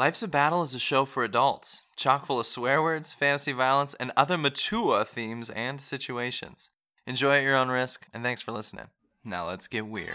Life's a Battle is a show for adults, chock full of swear words, fantasy violence, and other mature themes and situations. Enjoy at your own risk, and thanks for listening. Now let's get weird.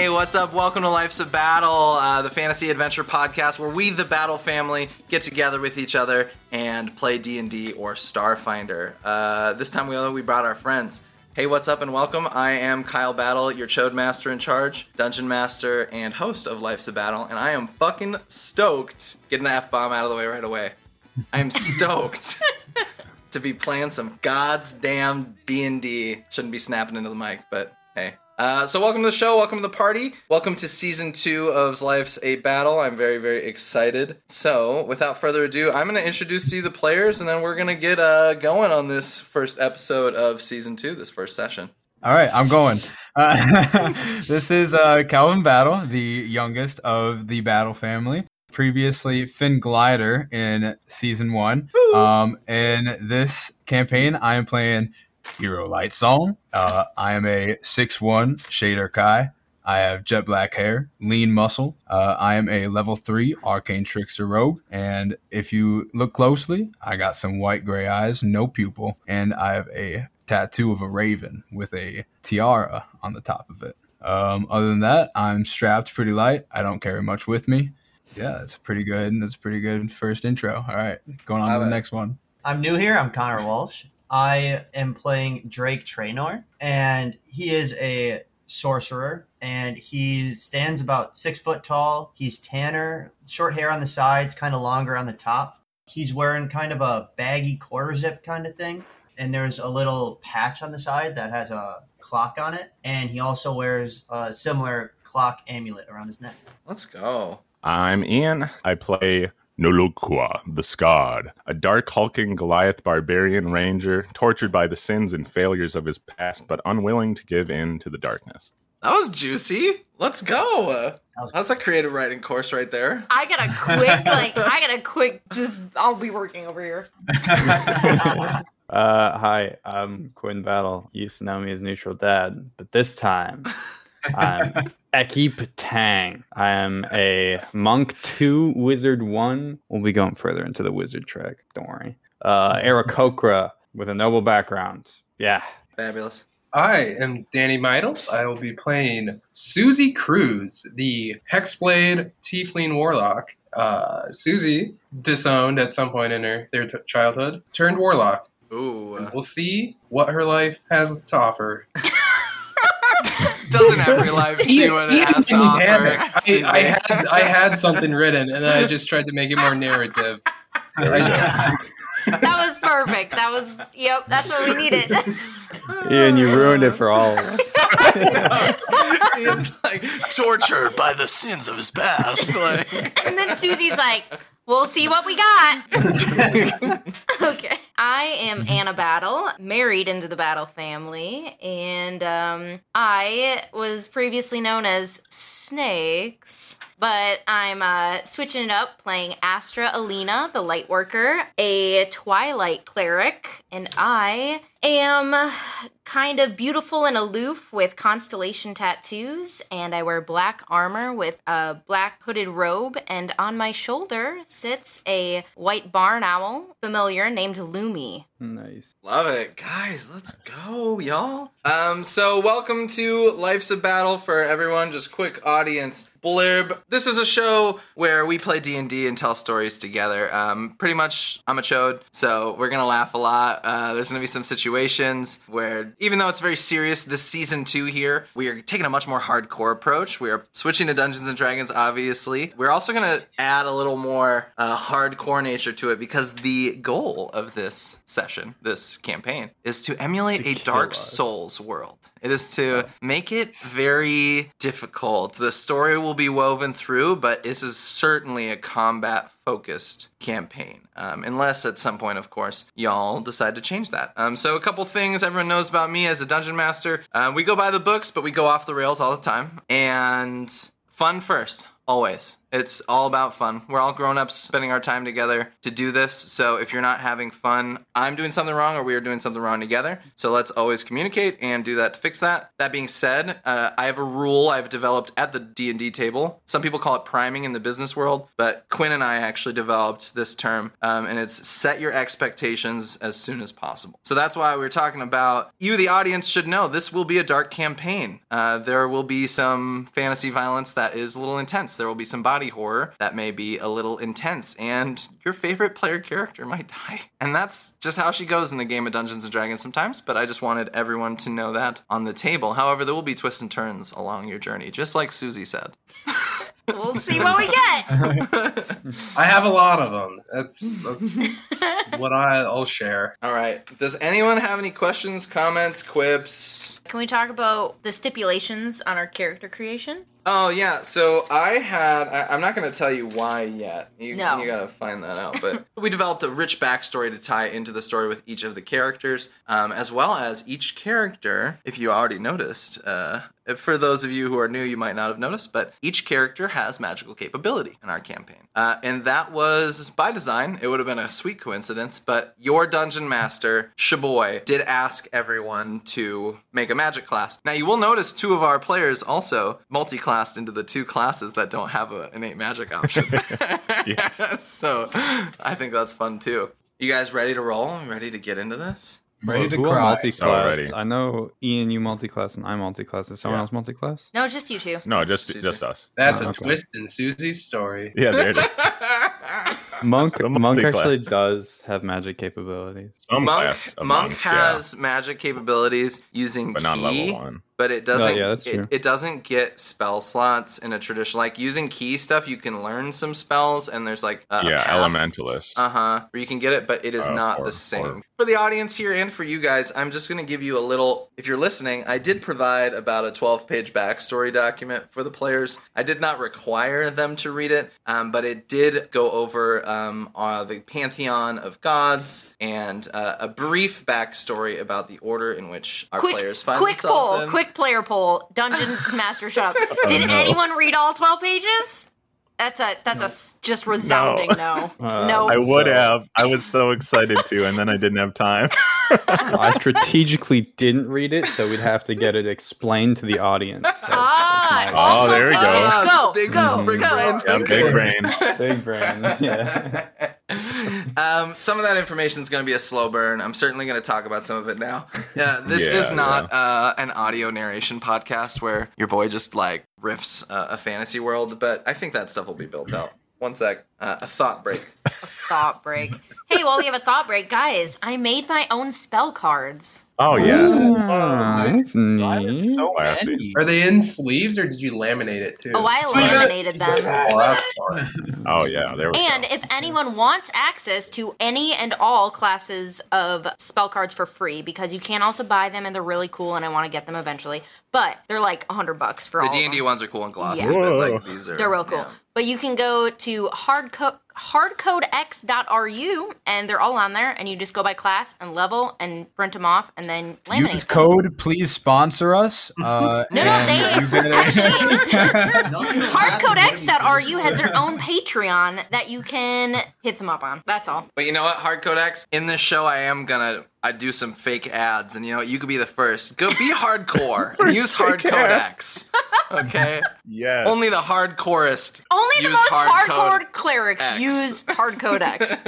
Hey, what's up? Welcome to Life's a Battle, uh, the fantasy adventure podcast where we, the Battle family, get together with each other and play D and D or Starfinder. Uh, this time we we brought our friends. Hey, what's up and welcome. I am Kyle Battle, your Chode Master in charge, Dungeon Master, and host of Life's a Battle, and I am fucking stoked. Getting the f bomb out of the way right away. I am stoked to be playing some God's damn D and D. Shouldn't be snapping into the mic, but hey. Uh, so welcome to the show, welcome to the party, welcome to season two of Life's a Battle. I'm very, very excited. So, without further ado, I'm going to introduce to you the players, and then we're going to get uh, going on this first episode of season two, this first session. All right, I'm going. Uh, this is uh, Calvin Battle, the youngest of the Battle family. Previously, Finn Glider in season one. Um, in this campaign, I am playing Hero Light Song. Uh, I am a 6'1 Shadar Kai. I have jet black hair, lean muscle. Uh, I am a level 3 Arcane Trickster Rogue. And if you look closely, I got some white gray eyes, no pupil, and I have a tattoo of a raven with a tiara on the top of it. Um, other than that, I'm strapped pretty light. I don't carry much with me. Yeah, that's pretty good. That's pretty good first intro. All right, going on to the next one. I'm new here. I'm Connor Walsh. I am playing Drake Traynor, and he is a sorcerer, and he stands about six foot tall. He's tanner, short hair on the sides, kind of longer on the top. He's wearing kind of a baggy quarter zip kind of thing, and there's a little patch on the side that has a clock on it, and he also wears a similar clock amulet around his neck. Let's go. I'm Ian. I play Nolokua, the Scarred, a dark hulking Goliath barbarian ranger, tortured by the sins and failures of his past, but unwilling to give in to the darkness. That was juicy. Let's go. That's a creative writing course right there. I got a quick, like, I got a quick, just, I'll be working over here. Uh, hi, I'm Quinn Battle. You used to know me as Neutral Dad, but this time I'm Ekip Tang. I am a Monk 2, Wizard 1. We'll be going further into the Wizard track, don't worry. Uh, Aarakocra with a noble background. Yeah. Fabulous. I am Danny Meidel. I will be playing Susie Cruz, the Hexblade Tiefling Warlock. Uh, Susie, disowned at some point in her their t- childhood, turned Warlock. Ooh. We'll see what her life has to offer. Doesn't every life see what it has to offer? I, I, had, I had something written, and then I just tried to make it more narrative. That was perfect. That was, yep, that's what we needed. Ian, you ruined it for all of us. It's like tortured by the sins of his past. Like, and then Susie's like, we'll see what we got. okay. I am Anna Battle, married into the Battle family, and um, I was previously known as Snakes, but I'm uh, switching it up, playing Astra Alina, the Lightworker, a Twilight Cleric, and I am kind of beautiful and aloof with constellation tattoos, and I wear black armor with a black hooded robe, and on my shoulder sits a white barn owl familiar named Lumi. Nice. love it, guys. Let's go, y'all. Um, so welcome to Life's a Battle for everyone. Just quick audience blurb. This is a show where we play D and D and tell stories together. Um, pretty much, I'm a chode, so we're gonna laugh a lot. Uh, there's gonna be some situations where, even though it's very serious, this season two here, we are taking a much more hardcore approach. We are switching to Dungeons and Dragons, obviously. We're also gonna add a little more uh, hardcore nature to it because the goal of this session, this campaign, is to emulate To a Dark us. Souls world. It is to make it very difficult. The story will be woven through, but this is certainly a combat focused campaign. Um, unless at some point, of course, y'all decide to change that. Um, so, a couple things everyone knows about me as a dungeon master. Uh, we go by the books, but we go off the rails all the time. And fun first, always. It's all about fun. We're all grown ups spending our time together to do this. So if you're not having fun, I'm doing something wrong or we are doing something wrong together. So let's always communicate and do that to fix that. That being said, uh, I have a rule I've developed at the D&D table. Some people call it priming in the business world, but Quinn and I actually developed this term um, and it's set your expectations as soon as possible. So that's why we we're talking about you, the audience, should know this will be a dark campaign. Uh, there will be some fantasy violence that is a little intense. There will be some body horror that may be a little intense, and your favorite player character might die. And that's just how she goes in the game of Dungeons and Dragons sometimes. But I just wanted everyone to know that on the table. However, there will be twists and turns along your journey, just like Susie said. We'll see what we get. I have a lot of them. That's that's what I'll share. All right. Does anyone have any questions, comments, quips? Can we talk about the stipulations on our character creation? Oh yeah, so I had. I, I'm not going to tell you why yet. You, No. you got to find that out. But we developed a rich backstory to tie into the story with each of the characters, um, as well as each character. If you already noticed, uh, for those of you who are new, you might not have noticed, but each character has magical capability in our campaign, uh, and that was by design. It would have been a sweet coincidence, but your dungeon master Shaboy did ask everyone to make a magic class. Now you will notice two of our players also multi-classed into the two classes that don't have an innate magic option. Yes. so I think that's fun too. You guys ready to roll? Ready to get into this? Ready to Who are cry. multi-class? Already. I know Ian, you multi-class, and I multi-class. Is someone Yeah. else multi-class? No, just you two. No, just Susie. just us. That's Oh, a okay. twist in Susie's story. Yeah, there it is. Monk, Monk actually multi-class. does have magic capabilities. Some Monk, class of Monk monks, yeah, has magic capabilities using but not ki, level one. but it doesn't. yeah, that's it, true. it doesn't get spell slots in a traditional like using ki stuff. You can learn some spells, and there's like a, yeah, elementalist. Uh huh. Where you can get it, but it is Uh, not or- the same. or- For the audience here and for you guys, I'm just going to give you a little. If you're listening, I did provide about a 12 page backstory document for the players. I did not require them to read it, um, but it did go over um, uh, the pantheon of gods and uh, a brief backstory about the order in which our quick, players find quick themselves poll, in. quick player poll. Dungeon Master, Shop. up. Did no. anyone read all twelve pages? That's a that's a just resounding no. No. Uh, I would So- have. I was so excited to, and then I didn't have time. I strategically didn't read it, so we'd have to get it explained to the audience. That's- Ah, that's Oh, there we go. go. Go, Big- go, big go. brain. Yeah, big brain. big brain. Yeah. um, some of that information is going to be a slow burn. I'm certainly going to talk about some of it now. Yeah, this Yeah, is not uh, an audio narration podcast where your boy just like riffs uh, a fantasy world, but I think that stuff will be built out. One sec, uh, a thought break. a Thought break. Hey, while we have a thought break, guys, I made my own spell cards. Oh yeah. Ah, that's neat. So many. Are they in sleeves or did you laminate it too? Oh, I laminated them. Oh, that's. Oh yeah. There we And go. if anyone wants access to any and all classes of spell cards for free, because you can also buy them and they're really cool, and I want to get them eventually. But they're like a hundred bucks for The all. D and D them. ones are cool and glossy, Yeah. but like these are They're real cool. yeah. But you can go to hardco- hardcodex.ru and they're all on there, and you just go by class and level and print them off and then laminate Use them. code, please sponsor us. Uh, No, no, and they you get it. actually Nothing will happen hardcodex.ru has their own Patreon that you can hit them up on. That's all. But you know what, Hard Codex? In this show, I am gonna I do some fake ads, and you know? You could be the first. Go be hardcore and use Hard fake Codex. Okay, Yes. only the hardcorest. Only the use most hard hardcore clerics X. use hard codex.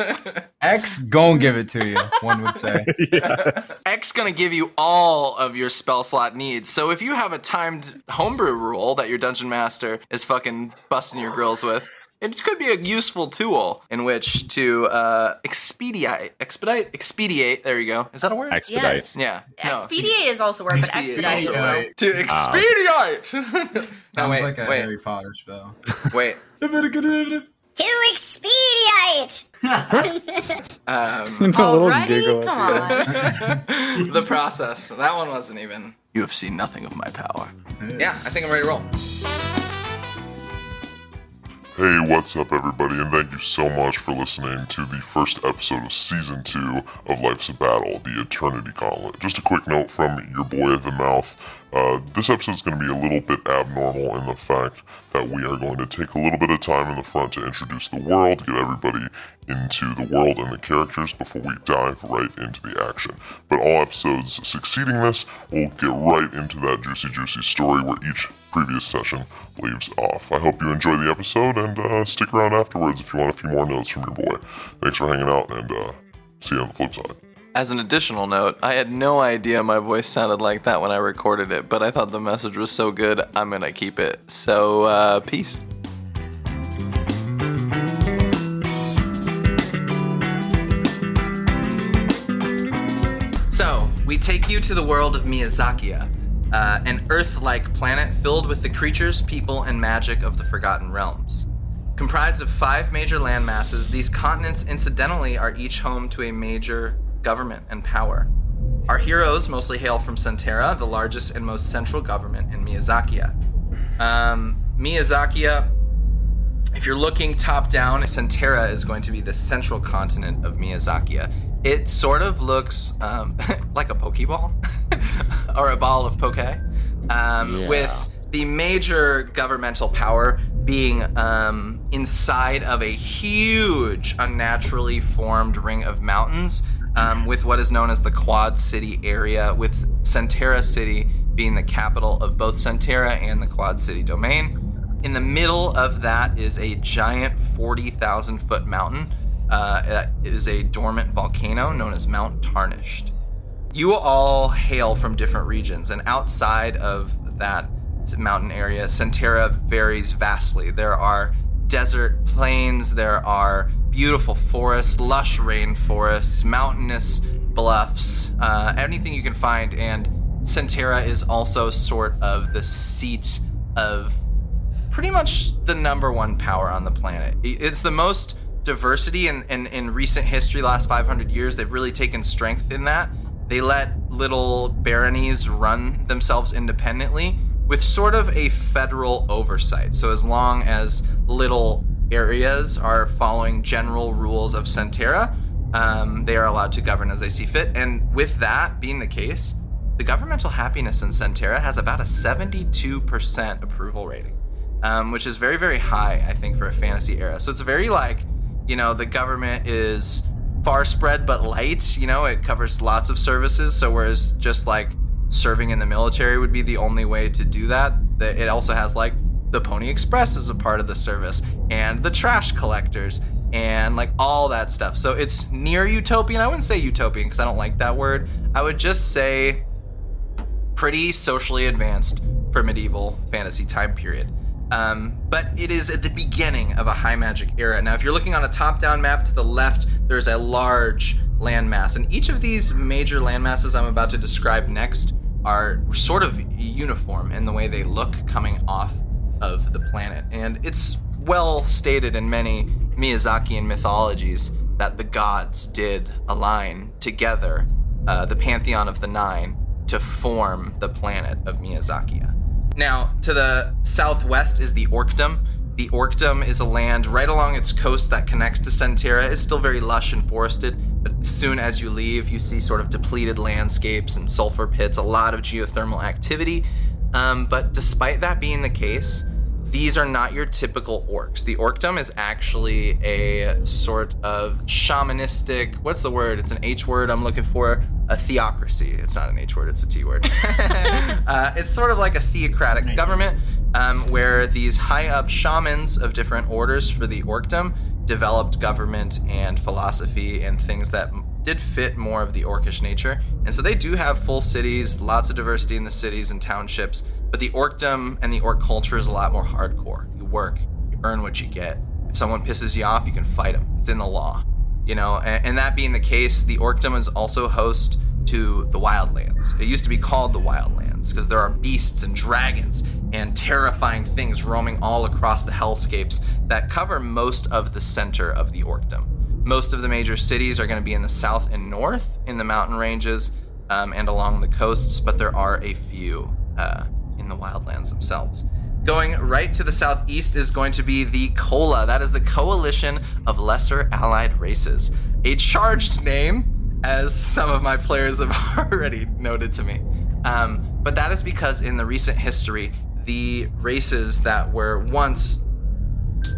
X, gon' give it to you. One would say. yes. X gonna give you all of your spell slot needs. So if you have a timed homebrew rule that your dungeon master is fucking busting your grills with, it could be a useful tool in which to uh, expedite, expedite, expedite. There you go. Is that a word? Expedite. Yes. yeah. no. Expedite is also a word, but Expedite expedite is also well. a word. To expedite. no, Sounds wait, like a wait, Harry Potter spell. wait. To expedite! Um, a little Alrighty, giggle. come at the on. the process. That one wasn't even. You have seen nothing of my power. Yeah, I think I'm ready to roll. Hey, what's up, everybody, and thank you so much for listening to the first episode of season two of Life's a Battle, the Eternity Gauntlet. Just a quick note from your boy at the mouth. Uh, this episode is going to be a little bit abnormal in the fact that we are going to take a little bit of time in the front to introduce the world, get everybody into the world and the characters before we dive right into the action. But all episodes succeeding this will get right into that juicy, juicy story where each previous session leaves off. I hope you enjoy the episode and uh, stick around afterwards if you want a few more notes from your boy. Thanks for hanging out and uh, see you on the flip side. As an additional note, I had no idea my voice sounded like that when I recorded it, but I thought the message was so good, I'm gonna keep it. So, uh, peace. So, we take you to the world of Miyazakiya, uh, an Earth like planet filled with the creatures, people, and magic of the Forgotten Realms. Comprised of five major land masses, these continents incidentally are each home to a major government and power. Our heroes mostly hail from Centera, the largest and most central government in Miyazakiya. Um, Miyazakiya, if you're looking top down, Centera is going to be the central continent of Miyazakiya. It sort of looks um, like a Pokeball or a ball of poke, um, Yeah. with the major governmental power being um, inside of a huge, unnaturally formed ring of mountains um, with what is known as the Quad City area, with Centera City being the capital of both Centera and the Quad City domain. In the middle of that is a giant 40,000 foot mountain. Uh, it is a dormant volcano known as Mount Tarnished. You all hail from different regions, and outside of that mountain area, Centera varies vastly. There are desert plains, there are beautiful forests, lush rainforests, mountainous bluffs, uh, anything you can find. And Centera is also sort of the seat of pretty much the number one power on the planet. It's the most diversity in, in, in recent history, last 500 years. They've really taken strength in that. They let little baronies run themselves independently with sort of a federal oversight. So as long as little areas are following general rules of Centera, um, they are allowed to govern as they see fit. And with that being the case, the governmental happiness in Centera has about a 72% approval rating, um, which is very, very high, I think, for a fantasy era. So it's very like, you know, the government is far spread but light, you know, it covers lots of services. So whereas just like serving in the military would be the only way to do that, it also has like the Pony Express as a part of the service and the trash collectors and like all that stuff. So it's near utopian. I wouldn't say utopian because I don't like that word. I would just say pretty socially advanced for medieval fantasy time period. Um, but it is at the beginning of a high magic era. Now, if you're looking on a top down map to the left, there's a large landmass. And each of these major landmasses I'm about to describe next are sort of uniform in the way they look coming off of the planet. And it's well stated in many Miyazakian mythologies that the gods did align together, uh, the pantheon of the nine, to form the planet of Miyazakiya. Now, to the southwest is the Orkdom. The Orkdom is a land right along its coast that connects to Centera. It's still very lush and forested, but as soon as you leave, you see sort of depleted landscapes and sulfur pits, a lot of geothermal activity. Um, but despite that being the case, these are not your typical orcs. The orcdom is actually a sort of shamanistic, what's the word? It's an H word I'm looking for. A theocracy. It's not an H word, it's a T word. uh, it's sort of like a theocratic government um, where these high up shamans of different orders for the orcdom developed government and philosophy and things that did fit more of the orcish nature. And so they do have full cities, lots of diversity in the cities and townships, but the orcdom and the orc culture is a lot more hardcore. You work, you earn what you get. If someone pisses you off, you can fight them. It's in the law. You know, and, and that being the case, the orcdom is also host to the wildlands. It used to be called the wildlands because there are beasts and dragons and terrifying things roaming all across the hellscapes that cover most of the center of the orcdom. Most of the major cities are going to be in the south and north in the mountain ranges um, and along the coasts, but there are a few uh, in the wildlands themselves. Going right to the southeast is going to be the Kola. That is the Coalition of Lesser Allied Races. A charged name, as some of my players have already noted to me. Um, but that is because in the recent history, the races that were once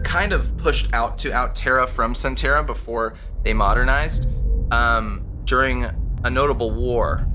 kind of pushed out to out Terra from Centera before they modernized, um, during a notable war,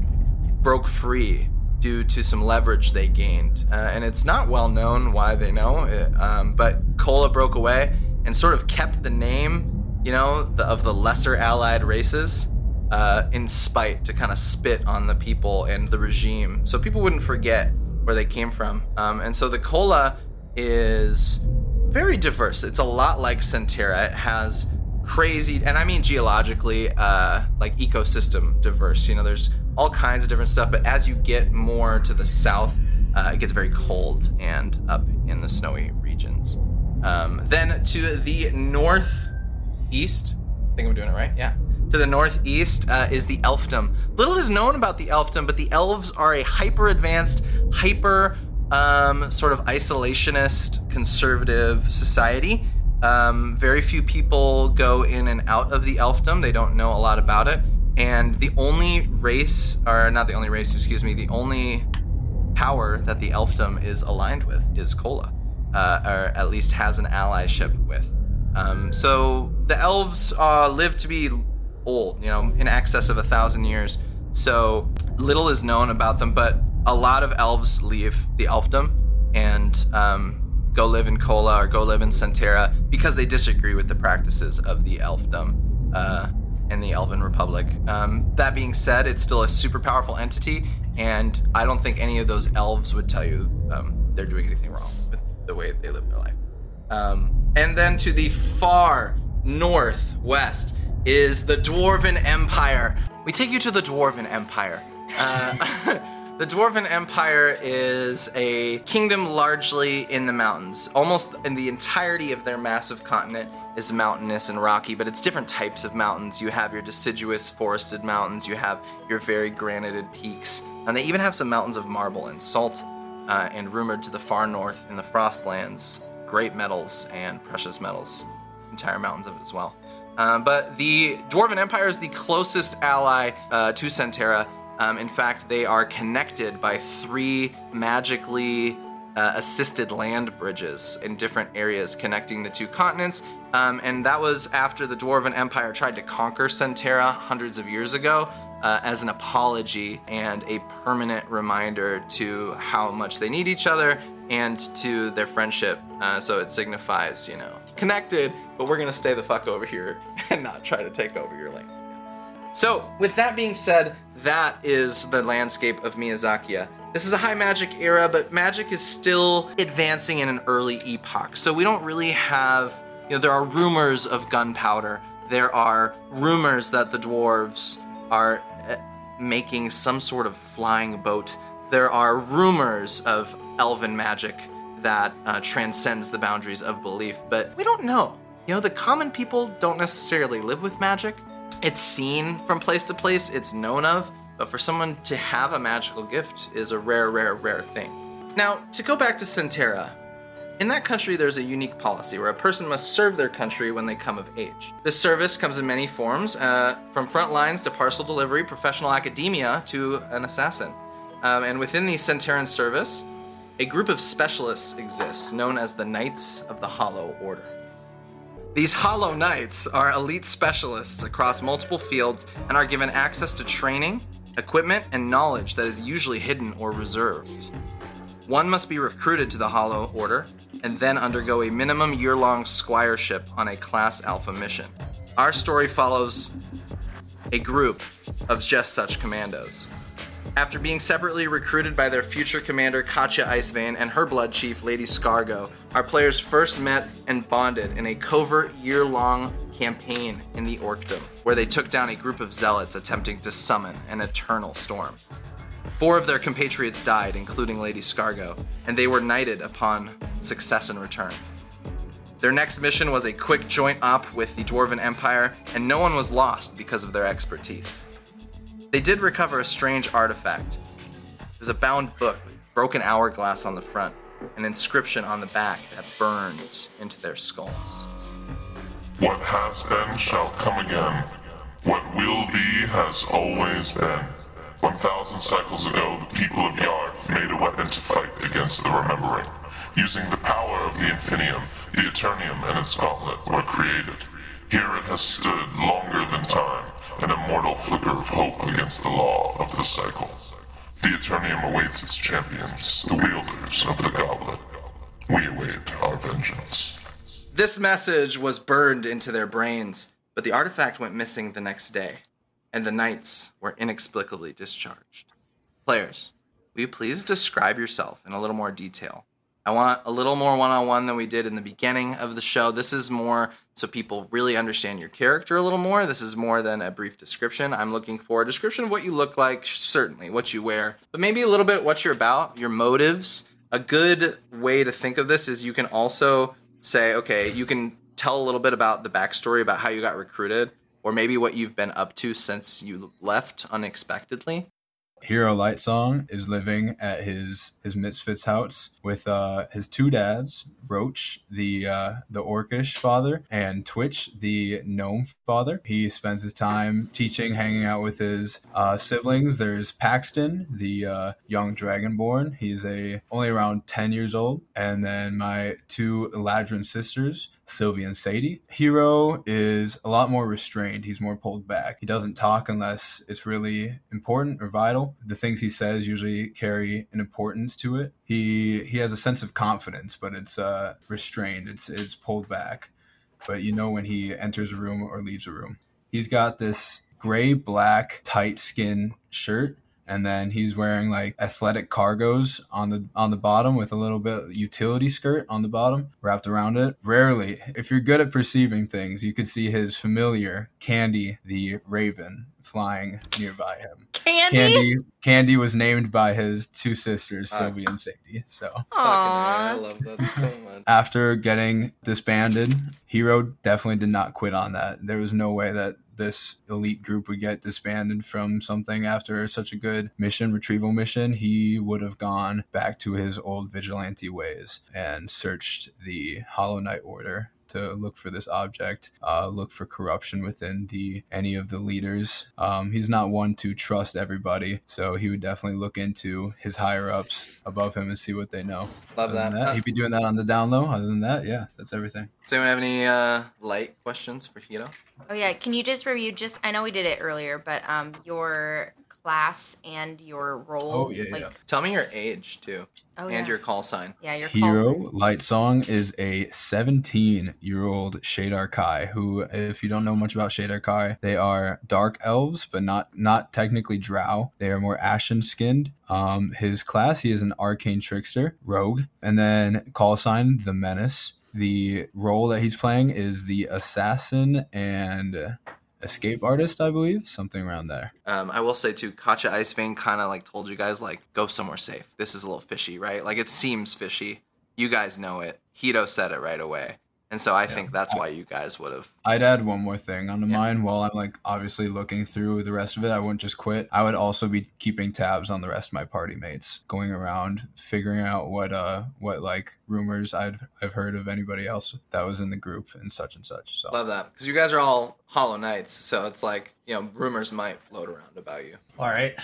broke free due to some leverage they gained. Uh, and it's not well known why they know, it, um, but Kola broke away and sort of kept the name, you know, the, of the lesser allied races uh, in spite to kind of spit on the people and the regime. So people wouldn't forget where they came from. Um, and so the Kola is very diverse. It's a lot like Centera. It has crazy, and I mean geologically, uh, like ecosystem diverse. You know, there's all kinds of different stuff. But as you get more to the south, uh, it gets very cold and up in the snowy regions. Um, then to the northeast, I think I'm doing it right. Yeah. To the northeast uh, is the Elfdom. Little is known about the Elfdom, but the elves are a hyper advanced, hyper um, sort of isolationist, conservative society. Um, very few people go in and out of the Elfdom. They don't know a lot about it. And the only race, or not the only race, excuse me, the only power that the Elfdom is aligned with is Kola, uh, or at least has an allyship with. Um, so the elves uh, live to be old, you know, in excess of a thousand years. So little is known about them, but a lot of elves leave the elfdom and um, go live in Kola or go live in Centera because they disagree with the practices of the elfdom uh, and the Elven Republic. Um, that being said, it's still a super powerful entity, and I don't think any of those elves would tell you um, they're doing anything wrong with the way they live their life. Um, and then to the far northwest is the Dwarven Empire. We take you to the Dwarven Empire. Uh, the Dwarven Empire is a kingdom largely in the mountains. Almost in the entirety of their massive continent is mountainous and rocky, but it's different types of mountains. You have your deciduous forested mountains, you have your very granited peaks, and they even have some mountains of marble and salt. Uh, and rumored to the far north in the Frostlands, great metals and precious metals, entire mountains of it as well. Um, but the Dwarven Empire is the closest ally uh, to Centera. Um, in fact, they are connected by three magically uh, assisted land bridges in different areas connecting the two continents. Um, and that was after the Dwarven Empire tried to conquer Centera hundreds of years ago. Uh, as an apology and a permanent reminder to how much they need each other and to their friendship. Uh, so it signifies, you know, connected, but we're gonna stay the fuck over here and not try to take over your land. So, with that being said, that is the landscape of Miyazakiya. This is a high magic era, but magic is still advancing in an early epoch. So we don't really have, you know, there are rumors of gunpowder. There are rumors that the dwarves are uh, making some sort of flying boat. There are rumors of elven magic that uh, transcends the boundaries of belief, but we don't know. You know, the common people don't necessarily live with magic. It's seen from place to place, it's known of, but for someone to have a magical gift is a rare, rare, rare thing. Now, to go back to Centera, in that country, there's a unique policy where a person must serve their country when they come of age. This service comes in many forms, uh, from front lines to parcel delivery, professional academia to an assassin. Um, and within the Centeran service, a group of specialists exists known as the Knights of the Hollow Order. These Hollow Knights are elite specialists across multiple fields and are given access to training, equipment, and knowledge that is usually hidden or reserved. One must be recruited to the Hollow Order and then undergo a minimum year long squireship on a Class Alpha mission. Our story follows a group of just such commandos. After being separately recruited by their future commander Katya Icevein and her blood chief Lady Scargo, our players first met and bonded in a covert year long campaign in the Orkdom, where they took down a group of zealots attempting to summon an eternal storm. Four of their compatriots died, including Lady Scargo, and they were knighted upon success and return. Their next mission was a quick joint op with the Dwarven Empire, and no one was lost because of their expertise. They did recover a strange artifact. It was a bound book with broken hourglass on the front, an inscription on the back that burned into their skulls. What has been shall come again. What will be has always been. 1,000 cycles ago, the people of Yarv made a weapon to fight against the Remembering. Using the power of the Infinium, the Eternium and its gauntlet were created. Here it has stood longer than time, an immortal flicker of hope against the law of the cycle. The Eternium awaits its champions, the wielders of the goblet. We await our vengeance. This message was burned into their brains, but the artifact went missing the next day, and the knights were inexplicably discharged. Players, will you please describe yourself in a little more detail? I want a little more one on one than we did in the beginning of the show. This is more so people really understand your character a little more. This is more than a brief description. I'm looking for a description of what you look like, certainly, what you wear, but maybe a little bit what you're about, your motives. A good way to think of this is you can also say, okay, you can tell a little bit about the backstory about how you got recruited, or maybe what you've been up to since you left unexpectedly. Hero Lightsong is living at his his misfits house with uh, his two dads, Roach, the uh, the orcish father, and Twitch, the gnome father. He spends his time teaching, hanging out with his uh, siblings. There's Paxton, the uh, young dragonborn. He's a only around ten years old, and then my two Eladrin sisters, Sylvie and Sadie. Hero is a lot more restrained. He's more pulled back. He doesn't talk unless it's really important or vital. The things he says usually carry an importance to it. He he has a sense of confidence, but it's uh, restrained. It's it's pulled back. But you know when he enters a room or leaves a room. He's got this gray black tight skin shirt and then he's wearing like athletic cargos on the on the bottom with a little bit utility skirt on the bottom wrapped around it. Rarely, if you're good at perceiving things, you could see his familiar Candy the Raven flying nearby him. Candy? Candy Candy was named by his two sisters, Ah. Sylvie and Sadie. So Fucking A, I Aww. love that so much. after getting disbanded, Hero definitely did not quit on that. There was no way that this elite group would get disbanded from something after such a good mission, retrieval mission. He would have gone back to his old vigilante ways and searched the Hollow Knight Order to look for this object, uh, look for corruption within the any of the leaders. Um, he's not one to trust everybody, so he would definitely look into his higher ups above him and see what they know. Love Other that. he'd be doing that on the down low. Other than that, yeah, that's everything. Does anyone have any uh, light questions for Hito? Oh yeah, can you just review? Just I know we did it earlier, but um, your class and your role. Oh, yeah, like, yeah. Tell me your age too, Oh and yeah. your call sign. yeah your Hero sign. Light Song is a 17 year old Shadar Kai who, if you don't know much about Shadar Kai, they are dark elves, but not not technically drow. They are more ashen skinned. Um, his class, he is an arcane trickster, rogue, and then call sign the menace. The role that he's playing is the assassin and escape artist, I believe, something around there. Um, I will say too, Katja Icevein kind of like told you guys like go somewhere safe. This is a little fishy, right? Like it seems fishy. You guys know it. Hito said it right away, and so I think that's why you guys would have. I'd add one more thing onto Yeah. mine while I'm like obviously looking through the rest of it. I wouldn't just quit. I would also be keeping tabs on the rest of my party mates, going around figuring out what uh what like rumors I'd I've heard of anybody else that was in the group and such and such. So Love that because you guys are all Hollow Knights, so it's like you know rumors might float around about you. All right.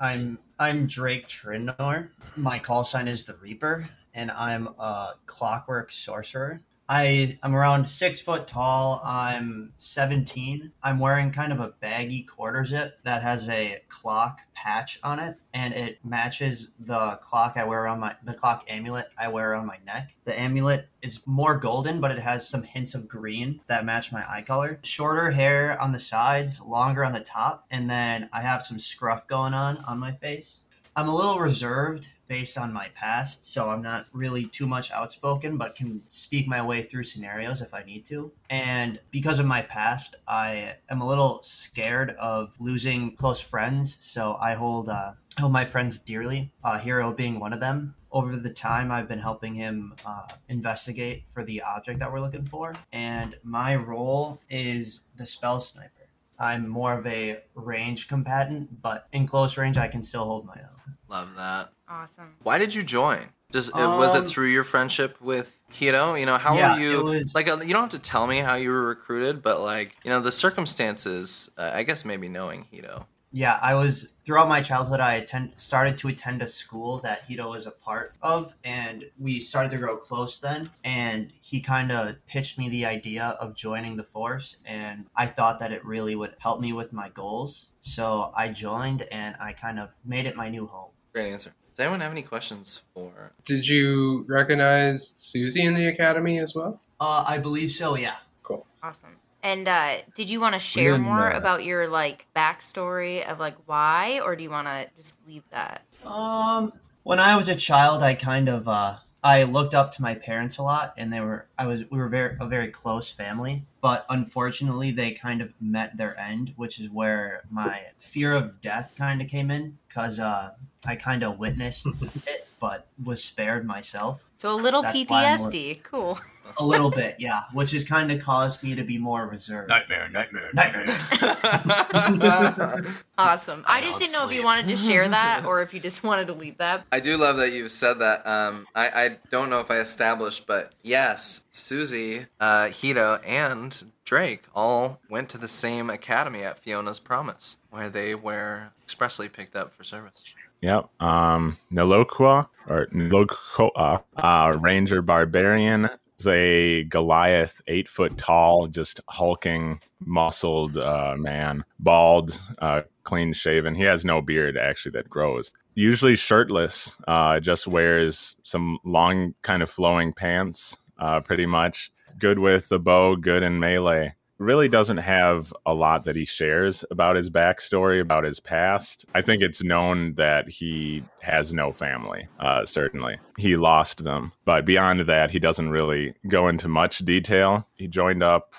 I'm I'm Drake Trinor. My call sign is the Reaper, and I'm a clockwork sorcerer. I I'm around six foot tall. I'm 17. I'm wearing kind of a baggy quarter zip that has a clock patch on it, and it matches the clock I wear on my the clock amulet I wear on my neck. The amulet is more golden, but it has some hints of green that match my eye color. Shorter hair on the sides, longer on the top, and then I have some scruff going on on my face. I'm a little reserved based on my past, so I'm not really too much outspoken, but can speak my way through scenarios if I need to. And because of my past, I am a little scared of losing close friends, so I hold uh, hold my friends dearly. Uh, Hero being one of them. Over the time, I've been helping him uh, investigate for the object that we're looking for, and my role is the spell sniper. I'm more of a range combatant, but in close range, I can still hold my own. Love that. Awesome. Why did you join? Just uh was it Um, through your friendship with Hito? You know, how Yeah, were you? it was- Like, uh, you don't have to tell me how you were recruited, but like, you know, the circumstances. Uh, I guess maybe knowing Hito, Yeah, I was throughout my childhood. I attend started to attend a school that Hito was a part of, and we started to grow close then. And he kind of pitched me the idea of joining the force, and I thought that it really would help me with my goals. So I joined, and I kind of made it my new home. Great answer. Does anyone have any questions for? Did you recognize Susie in the academy as well? Uh, I believe so. Yeah. Cool. Awesome. And uh, did you want to share didn't, more uh, about your like backstory of like why, or do you want to just leave that? Um, when I was a child, I kind of uh, I looked up to my parents a lot, and they were I was we were very a very close family. But unfortunately, they kind of met their end, which is where my fear of death kind of came in, because uh, I kind of witnessed it, but was spared myself So a little That's why I'm more- PTSD. Cool. a little bit, yeah, which has kind of caused me to be more reserved. Nightmare, nightmare, Nightmare. Awesome. I, I just don't didn't know if you wanted to share that or if you just wanted to leave that. I do love that you said that. Um, I, I don't know if I established, but yes, Susie, uh, Hito, and Drake all went to the same academy at Fiona's Promise, where they were expressly picked up for service. Yep. Um, Nilokwa or Nilokoa, uh, Ranger Barbarian is a Goliath, eight foot tall, just hulking, muscled uh, man, bald, uh, clean shaven. He has no beard actually that grows. Usually shirtless, uh, just wears some long, kind of flowing pants, uh, pretty much. Good with the bow, good in melee really doesn't have a lot that he shares about his backstory, about his past. I think it's known that he has no family, uh, certainly. He lost them. But beyond that, he doesn't really go into much detail. He joined up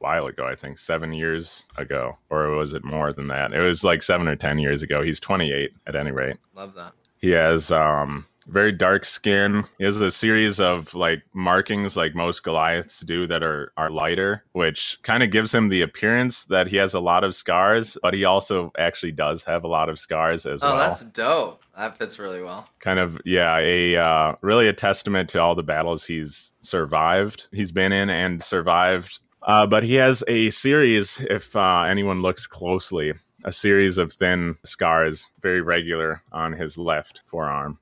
a while ago, I think seven years ago, or was it more than that? It was like seven or 10 years ago. He's 28 at any rate. Love that. He has um, very dark skin. He has a series of like markings, like most Goliaths do, that are are lighter, which kind of gives him the appearance that he has a lot of scars. But he also actually does have a lot of scars as Oh, well. Oh, that's dope. That fits really well. kind of yeah, a uh, really a testament to all the battles he's survived. He's been in and survived. Uh, but he has a series. If uh, anyone looks closely, a series of thin scars, very regular on his left forearm,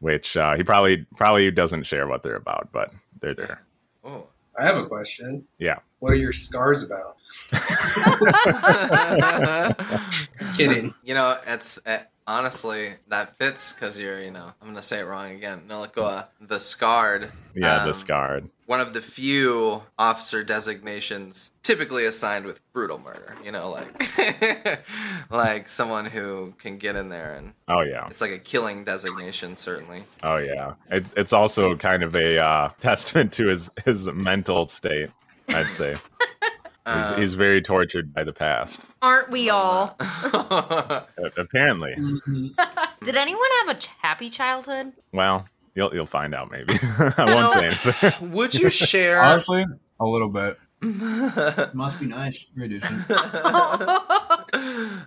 which uh, he probably probably doesn't share what they're about, but they're there. Oh. I have a question. Yeah. What are your scars about? Kidding. You know, it's uh, honestly that fits because you're, you know, I'm gonna say it wrong again. Nilikoa, the scarred. Yeah, the um, scarred. One of the few officer designations typically assigned with brutal murder. You know, like like someone who can get in there and Oh yeah. it's like a killing designation, certainly. Oh yeah. It's it's also kind of a uh, testament to his his mental state. I'd say he's, Uh, he's very tortured by the past. Aren't we all? Apparently. Did anyone have a happy childhood? Well, you'll you'll find out maybe. I won't say anything. Would you share? Honestly, a little bit. Must be nice. Pretty decent.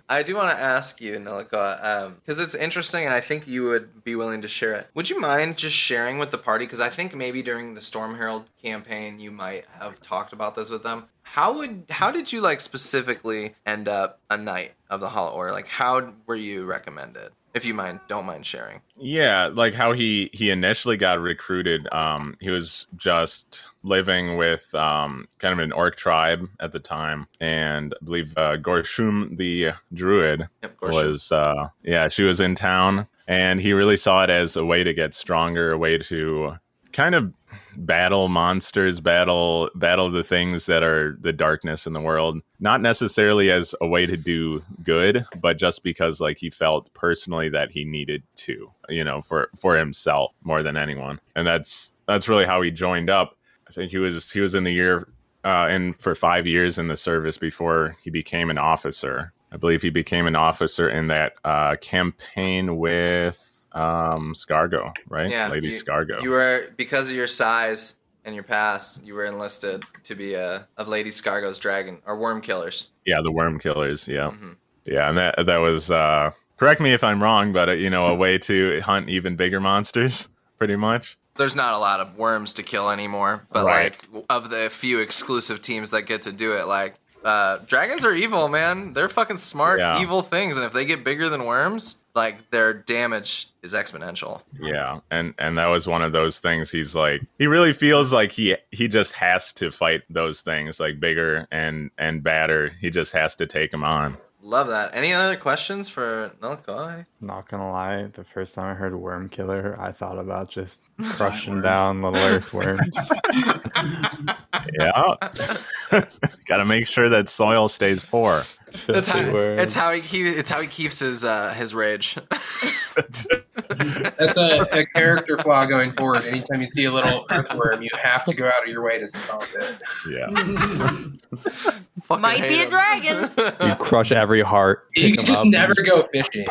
I do want to ask you, Nilikoa, because it's interesting, and I think you would be willing to share it. Would you mind just sharing with the party? Because I think maybe during the Storm Herald campaign, you might have talked about this with them. How would how did you like specifically end up a knight of the Hollow Order? Like, how were you recommended? If you mind, don't mind sharing. Yeah, like how he he initially got recruited. Um, he was just living with um kind of an orc tribe at the time, and I believe uh, Gorshum the druid Yep, course. was uh yeah she was in town, and he really saw it as a way to get stronger, a way to kind of battle monsters battle battle the things that are the darkness in the world. Not necessarily as a way to do good but just because like he felt personally that he needed to you know for for himself more than anyone. And that's that's really how he joined up. I think he was he was in the year uh in for 5 years in the service before he became an officer. I believe he became an officer in that uh campaign with um Scargo, right? Yeah, Lady you- Scargo. You were because of your size and your past, you were enlisted to be a of Lady Scargo's dragon or worm killers. Yeah, the worm killers. Yeah, Mhm. yeah, and that that was. uh Correct me if I'm wrong, but uh, you know, a way to hunt even bigger monsters, pretty much. There's not a lot of worms to kill anymore, but Right. like of the few exclusive teams that get to do it, like uh, dragons are evil, man. They're fucking smart, Yeah. evil things, and if they get bigger than worms, like their damage is exponential. Yeah, and and that was one of those things. He's like, he really feels like he he just has to fight those things, like bigger and and badder. He just has to take them on. Love that. Any other questions for Nalakoi? Not gonna lie, the first time I heard worm killer, I thought about just crushing down little earthworms. Yeah, got to make sure that soil stays poor. It's how, it's how he keep, it's how he keeps his uh, his rage. That's a, a character flaw going forward. Anytime you see a little earthworm, you have to go out of your way to stop it. Yeah, Might be hate a him. dragon. you crush every heart. You pick can 'em just never go fishing.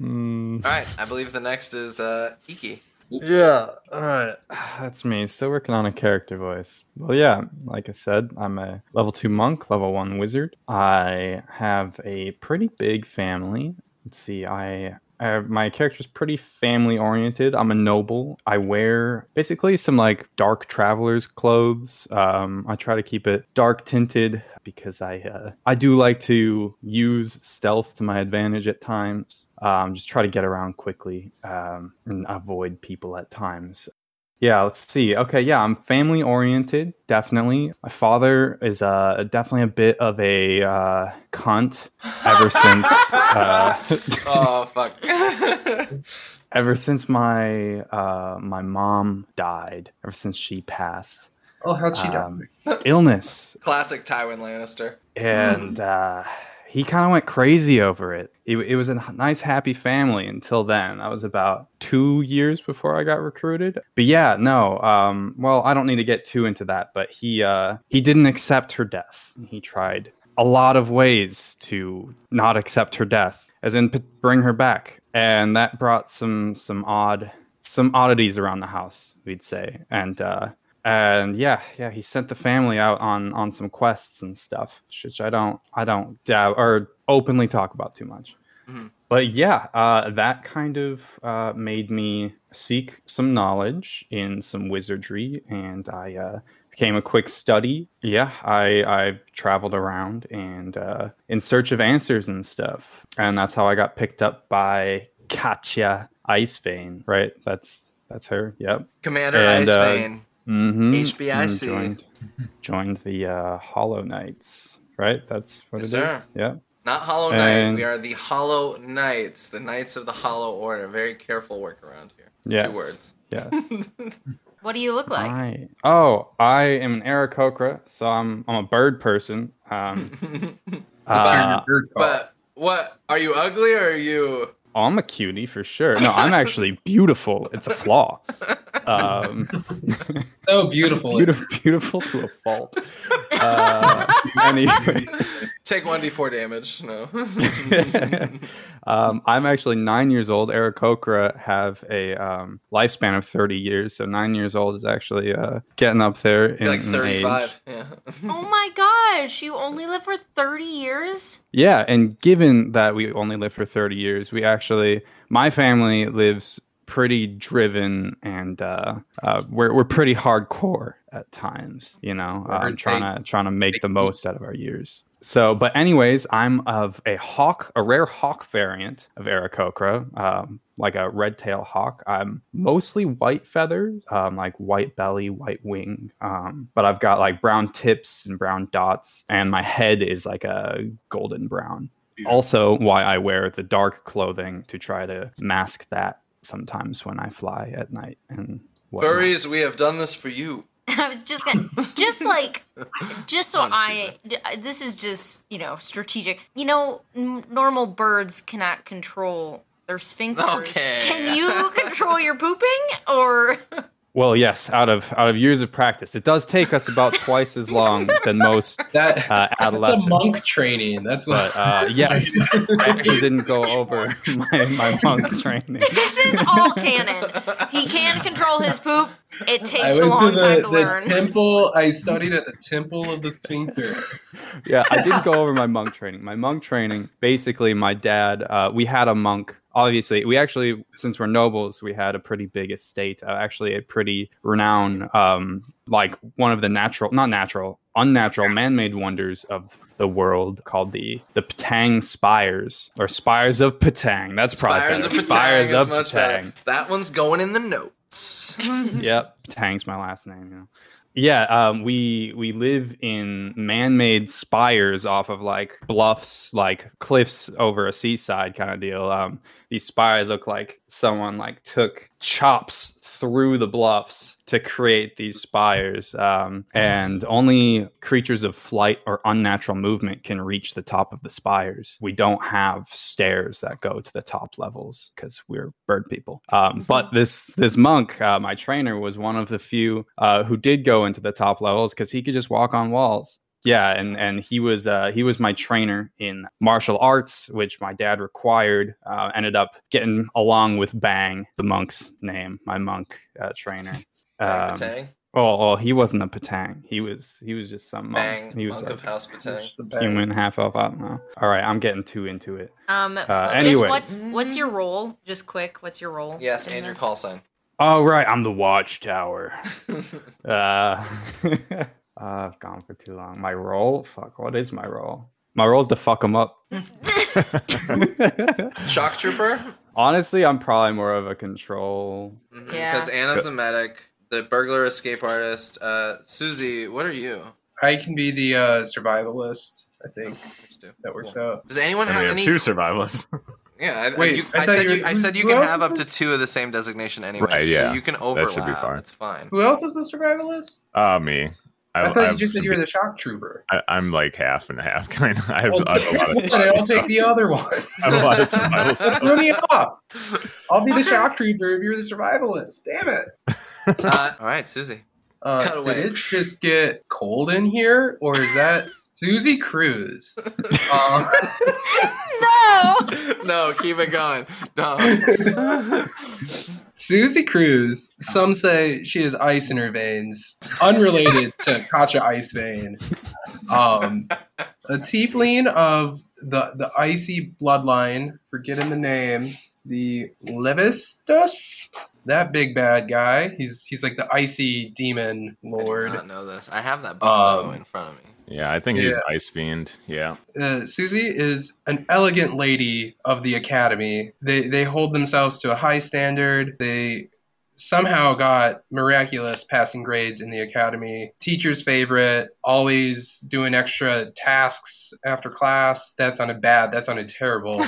Mm, All right, I believe the next is uh, Iki. Yeah, all right. That's me. Still working on a character voice. Well, yeah, like I said, I'm a level 2 monk, level 1 wizard. I have a pretty big family. Let's see, I. Uh, my character's pretty family oriented. I'm a noble. I wear basically some like dark traveler's clothes. Um, I try to keep it dark tinted because I uh, I do like to use stealth to my advantage at times. Um, just try to get around quickly um, and avoid people at times. Yeah, let's see. Okay, yeah, I'm family oriented, definitely. My father is uh, definitely a bit of a uh, cunt ever since uh, Oh fuck. ever since my uh, my mom died. Ever since she passed, Oh, how'd she die? um, illness Classic Tywin Lannister. and uh, he kind of went crazy over it. it. It was a nice, happy family until then. That was about two years before I got recruited. But yeah, no. Um, well, I don't need to get too into that. But he uh, he didn't accept her death. He tried a lot of ways to not accept her death, as in bring her back, and that brought some some odd some oddities around the house, we'd say, and. Uh, and yeah, yeah, he sent the family out on on some quests and stuff, which I don't I don't dab or openly talk about too much. Mhm. But yeah, uh, that kind of uh, made me seek some knowledge in some wizardry, and I uh, became a quick study. Yeah, I I've traveled around and uh, in search of answers and stuff, and that's how I got picked up by Katya Icebane. Right, that's that's her. Yep. Commander And, uh, Icebane. Mm-hmm. HBIC. Joined, joined the uh, Hollow Knights, right? That's what Yes, it is. sir. Yeah. Not Hollow Knight. and- We are the Hollow Knights, the Knights of the Hollow Order. Very careful work around here. Yes. Two words. Yes. What do you look like? I, oh, I am an Aarakocra, so I'm I'm a bird person. Um, What's uh, your bird call? but what? Are you ugly or are you? I'm a cutie for sure. No, I'm actually beautiful. It's a flaw. Um, so beautiful. beautiful, beautiful to a fault. Uh, anyway. Take 1d4 damage. No. um, I'm actually nine years old. Aarakocra have a um, lifespan of 30 years, so nine years old is actually uh, getting up there in, You're like 35. Yeah. Oh my gosh, you only live for 30 years? Yeah, and given that we only live for 30 years, we actually, my family lives pretty driven and uh, uh, we're, we're pretty hardcore at times, you know, um, Hard trying to trying to make the most out of our years. So, but anyways, I'm of a hawk, a rare hawk variant of Aarakocra, um, like a red tail hawk. I'm mostly white feathers, um, like white belly, white wing, um, but I've got like brown tips and brown dots, and my head is like a golden brown. Also, why I wear the dark clothing to try to mask that sometimes when I fly at night and whatnot. Furries, we have done this for you. I was just gonna, just like, just so I'm just I, d- this is just, you know, strategic. You know, n- normal birds cannot control their sphincters. Okay. Can you control your pooping or? Well, yes, out of out of years of practice, it does take us about twice as long than most that, uh, that's the monk training. That's But what. uh, yes, I actually didn't go over my, my monk training. This is all canon. He can control his poop. It I takes went a long to the, time to the learn. temple. I studied at the temple of the sphincter. Yeah, I didn't go over my monk training. My monk training, basically, my dad, uh, we had a monk obviously, we actually, since we're nobles, we had a pretty big estate. Uh, actually, a pretty renowned, um, like one of the natural, not natural, unnatural, man-made wonders of the world called the the Patang Spires or Spires of Patang. That's probably Spires better. of Patang Spires of Patang. better. That one's going in the notes. yep, Tang's my last name. You know. Yeah, um, we we live in man-made spires off of like bluffs, like cliffs over a seaside kind of deal. Um, these spires look like someone like took chops through the bluffs to create these spires, um, and only creatures of flight or unnatural movement can reach the top of the spires. We don't have stairs that go to the top levels because we're bird people. Um, but this this monk, uh, my trainer, was one of the few uh, who did go into the top levels because he could just walk on walls. Yeah, and and he was uh, he was my trainer in martial arts, which my dad required. Uh, ended up getting along with Bang, the monk's name, my monk uh, trainer. Um, Patang. Oh, oh, he wasn't a Patang. He was he was just some monk. Bang, he was monk like of House Patang. It's the best. human, half elf. I don't know. All right, I'm getting too into it. Um, Uh, anyway. what's what's your role? Just quick, what's your role? Yes, and your call sign. Oh right, I'm the Watchtower. Uh, uh, I've gone for too long. My role? Fuck, what is my role? My role is to fuck them up. Shock trooper. Honestly, I'm probably more of a control. Yeah. Because Anna's the medic, the burglar escape artist. Uh, Susie, what are you? I can be the uh, survivalist. I think Which do? that works Cool. out. Does anyone have we have any? two survivalists. Yeah, I, Wait, you, I I, said you you, I said you can have up to two of the same designation anyway, Right, so yeah. you can overlap. That should be fine. It's fine. Who else is the survivalist? Uh, me. I, thought you I've- just said you were the shock trooper. I, I'm like half and half, kind of. I have, Well, I have a lot of. then I'll take the other one. I have a lot of survival stuff. Throw me off. I'll be the shock trooper if you're the survivalist. Damn it. Uh, all right, Susie. Uh, Cut away. Did it just get cold in here, or is that Susie Cruz? Um, no. no, keep it going. Don't. Susie Cruz. Some say she has ice in her veins, unrelated to Katja Ice Vein. Um, a tiefling of the the icy bloodline. Forgetting the name. The Levistus. That big bad guy. He's he's like the icy demon lord. I lord. did not know this. I have that book Um, in front of me. Yeah, I think he's Ice Fiend. Yeah. uh, Susie is an elegant lady of the academy. They they hold themselves to a high standard. They somehow got miraculous passing grades in the academy. Teacher's favorite, always doing extra tasks after class. That sounded bad. That sounded terrible.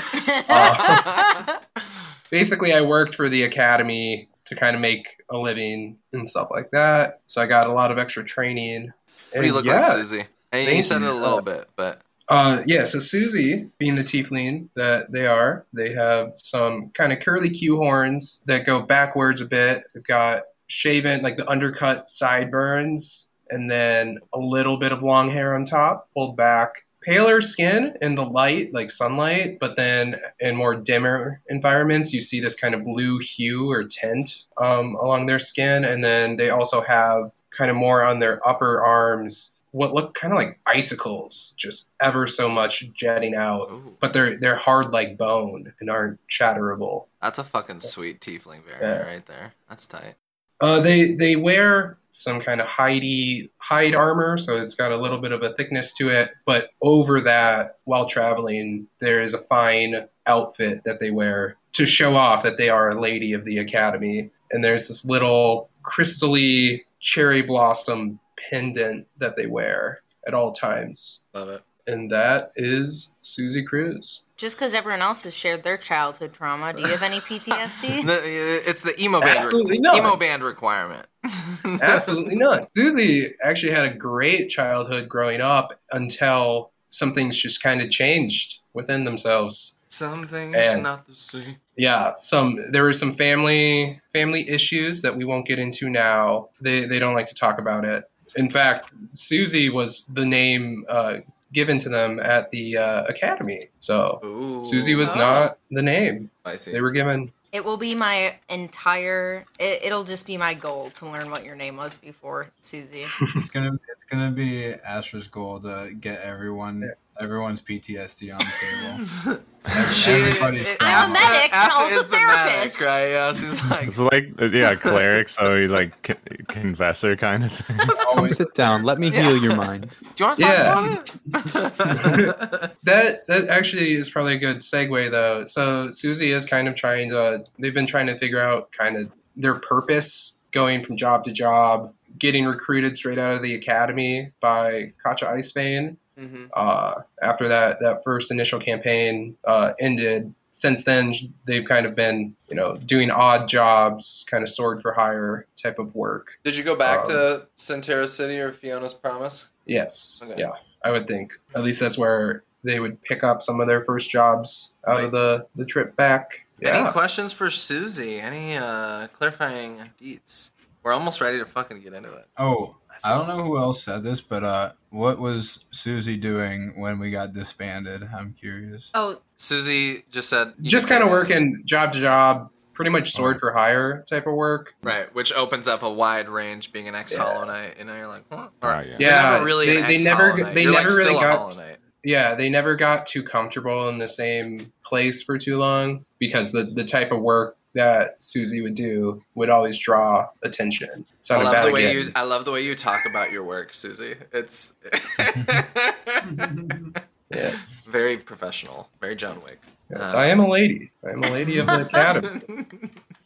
Basically, I worked for the academy to kind of make a living and stuff like that. So I got a lot of extra training. what do you look yeah, like, Susie? And you said it a little bit, but Uh, yeah, so Susie, being the tiefling that they are, they have some kind of curly Q horns that go backwards a bit. They've got shaven, like the undercut sideburns, and then a little bit of long hair on top, pulled back. Paler skin in the light, like sunlight, but then in more dimmer environments, you see this kind of blue hue or tint um, along their skin. And then they also have kind of more on their upper arms what look kind of like icicles, just ever so much jetting out. ooh, But they're they're hard like bone and aren't shatterable. that's a fucking sweet tiefling variant Yeah. right there. That's tight. Uh, they they wear some kind of hidey hide armor, so it's got a little bit of a thickness to it. But over that, while traveling, there is a fine outfit that they wear to show off that they are a lady of the academy. And there's this little crystally cherry blossom pendant that they wear at all times. Love it. And that is Susie Cruz. Just because everyone else has shared their childhood trauma, do you have any PTSD? The- uh, it's the emo band. Absolutely not. Emo band requirement. Absolutely not. Susie actually had a great childhood growing up until some things just kind of changed within themselves. Something's And- not the same. Yeah, some there were some family family issues that we won't get into now. They they don't like to talk about it. In fact, Susie was the name uh, given to them at the uh, academy. So Ooh, Susie was Oh. not the name. spicy. They were given. It will be my entire. It, it'll just be my goal to learn what your name was before Susie. It's gonna it's gonna be Astra's goal to get everyone Everyone's PTSD on the table. She, Everybody's it- trauma. I'm a medic, Astra I'm also is the medic, therapist. right? Yeah, she's like, It's like yeah, cleric, so he like con- confessor kind of thing. Come sit down. Let me heal your mind. do you want to talk Yeah. about it? That that actually is probably a good segue though. So Susie is kind of trying to they've been trying to figure out kind of their purpose going from job to job, getting recruited straight out of the academy by Kacha Icebane. Hmm Uh, after that that first initial campaign uh, ended, since then they've kind of been you know doing odd jobs, kind of sword for hire type of work. Did you go back Um, to Centera City or Fiona's Promise? Yes, Okay. yeah, I would think at least that's where they would pick up some of their first jobs out Right. of the the trip back. Any questions for Susie? Any uh, clarifying deets? We're almost ready to fucking get into it. Oh, I don't know who else said this, but uh, what was Susie doing when we got disbanded? I'm curious. Oh, Susie just said Just kind of working job to job, pretty much sword for hire type of work. Right, which opens up a wide range being an ex Hollow Knight, and now you're like, huh? Or, Ah, yeah. You're Yeah, never really they- they never- Hollow they you're never like really still got- Yeah, they never got too comfortable in the same place for too long because the the type of work that Susie would do would always draw attention. I Sounded love bad the way again. you. I love the way you talk about your work, Susie. It's Yes. very professional, very John Wick. yes, Uh, I am a lady. I am a lady of the academy.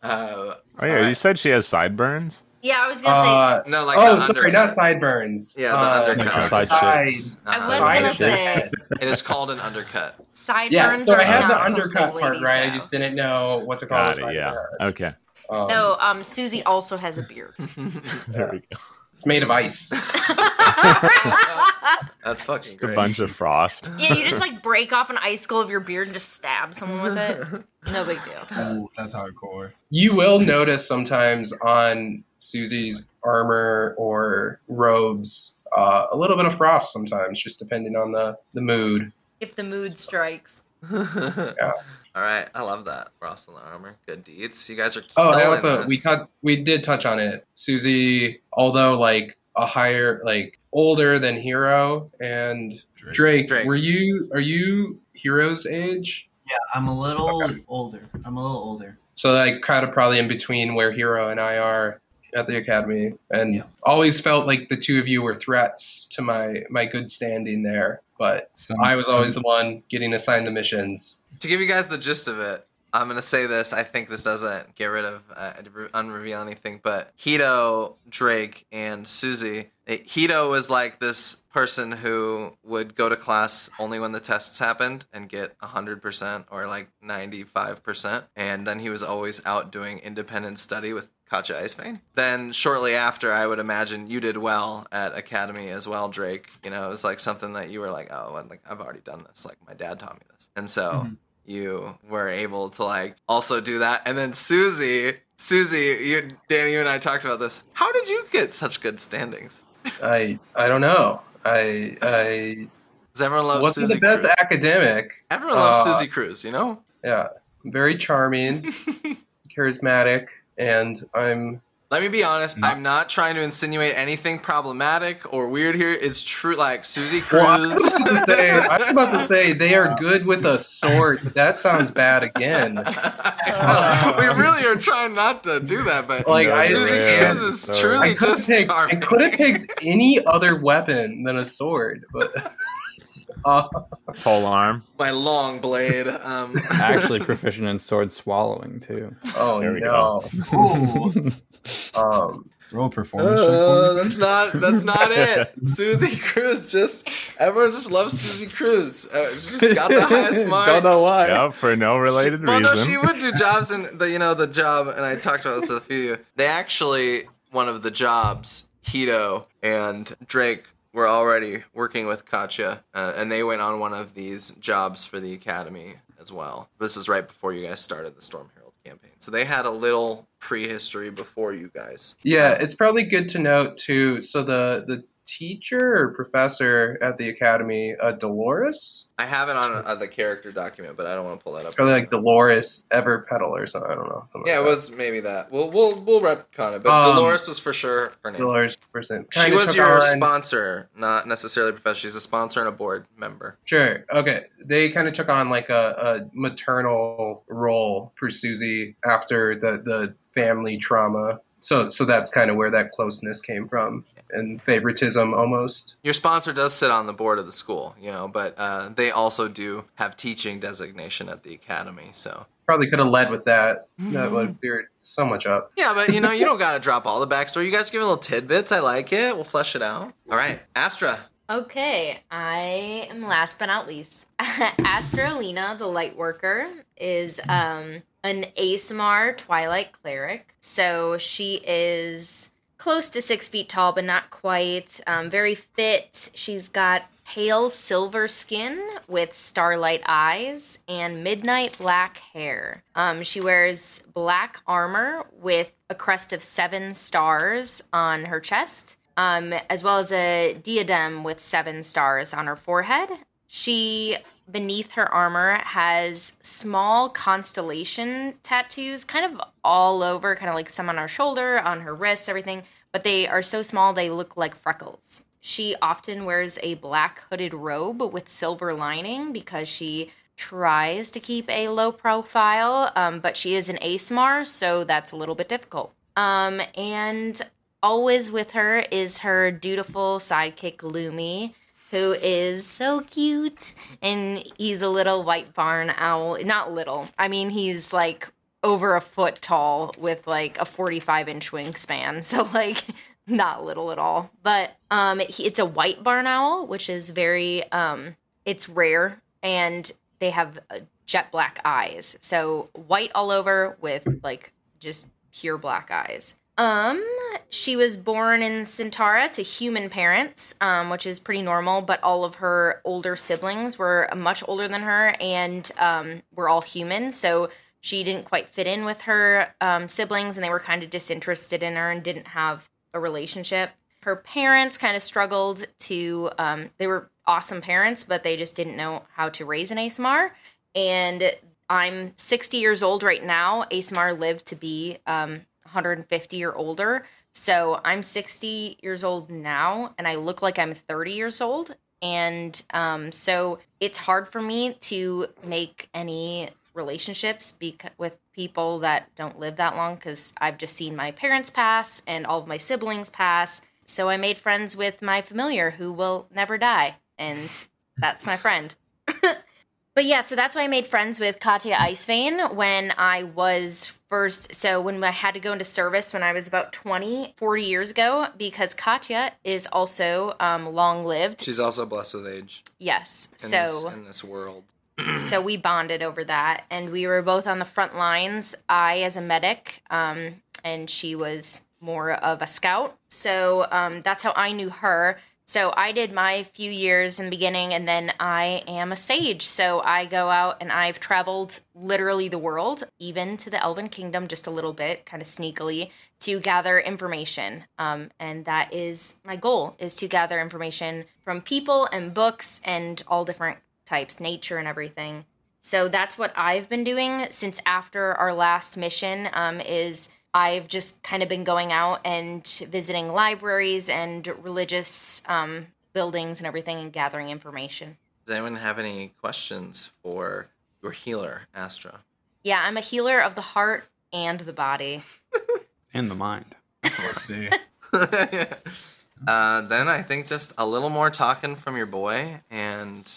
uh, Oh yeah, you said she has sideburns. Yeah, I was gonna Uh, say. no, like oh, the sorry, undercut. not sideburns. Yeah, the Uh, undercut. Like Like side. I was Side gonna chick. say It is called an undercut. Sideburns. Yeah, sideburns so I had the undercut part ladies right. I just didn't know what to call Got it. it. Yeah. Okay. Um, No, um, Susie also has a beard. There we go. it's made of ice. That's fucking Just a bunch of frost. yeah, you just like break off an icicle of your beard and just stab someone with it. No big deal. Ooh, that's hardcore. You will notice sometimes on Susie's armor or robes uh, a little bit of frost sometimes, just depending on the, the mood. If the mood strikes. yeah. All right, I love that. Frost on the armor, good deeds. You guys are. Oh, and killing also we this. we did touch on it. Susie, although like a higher, like older than Hero and Drake. Drake, Drake. were you are you Hero's age? Yeah, I'm a little older. I'm a little older. So like kind of probably in between where Hero and I are at the academy, and Yeah. always felt like the two of you were threats to my my good standing there. But Some- I was some- always the one getting assigned the missions. To give you guys the gist of it, I'm gonna say this. I think this doesn't get rid of, uh, unreveal anything. But Hito, Drake, and Susie. It, Hito was like this person who would go to class only when the tests happened and get 100% or like 95%. And then he was always out doing independent study with Katja Icevane. Then shortly after, I would imagine you did well at Academy as well, Drake. You know, it was like something that you were like, oh, well, like I've already done this. Like my dad taught me this. And so you were able to like also do that. And then Susie, Susie, you, Danny, you and I talked about this. How did you get such good standings? I I don't know. I I Because everyone loves wasn't Susie the best Cruz. academic. Everyone loves uh, Susie Cruz, you know? Yeah, very charming, charismatic, and I'm Let me be honest. No. I'm not trying to insinuate anything problematic or weird here. It's true. Like Susie Well, I Cruz. was say, I was about to say they are good with a sword, but that sounds bad again. we really are trying not to do that, but Like, I- Susie yeah, Cruz is so- truly I could have just picked, I could have picked any other weapon than a sword, but Pole arm. My long blade. Um, Actually, proficient in sword swallowing too. oh There we no. Ooh, Um, Roll a performance Uh, that's not that's not it. Susie Cruz just everyone just loves Susie Cruz. Uh, she just got the highest marks. Don't know why. Yep, for no related She, well, reason. no, she would do jobs in the you know the job, and I talked about this with a few. They actually one of the jobs, Hito and Drake were already working with Katya, uh, and they went on one of these jobs for the academy as well. This is right before you guys started the Storm Herald campaign, so they had a little prehistory before you guys. yeah, it's probably good to note too. So the the teacher or professor at the academy, uh, Dolores. I have it on uh, the character document, but I don't want to pull that up. Probably like Dolores Ever Everpetal or something. I don't know. Yeah, it like that. was maybe that. We'll we'll we'll retcon it, but Um, Dolores was for sure her name. Dolores person. She was your on- sponsor, not necessarily a professor. She's a sponsor and a board member. Sure. Okay. They kind of took on like a, a maternal role for Susie after the, the family trauma. So so that's kind of where that closeness came from and favoritism almost. Your sponsor does sit on the board of the school, you know, but uh, they also do have teaching designation at the academy. So Probably could have led with that. That would have cleared so much up. yeah, but you know, you don't gotta drop all the backstory. You guys give me little tidbits. I like it. We'll flesh it out. All right, Astra. Okay, I am last but not least. Astralina, the light worker, is um, an Aasimar Twilight cleric. So she is close to six feet tall, but not quite. Um, very fit. She's got pale silver skin with starlight eyes and midnight black hair. Um, she wears black armor with a crest of seven stars on her chest um, as well as a diadem with seven stars on her forehead. She, beneath her armor, has small constellation tattoos, kind of all over, kind of like some on her shoulder, on her wrists, everything, but they are so small they look like freckles. She often wears a black hooded robe with silver lining because she tries to keep a low profile, um, but she is an Aasimar, so that's a little bit difficult. Um, and always with her is her dutiful sidekick Lumi, who is so cute. And he's a little white barn owl. Not little. I mean, he's like over a foot tall with like a 45 inch wingspan. So, like, not little at all. But um, he, it's a white barn owl, which is very, um, it's rare. And they have uh, jet black eyes. So, white all over with like just pure black eyes. Um, she was born in Centera to human parents, um, which is pretty normal, but all of her older siblings were much older than her and um, were all human, so she didn't quite fit in with her um, siblings and they were kind of disinterested in her and didn't have a relationship. Her parents kind of struggled to, um, they were awesome parents, but they just didn't know how to raise an Aasimar. And I'm 60 years old right now. Aasimar lived to be um, 150 or older. So I'm 60 years old now, and I look like I'm 30 years old. And um, so it's hard for me to make any relationships bec- with people that don't live that long because I've just seen my parents pass and all of my siblings pass. So I made friends with my familiar who will never die, and that's my friend. But yeah, so that's why I made friends with Katya Icevein when I was first. So when I had to go into service when I was about 20, 40 years ago, because Katya is also um, long lived. She's also blessed with age. Yes. In so this, in this world. so we bonded over that and we were both on the front lines i as a medic um, and she was more of a scout so um, that's how i knew her so i did my few years in the beginning and then i am a sage so i go out and i've traveled literally the world even to the elven kingdom just a little bit kind of sneakily to gather information um, and that is my goal is to gather information from people and books and all different types, nature and everything. So that's what I've been doing since after our last mission. Um, is I've just kind of been going out and visiting libraries and religious um, buildings and everything and gathering information. Does anyone have any questions for your healer, Astra? Yeah, I'm a healer of the heart and the body. And the mind. Let's see. uh, then I think just a little more talking from your boy. And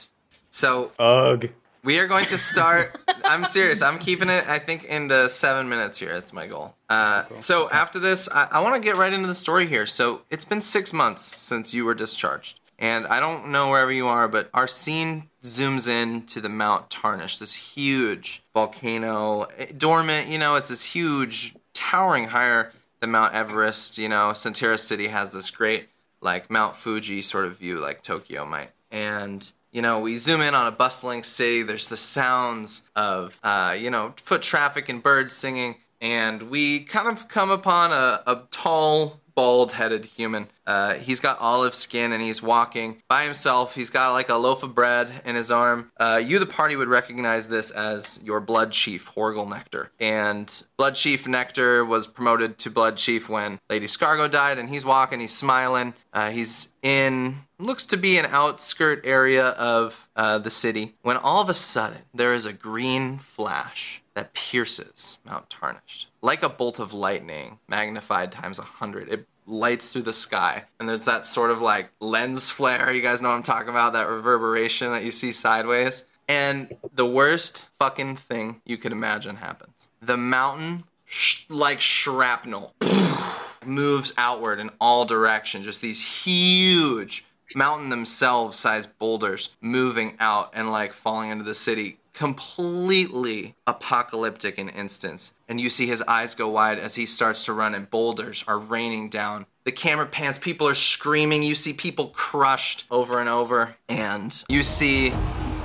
so Ugh. We are going to start. I'm serious. I'm keeping it, I think, into seven minutes here. That's my goal. Uh, so after this, I, I want to get right into the story here. So it's been six months since you were discharged. And I don't know wherever you are, but our scene zooms in to the Mount Tarnish, this huge volcano, eh, dormant, you know, it's this huge, towering higher than Mount Everest. You know, Centera City has this great, like, Mount Fuji sort of view, like Tokyo might. And you know, we zoom in on a bustling city. There's the sounds of, uh, you know, foot traffic and birds singing. And we kind of come upon a, a tall bald headed human. Uh, he's got olive skin and he's walking by himself. He's got like a loaf of bread in his arm. Uh, you, the party, would recognize this as your blood chief, Horgel Nectar. And blood chief Nectar was promoted to blood chief when Lady Scargo died, and he's walking, he's smiling. Uh, he's in looks to be an outskirt area of uh, the city when all of a sudden there is a green flash that pierces Mount Tarnished like a bolt of lightning magnified times a hundred. It lights through the sky and there's that sort of like lens flare you guys know what i'm talking about that reverberation that you see sideways. And the worst fucking thing you could imagine happens. The mountain sh- like shrapnel moves outward in all directions just these huge mountain themselves sized boulders moving out and like falling into the city completely apocalyptic in instance. And you see his eyes go wide as he starts to run and boulders are raining down. The camera pans people are screaming you see people crushed over and over and you see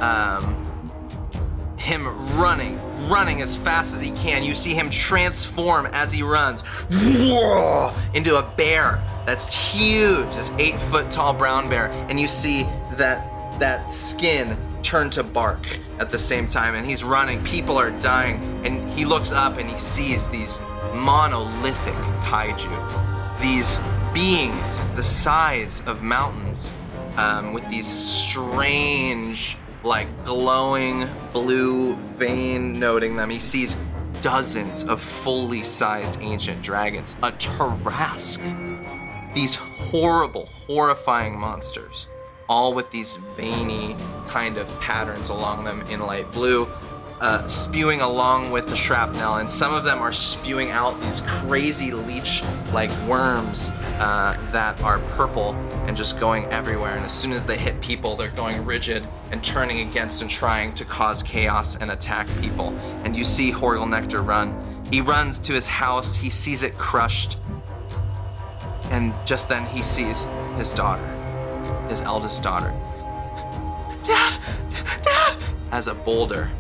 um, him running, running as fast as he can. You see him transform as he runs into a bear that's huge, this eight foot tall brown bear, and you see that that skin turn to bark at the same time, and he's running. People are dying, and he looks up and he sees these monolithic kaiju, these beings the size of mountains, um, with these strange like glowing blue vein noting them. He sees dozens of fully sized ancient dragons, a Tarrasque. These horrible, horrifying monsters, all with these veiny kind of patterns along them in light blue. Uh, spewing along with the shrapnel, and some of them are spewing out these crazy leech like worms uh, that are purple and just going everywhere. And as soon as they hit people, they're going rigid and turning against and trying to cause chaos and attack people. And you see Horgel Nectar run. He runs to his house, he sees it crushed, and just then he sees his daughter, his eldest daughter. Dad! Dad! As a boulder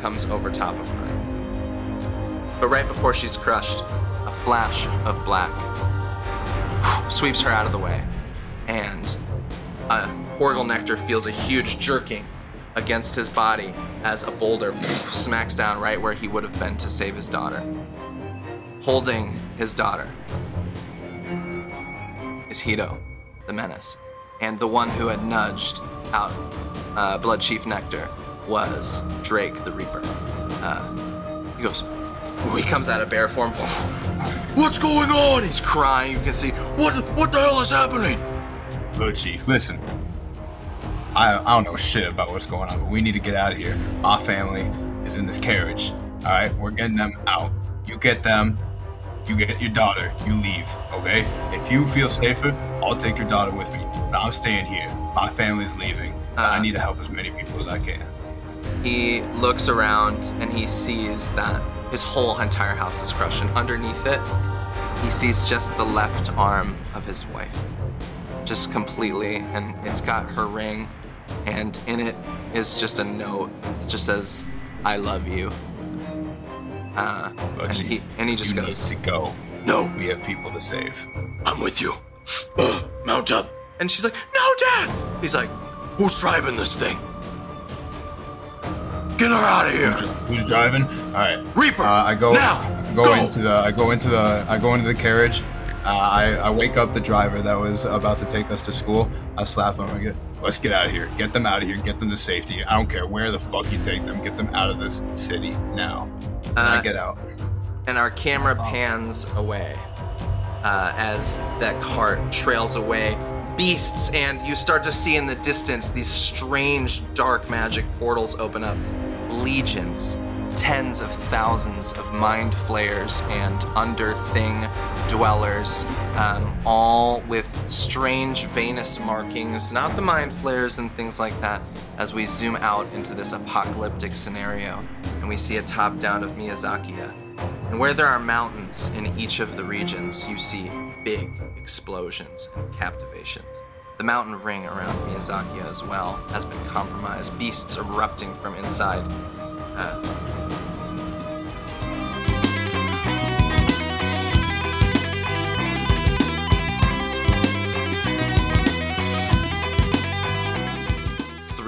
comes over top of her. But right before she's crushed, a flash of black sweeps her out of the way, and uh, Horgel Nectar feels a huge jerking against his body as a boulder smacks down right where he would have been to save his daughter. Holding his daughter is Hito, the menace, and the one who had nudged out uh, Blood Chief Nectar was Drake the Reaper. Uh, he goes, he comes out of bear form. What's going on? He's crying. You can see what what the hell is happening. Blood Chief, listen. I, I don't know shit about what's going on, but we need to get out of here. My family is in this carriage. All right, we're getting them out. You get them. You get your daughter. You leave. Okay. If you feel safer, I'll take your daughter with me. But I'm staying here. My family's leaving. I uh, need to help as many people as I can. He looks around and he sees that his whole entire house is crushed, and underneath it, he sees just the left arm of his wife. Just completely, and it's got her ring, and in it is just a note that just says, I love you. Uh, and, Chief, he, and he just you goes, need to go. No, We have people to save. I'm with you. Uh, mount up. And she's like, No, Dad! He's like, Who's driving this thing? Get her out of here! Who's driving? All right. Reaper! Uh, I go now! go, Go! into the I go into the I go into the carriage. Uh, I, I wake up the driver that was about to take us to school. I slap him. I get let's get out of here. Get them out of here. Get them to safety. I don't care where the fuck you take them. Get them out of this city now. And I Uh, get out. and our camera pans away uh, as that cart trails away. Beasts, and you start to see in the distance these strange dark magic portals open up. Legions, tens of thousands of mind flayers and under thing dwellers, um, all with strange venous markings, not the mind flayers and things like that, as we zoom out into this apocalyptic scenario and we see a top down of Miyazakiya. And where there are mountains in each of the regions, you see big explosions and captivations. The mountain ring around Miyazakiya as well has been compromised, beasts erupting from inside. Uh,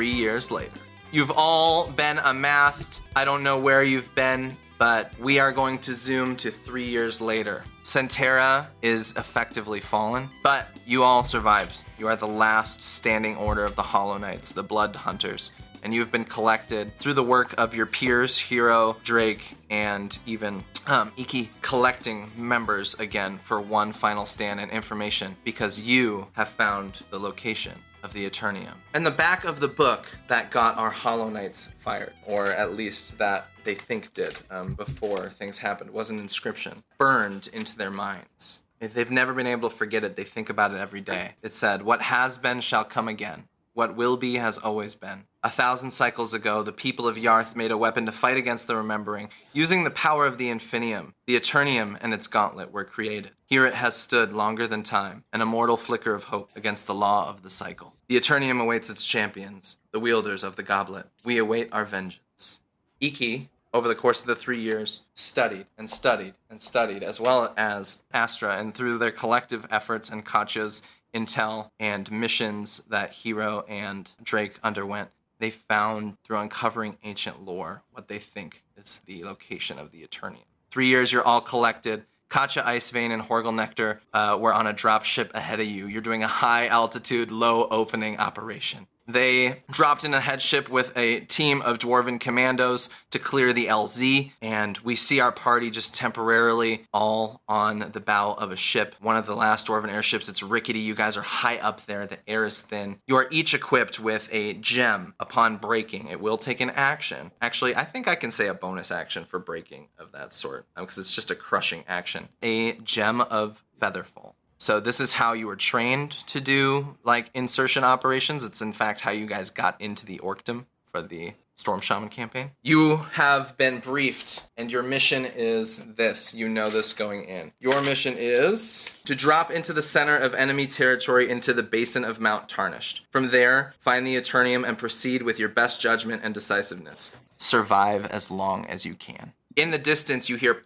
three years later. You've all been amassed. I don't know where you've been, but we are going to zoom to three years later. Centera is effectively fallen, but you all survived. You are the last standing order of the Hollow Knights, the Blood Hunters, and you have been collected through the work of your peers, Hero, Drake, and even um, Iki, collecting members again for one final stand and information because you have found the location of the Eternium. And the back of the book that got our Hollow Knights fired, or at least that they think did um, before things happened, was an inscription burned into their minds. They've never been able to forget it. They think about it every day. It said, What has been shall come again. What will be has always been. A thousand cycles ago, the people of Yarth made a weapon to fight against the remembering. Using the power of the Infinium, the Eternium and its gauntlet were created. Here it has stood longer than time, an immortal flicker of hope against the law of the cycle. The Eternium awaits its champions, the wielders of the goblet. We await our vengeance. Iki, over the course of the three years, studied and studied and studied, as well as Astra, and through their collective efforts and Katya's intel and missions that Hero and Drake underwent, they found through uncovering ancient lore what they think is the location of the Eternium. Three years, you're all collected. Katya Icevein and Horgel Nectar uh, were on a drop ship ahead of you. You're doing a high altitude, low opening operation. They dropped in a headship with a team of dwarven commandos to clear the LZ, and we see our party just temporarily all on the bow of a ship. One of the last dwarven airships. It's rickety. You guys are high up there. The air is thin. You are each equipped with a gem. Upon breaking, it will take an action. Actually, I think I can say a bonus action for breaking of that sort um, because it's just a crushing action. A gem of Featherfall. So this is how you were trained to do like insertion operations. It's in fact how you guys got into the Orkdom for the Storm Shaman campaign. You have been briefed, and your mission is this. You know this going in. Your mission is to drop into the center of enemy territory into the basin of Mount Tarnished. From there, find the Eternium and proceed with your best judgment and decisiveness. Survive as long as you can. In the distance, you hear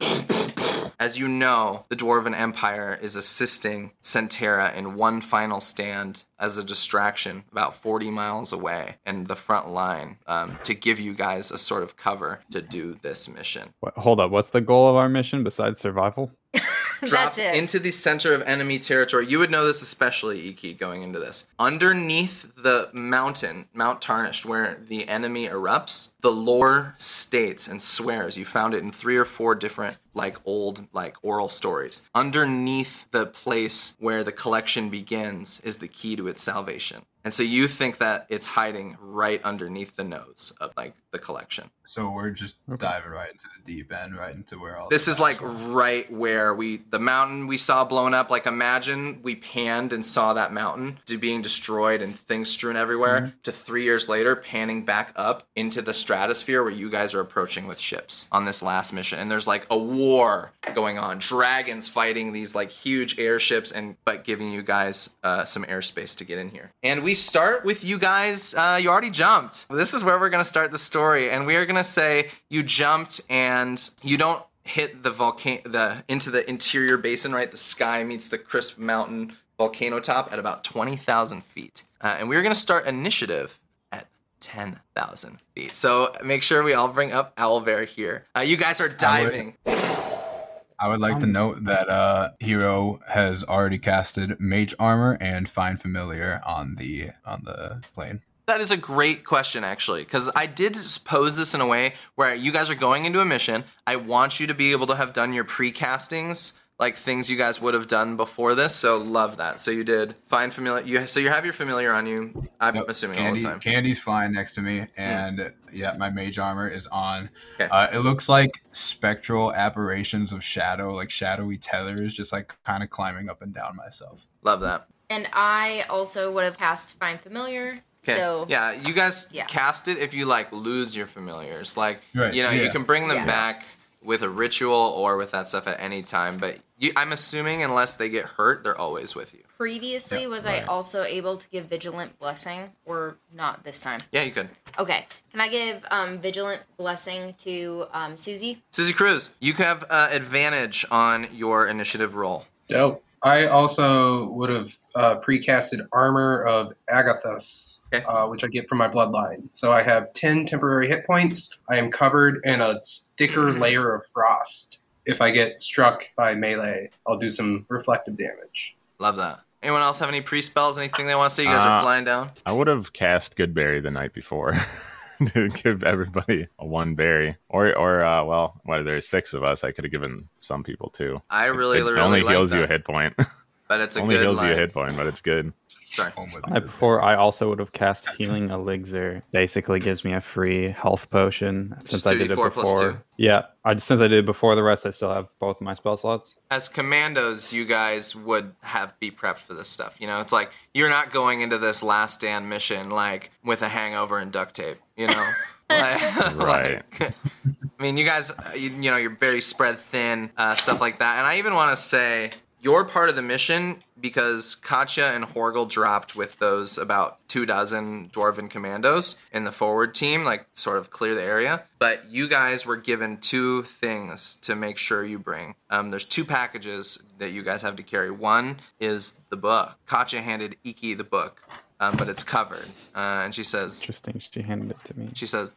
as you know, the Dwarven Empire is assisting Centera in one final stand as a distraction about 40 miles away in the front line um, to give you guys a sort of cover to do this mission. Hold up. What's the goal of our mission besides survival? Drop That's it. into the center of enemy territory. You would know this especially, Iki, going into this. Underneath the mountain, Mount Tarnished, where the enemy erupts, the lore states and swears. You found it in three or four different, like old, like oral stories. Underneath the place where the collection begins is the key to its salvation. And so you think that it's hiding right underneath the nose of like the collection. So we're just diving right into the deep end, right into where all This the is like are. right where we the mountain we saw blown up. Like imagine we panned and saw that mountain to being destroyed and things strewn everywhere. To three years later, panning back up into the stratosphere where you guys are approaching with ships on this last mission. And there's like a war going on, dragons fighting these like huge airships, and but giving you guys uh, some airspace to get in here. And we start with you guys. Uh, you already jumped. This is where we're gonna start the story, and we are gonna say you jumped and you don't hit the volcano the into the interior basin right? The sky meets the crisp mountain volcano top at about 20000 feet. Uh, and we're going to start initiative at 10000 feet. So make sure we all bring up owlbear here. Uh, you guys are diving. I would like to note that uh, Hero has already casted Mage Armor and Find Familiar on the on the plane. That is a great question, actually, because I did pose this in a way where you guys are going into a mission. I want you to be able to have done your pre-castings, like things you guys would have done before this. So love that. So you did find familiar. You so you have your familiar on you. I'm Yep. assuming Candy, all the time. Candy's flying next to me, and yeah, my mage armor is on. Okay. Uh, it looks like spectral apparitions of shadow, like shadowy tethers, just like kind of climbing up and down myself. Love that. And I also would have cast Find Familiar. Okay. So yeah, you guys Yeah. cast it if you like lose your familiars. Like Right, you know, you can bring them Yes. back with a ritual or with that stuff at any time. But you, I'm assuming unless they get hurt, they're always with you. previously, Yeah, was I also able to give Vigilant Blessing or not this time? Yeah, you could. Okay. Can I give um, Vigilant Blessing to um, Susie? Susie Cruz, you have uh, advantage on your initiative roll. Dope. I also would have uh, precasted Armor of Agathys, Okay. uh, which I get from my bloodline. So I have 10 temporary hit points. I am covered in a thicker layer of frost. If I get struck by melee, I'll do some reflective damage. Love that. Anyone else have any pre spells? Anything they want to say? You guys are Uh, flying down. I would have cast Goodberry the night before to give everybody a one berry, or or uh, well, well, there's six of us. I could have given some people two. I really, it really only like heals that. you a hit point. but it's a only good heals you a hit point, but it's good. Sorry. I, before I also would have cast healing elixir. Basically, gives me a free health potion since I did it before. Yeah, I since I did it before the rest, I still have both my spell slots. As commandos, you guys would have be prepped for this stuff. You know, it's like you're not going into this last stand mission like with a hangover and duct tape. You know, Like- Right. like- I mean, you guys, you, you know, you're very spread thin, uh, stuff like that. And I even want to say you're part of the mission because Katya and Horgel dropped with those about two dozen dwarven commandos in the forward team, like sort of clear the area. But you guys were given two things to make sure you bring. Um, there's two packages that you guys have to carry. One is the book. Katya handed Iki the book, um, but it's covered, uh, and she says, Interesting. She handed it to me. she says,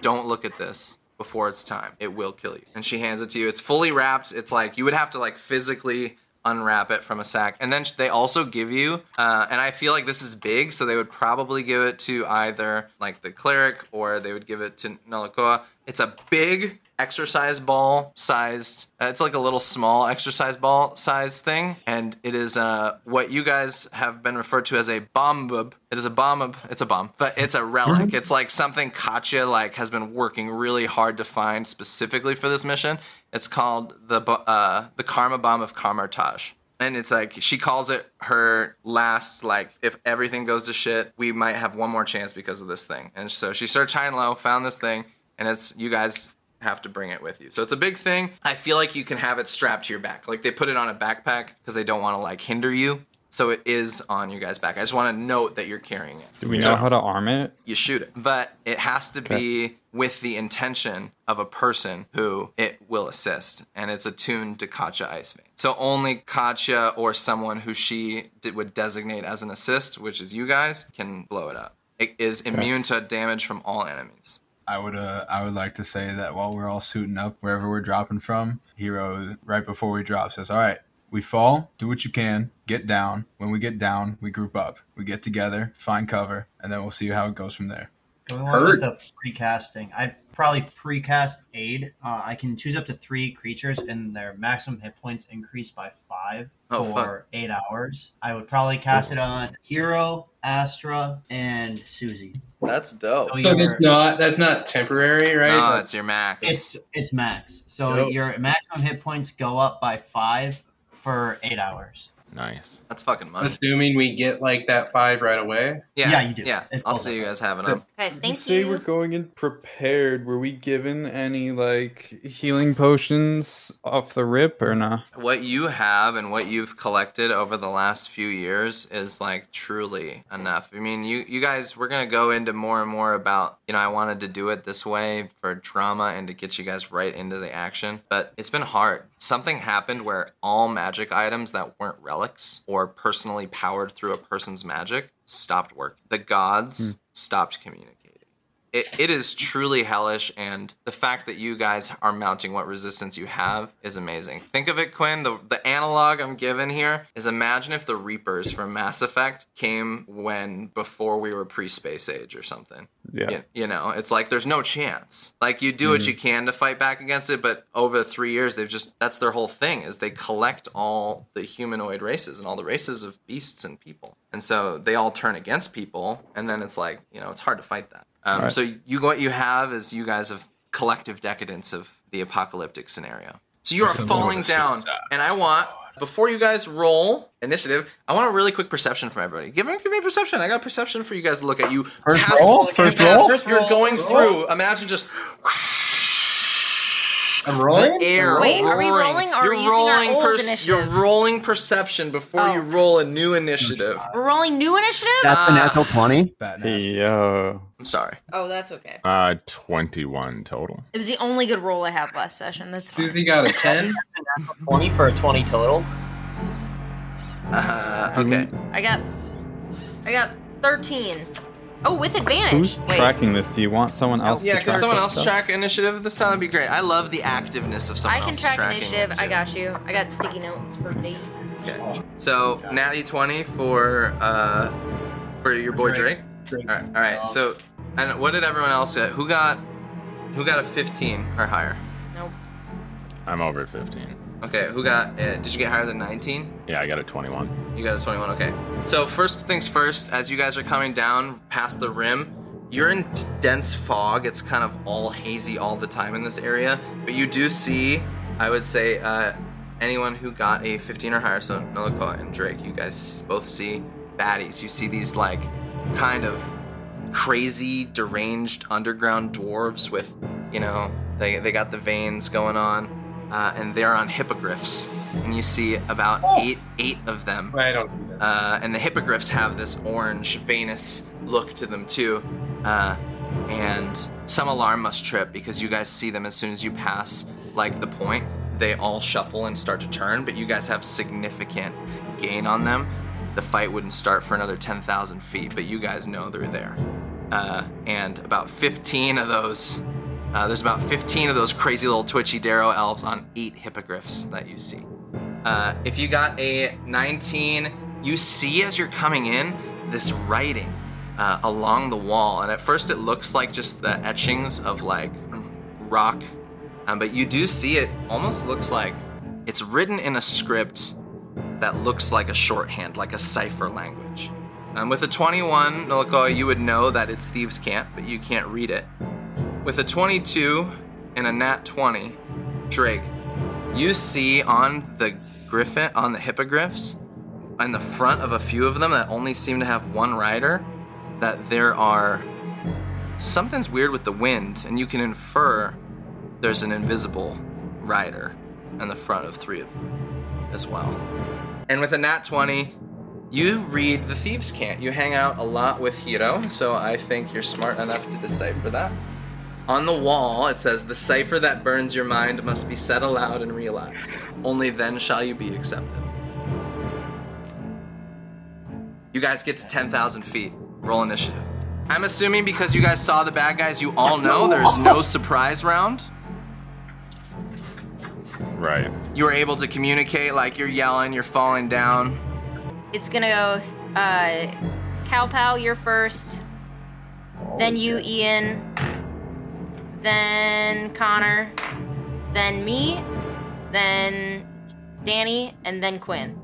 "Don't look at this before it's time. It will kill you." And she hands it to you. It's fully wrapped. It's like you would have to like physically unwrap it from a sack. And then they also give you, uh, and I feel like this is big, so they would probably give it to either like the cleric or they would give it to Nolakoa. It's a big exercise ball sized uh, it's like a little small exercise ball sized thing and it is uh what you guys have been referred to as a bomb it is a bomb it's a bomb but it's a relic. It's like something Katya like has been working really hard to find specifically for this mission. It's called the uh the karma bomb of Karmartaj and it's like she calls it her last like if everything goes to shit we might have one more chance because of this thing. And so she searched high and low found this thing and it's you guys have to bring it with you. So it's a big thing. I feel like you can have it strapped to your back. Like they put it on a backpack because they don't want to like hinder you. So it is on your guys' back. I just want to note that you're carrying it. Do we So know how to arm it? you shoot it. But it has to be with the intention of a person who it will assist. And it's attuned to Katya Ice Vein. So only Katya or someone who she did, would designate as an assist, which is you guys, can blow it up. It is immune to damage from all enemies. I would uh, I would like to say that while we're all suiting up wherever we're dropping from, Hero right before we drop says, "All right, we fall, do what you can, get down. When we get down, we group up, we get together, find cover, and then we'll see how it goes from there." Going along with the precasting, I probably precast aid. Uh, I can choose up to three creatures, and their maximum hit points increase by five Oh, for fuck. eight hours. I would probably cast it on Hero, Astra, and Susie. That's dope. So So that's not that's not temporary, right? No, That's- it's your max. it's it's max. So Yep. your maximum hit points go up by five for eight hours. Nice. That's fucking money. assuming we get like that five right away. Yeah, Yeah, you do. Yeah, It I'll goes see you guys having them. Okay, thank say you. we're going in prepared. Were we given any like healing potions off the rip or not? What you have and what you've collected over the last few years is like truly enough. I mean, you you guys, we're gonna go into more and more about. You know, I wanted to do it this way for drama and to get you guys right into the action, but it's been hard. Something happened where all magic items that weren't relics or personally powered through a person's magic stopped working. The gods hmm. stopped communicating. It, it is truly hellish, and the fact that you guys are mounting what resistance you have is amazing. Think of it, Quinn. The, the analog I'm given here is imagine if the Reapers from Mass Effect came when before we were pre space age or something. Yeah. You, you know, it's like there's no chance. Like you do what mm-hmm. you can to fight back against it, but over three years, they've just that's their whole thing is they collect all the humanoid races and all the races of beasts and people, and so they all turn against people, and then it's like you know it's hard to fight that. Um, Right. So you what you have is you guys have collective decadence of the apocalyptic scenario. So you are Some falling sort of down, suicide. and I want before you guys roll initiative, I want a really quick perception from everybody. Give me, give me a perception. I got a perception for you guys to look at. You First pass- roll? you First pass- roll? First You're going Roll. through. Imagine just I'm rolling. the air. Wait, are we rolling or are you're we using our rolling old You're rolling perception before Oh. you roll a new initiative. We're rolling new initiative? That's a natural 20. Bat nasty. Yo. I'm sorry. oh, that's okay. Uh, 21 total. It was the only good roll I had last session. That's fine. Susie got a ten. 20 for a 20 total. Uh, okay. I got, I got 13. Oh, with advantage. Who's Wait. tracking this? Do you want someone else? Yeah, to can track someone else stuff? track initiative this time? That'd be great. I love the activeness of someone I can else track tracking initiative. it, I too. got you. I got sticky notes for days. Okay. So natty twenty for uh for your boy Drake. Drake. All right. All right. So and what did everyone else get? Who got who got a fifteen or higher? Nope. I'm over at 15. Okay. Who got? it? did you get higher than nineteen? Yeah, I got a 21. You got a 21. Okay. So first things first, as you guys are coming down past the rim, you're in dense fog. It's kind of all hazy all the time in this area, but you do see, I would say, uh, anyone who got a 15 or higher. So Nolakoa and Drake, you guys both see baddies. You see these like kind of crazy, deranged underground dwarves with, you know, they they got the veins going on, uh, and they're on hippogriffs. And you see about eight eight of them. I don't see that. uh, and the hippogriffs have this orange venous look to them too. Uh, and some alarm must trip because you guys see them as soon as you pass like the point. They all shuffle and start to turn but you guys have significant gain on them. The fight wouldn't start for another 10000 feet but you guys know they're there. Uh, and about 15 of those uh, there's about 15 of those crazy little twitchy darrow elves on eight hippogriffs that you see uh, if you got a 19, you see as you're coming in this writing uh, along the wall, and at first it looks like just the etchings of like rock, um, but you do see it almost looks like it's written in a script that looks like a shorthand, like a cipher language. Um, with a 21, Nolakoa, you would know that it's Thieves' Cant, but you can't read it. With a 22 and a nat 20, Drake, you see on the griffin on the hippogriffs in the front of a few of them that only seem to have one rider that there are something's weird with the wind and you can infer there's an invisible rider in the front of three of them as well. And with a nat 20 you read the thieves cant. You hang out a lot with hiro so i think you're smart enough to decipher that on the wall, it says, The cipher that burns your mind must be said aloud and realized. Only then shall you be accepted. You guys get to 10,000 feet. Roll initiative. I'm assuming because you guys saw the bad guys, you all know there's no surprise round. Right. You were able to communicate, like you're yelling, you're falling down. It's gonna go. Uh, Cow Pal, you're first. Then you, Ian. Then Connor. Then me. Then Danny, and then Quinn.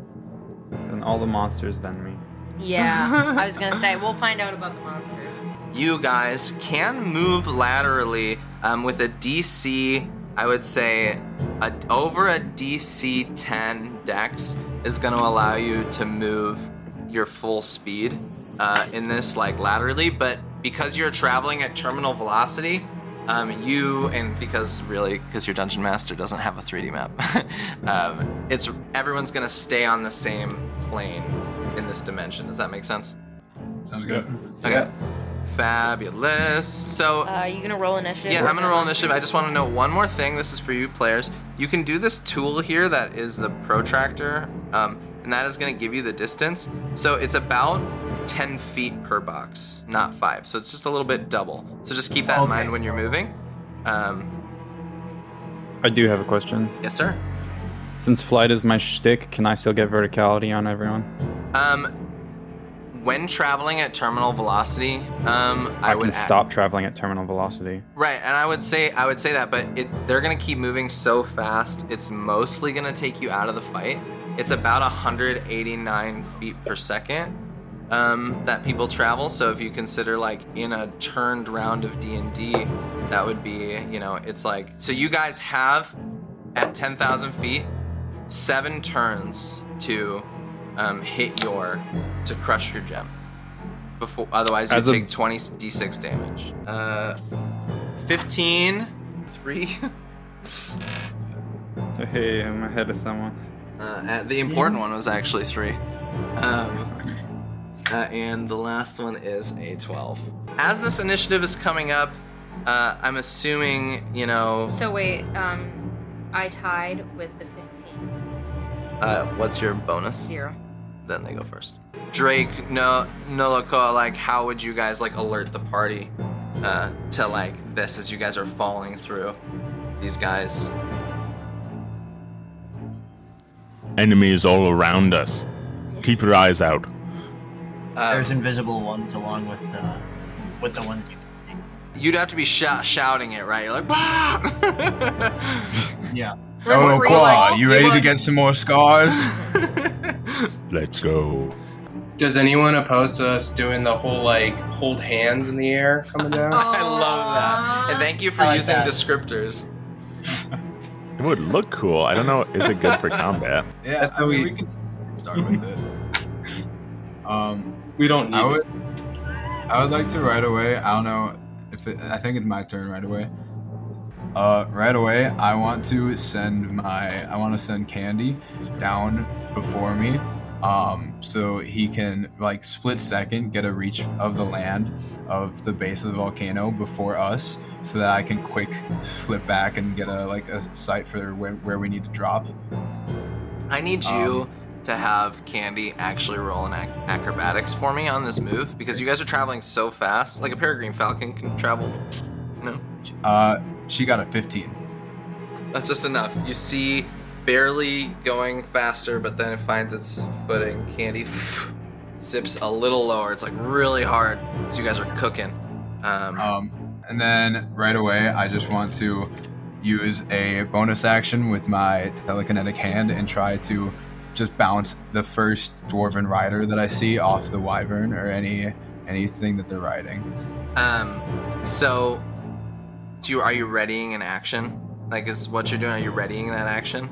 Then all the monsters, then me. Yeah, I was gonna say we'll find out about the monsters. you guys can move laterally um, with a DC. I would say a, over a DC 10 dex is going to allow you to move your full speed uh, in this like laterally, but because you're traveling at terminal velocity, um, you and because really because your dungeon master doesn't have a 3D map, um, it's everyone's going to stay on the same plane in this dimension. Does that make sense? Sounds good. Okay. Fabulous. So, Uh, you gonna roll initiative? yeah, I'm gonna roll initiative. I just want to know one more thing. This is for you players. You can do this tool here that is the protractor, um, and that is gonna give you the distance. So it's about 10 feet per box, not five. So it's just a little bit double. So just keep that in mind when you're moving. Um, I do have a question. yes, sir. Since flight is my shtick, can I still get verticality on everyone? Um, when traveling at terminal velocity, um, I, I, would can add- stop traveling at terminal velocity. Right, and I would say I would say that, but it, they're gonna keep moving so fast. It's mostly gonna take you out of the fight. It's about 189 feet per second um, that people travel. So if you consider like in a turned round of D and D, that would be you know it's like so you guys have at 10,000 feet seven turns to um, hit your to crush your gem. Before otherwise you As a- take 20 d6 damage. Uh, 15, 3. Hey, I'm ahead of someone. Uh, the important one was actually 3. Um, uh, and the last one is a 12. As this initiative is coming up, uh, I'm assuming, you know, So wait, um, I tied with the 15. uh, what's your bonus? Zero. then they go first. Drake, no, Noloko, like, how would you guys like alert the party uh, to like this as you guys are falling through these guys? Enemies all around us. Keep your eyes out. Uh, There's invisible ones along with the with the ones you can see. you'd have to be shou- shouting it, right? You're like, "Bah!" Yeah. Oh, We're like- you ready to get some more scars? Let's go. Does anyone oppose to us doing the whole like hold hands in the air coming down? I love that. And thank you for like using that. descriptors. It would look cool. I don't know. Is it good for combat? yeah, I mean, sweet. we can start with it. Um, We don't need I would, I would like to right away. I don't know if it, I think it's my turn right away. Uh, right away, I want to send my, I want to send Candy down before me, um, so he can like split second get a reach of the land of the base of the volcano before us, so that I can quick flip back and get a like a sight for where, where we need to drop. I need you to have Candy actually roll an ac- acrobatics for me on this move because you guys are traveling so fast. Like a peregrine falcon can travel. No, Uh, she got a 15. that's just enough. You see, barely going faster, but then it finds its footing. Candy zips a little lower. It's like really hard. So you guys are cooking. Um, Um, and then right away, I just want to use a bonus action with my telekinetic hand and try to just bounce the first dwarven rider that I see off the wyvern or any anything that they're riding. Um, so, do you are you readying an action? Like, is what you're doing? Are you readying that action?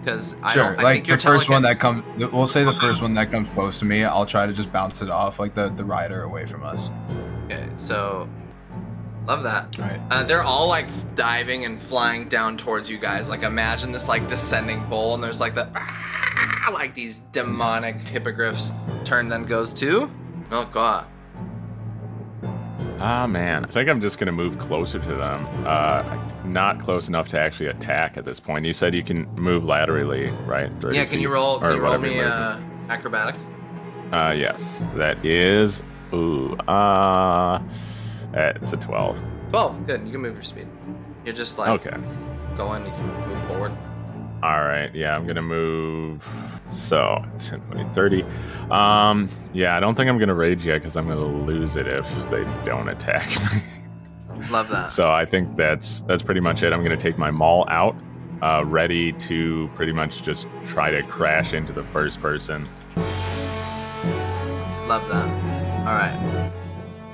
Because I sure, don't. I like think you're the first one that comes, we'll say the first one that comes close to me, I'll try to just bounce it off, like the the rider away from us. Okay, so love that. Right. Uh, they're all like diving and flying down towards you guys. Like imagine this like descending bowl, and there's like the ah, like these demonic hippogriffs. Turn then goes to oh god. Ah, man. I think I'm just going to move closer to them. Uh, not close enough to actually attack at this point. You said you can move laterally, right? Yeah, can you roll? Can you roll me uh, acrobatics? Uh, yes. That is. Ooh. Uh, it's a 12. Twelve. Good. You can move your speed. You're just like Okay. going. You can move forward. All right. Yeah, I'm going to move. So, 10, 20, 30. Um, yeah, I don't think I'm going to rage yet because I'm going to lose it if they don't attack me. Love that. So I think that's that's pretty much it. I'm going to take my maul out, uh, ready to pretty much just try to crash into the first person. Love that. All right.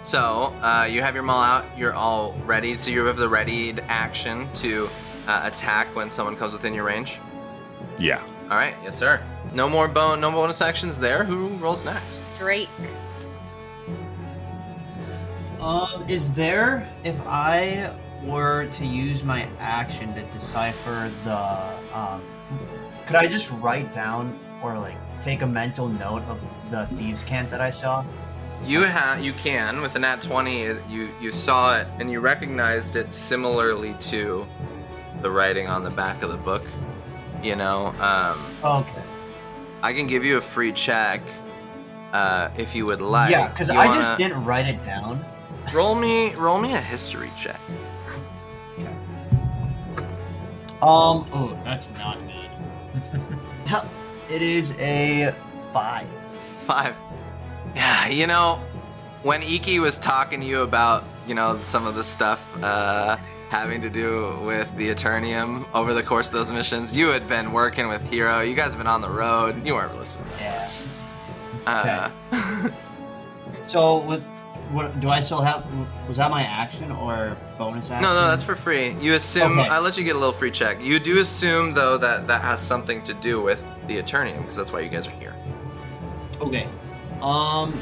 So uh, you have your maul out. You're all ready. So you have the readied action to uh, attack when someone comes within your range. Yeah. All right. Yes, sir. No more bon- no bonus actions there. Who rolls next? Drake. Um, is there if I were to use my action to decipher the um, could I just write down or like take a mental note of the thieves' cant that I saw? You have you can with a nat 20 you you saw it and you recognized it similarly to the writing on the back of the book. You know, um, Okay. I can give you a free check uh, if you would like. yeah, because I wanna- just didn't write it down. roll me roll me a history check. Okay. Um. Oh, that's not good. it is a five. Five. Yeah, you know, when Iki was talking to you about, you know, some of the stuff uh, having to do with the Eternium over the course of those missions, you had been working with Hero. You guys have been on the road. You weren't listening. Yeah. Uh, So, what, what do I still have? Was that my action or bonus action? no, no, that's for free. You assume. Okay. I'll let you get a little free check. You do assume, though, that that has something to do with the Eternium, because that's why you guys are here. Okay. Um.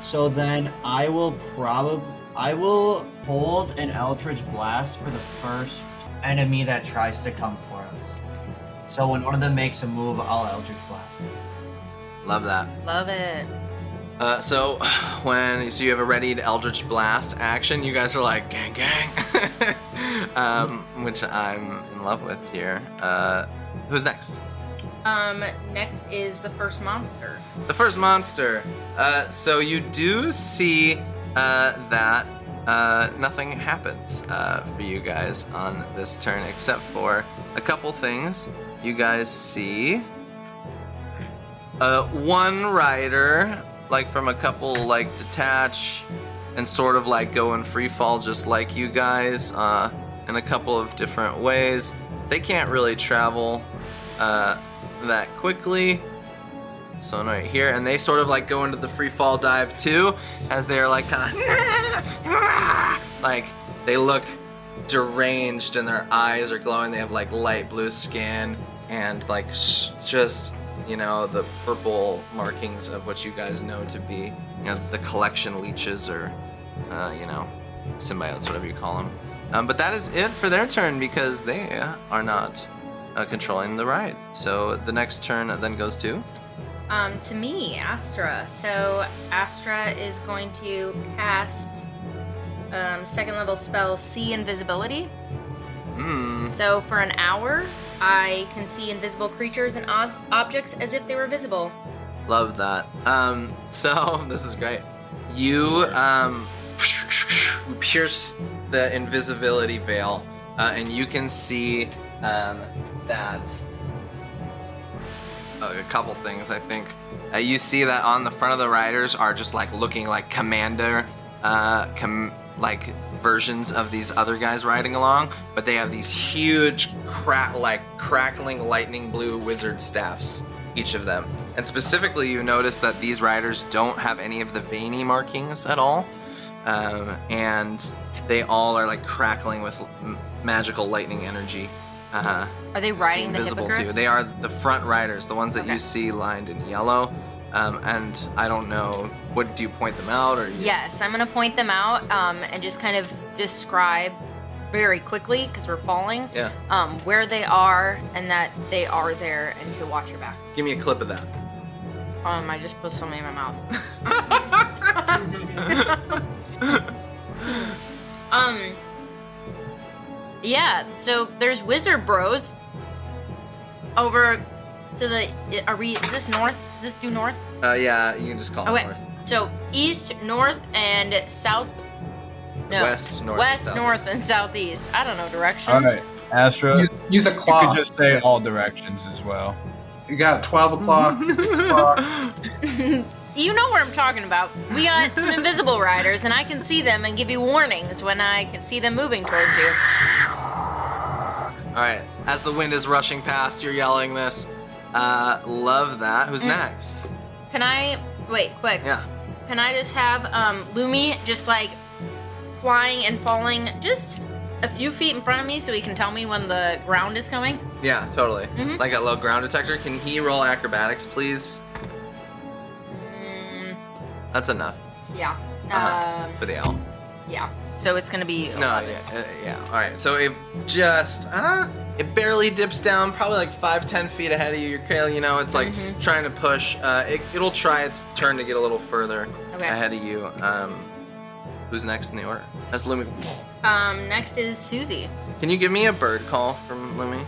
So then I will probably I will hold an Eldritch Blast for the first enemy that tries to come for us. So when one of them makes a move, I'll Eldritch Blast. them. Love that. Love it. Uh, so when so you have a readied Eldritch Blast action, you guys are like gang gang, um, which I'm in love with here. Uh, who's next? Um, next is the first monster. The first monster. Uh, so you do see uh, that uh, nothing happens uh, for you guys on this turn except for a couple things. You guys see uh, one rider, like from a couple, like detach and sort of like go in free fall, just like you guys, uh, in a couple of different ways. They can't really travel uh, that quickly. So right here, and they sort of like go into the free fall dive too, as they're like kind of like they look deranged and their eyes are glowing. They have like light blue skin and like sh- just you know the purple markings of what you guys know to be you know the collection leeches or uh, you know symbiotes, whatever you call them. Um, but that is it for their turn because they are not uh, controlling the ride. So the next turn then goes to. Um, to me, Astra. So Astra is going to cast um, second level spell See Invisibility. Hmm. So for an hour, I can see invisible creatures and os- objects as if they were visible. Love that. Um, so this is great. You um, pierce the invisibility veil, uh, and you can see um, that a couple things. I think uh, you see that on the front of the riders are just like looking like commander, uh, com- like versions of these other guys riding along, but they have these huge, crack like crackling lightning blue wizard staffs, each of them. And specifically, you notice that these riders don't have any of the veiny markings at all, um, and they all are like crackling with m- magical lightning energy. Uh, Are they riding the invisible too. hippogriffs? They are the front riders, the ones that Okay. you see lined in yellow. Um, and I don't know, what do you point them out or you? Yes, I'm gonna point them out um, and just kind of describe very quickly because we're falling. Yeah. Um, where they are and that they are there and to watch your back. Give me a clip of that. Um, I just put something in my mouth. um. Yeah. So there's wizard bros over to the. Are we? Is this north? Is this due north? Uh, yeah, you can just call Okay. it north. So east, north, and south. No. West, north, and West, southeast. north, and southeast. I don't know directions. All right, Astra. Use, use a clock. You could just say all directions as well. You got 12 o'clock, 6 o'clock. You know what I'm talking about. We got some invisible riders, and I can see them and give you warnings when I can see them moving towards you. All right. As the wind is rushing past, you're yelling this. Uh, love that. Who's Mm. next? Can I wait? Quick. Yeah. Can I just have um, Lumi just like flying and falling just a few feet in front of me so he can tell me when the ground is coming? Yeah, totally. Mhm. Like a low ground detector. Can he roll acrobatics, please? That's enough yeah. Uh-huh. Um, for the L. yeah. So it's gonna be. No, yeah, uh, yeah. All right. So it just, uh, it barely dips down, probably like five, ten feet ahead of you. Your trail, you know, it's like Mhm. trying to push. Uh, it, it'll try its turn to get a little further Okay. ahead of you. Um, who's next in the order? That's Lumi. Um. Next is Susie. Can you give me a bird call from Lumi?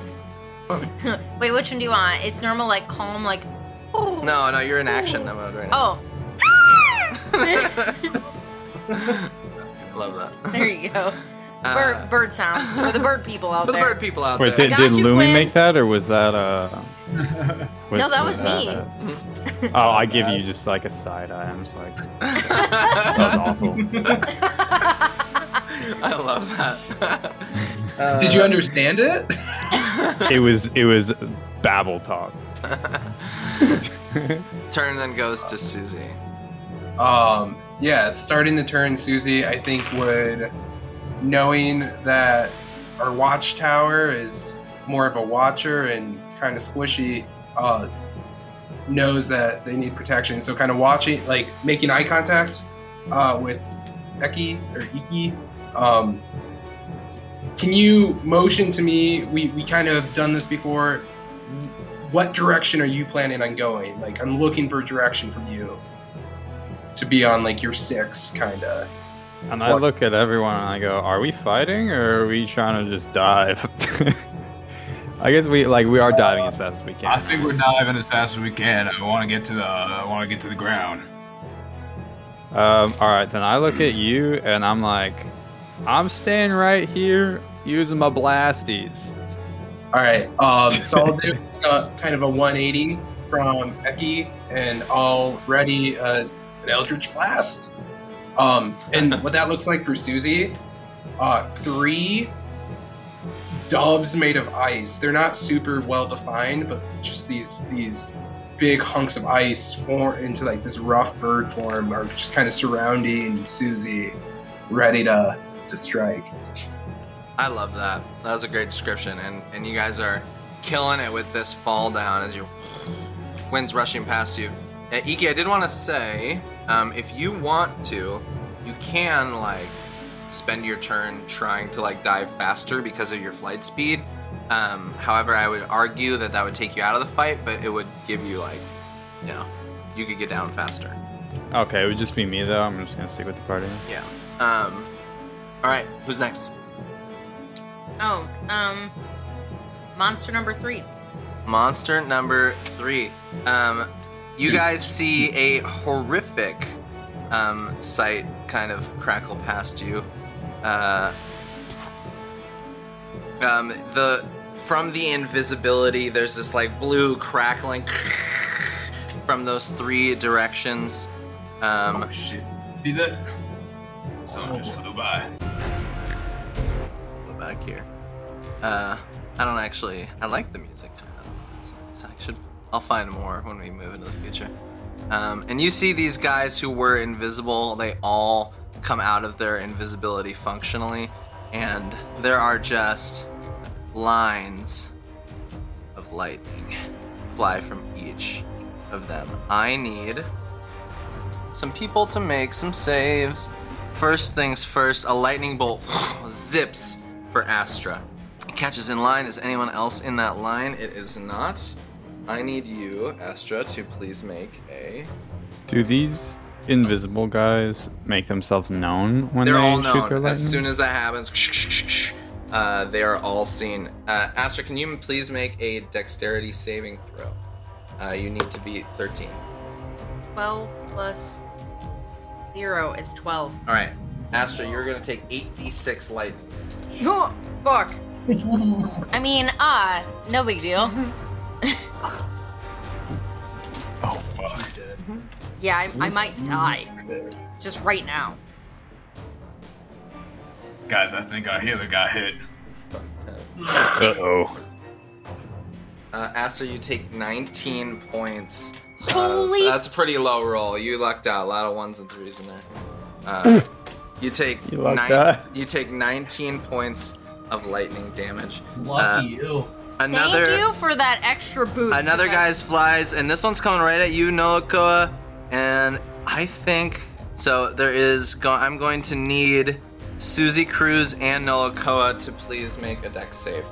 Wait, which one do you want? It's normal, like calm, like. Oh. No, no, you're in action mode right now. Oh. Love that. there you go. Uh, Bird, bird sounds for the bird people out for the bird people out Wait, there. did, did you, Lumi Quinn. make that, or was that uh? No, that was me. uh, oh, I give you just like a side eye. I'm just like, that was awful. I love that. Uh, Did you understand it? It was it was babble talk. Turn then goes to Susie. Um, yeah, starting the turn, Susie, I think would, knowing that our watchtower is more of a watcher and kind of squishy, uh, knows that they need protection. So kind of watching, like making eye contact uh, with Eki or Iki. Um, can you motion to me? We we kind of done this before. What direction are you planning on going? Like I'm looking for direction from you to be on like your six kind of. And I look at everyone and I go, "Are we fighting or are we trying to just dive?" I guess we like we are diving as fast as we can. I think we're diving as fast as we can. I want to get to the. I want to get to the ground. Um, all right, then I look at you and I'm like, I'm staying right here using my blasties. All right. Um, so I'll do uh, kind of a 180 from Eki, and I'll ready uh, an Eldritch Blast. Um, and what that looks like for Susie, uh, three doves made of ice. They're not super well defined, but just these these big hunks of ice form into like this rough bird form are just kind of surrounding Susie, ready to to strike. I love that. That was a great description, and and you guys are killing it with this fall down as you winds rushing past you. Uh, Iki, I did want to say, um, if you want to, you can like spend your turn trying to like dive faster because of your flight speed. Um, however, I would argue that that would take you out of the fight, but it would give you like, you know, you could get down faster. Okay, it would just be me though. I'm just gonna stick with the party. Yeah. Um. All right. Who's next? Oh, um, monster number three. Monster number three. Um, you guys see a horrific um, sight kind of crackle past you. Uh, um, the from the invisibility, there's this like blue crackling from those three directions. Um, Oh shit! See that? Someone just flew by. back here. Uh, I don't actually. I like the music. I should. I'll find more when we move into the future. Um, and you see these guys who were invisible. They all come out of their invisibility functionally, and there are just lines of lightning fly from each of them. I need some people to make some saves. First things first, a lightning bolt zips for Astra. It catches in line. Is anyone else in that line? It is not. I need you, Astra, to please make a. Do these invisible guys make themselves known when They're they all shoot their known. lightning? As soon as that happens, uh, they are all seen. Uh, Astra, can you please make a dexterity saving throw? Uh, you need to be 13. 12 plus 0 is 12. All right, Astra, you're gonna take 8d6 lightning. Oh, fuck. I mean, ah, no big deal. Oh fuck! Yeah, I, I might die. Just right now. Guys, I think our healer got hit. Uh oh. Uh, Astra, you take 19 points. of- Holy- that's a pretty low roll. You lucked out. A lot of ones and threes in there. Uh, you take You lucked nine- out. You take 19 points of lightning damage. Lucky Uh, you. Another Thank you for that extra boost. another guy's flies, and this one's coming right at you, Noakoa. And I think so. There is. Go- I'm going to need Susie Cruz and Noakoa to please make a deck save,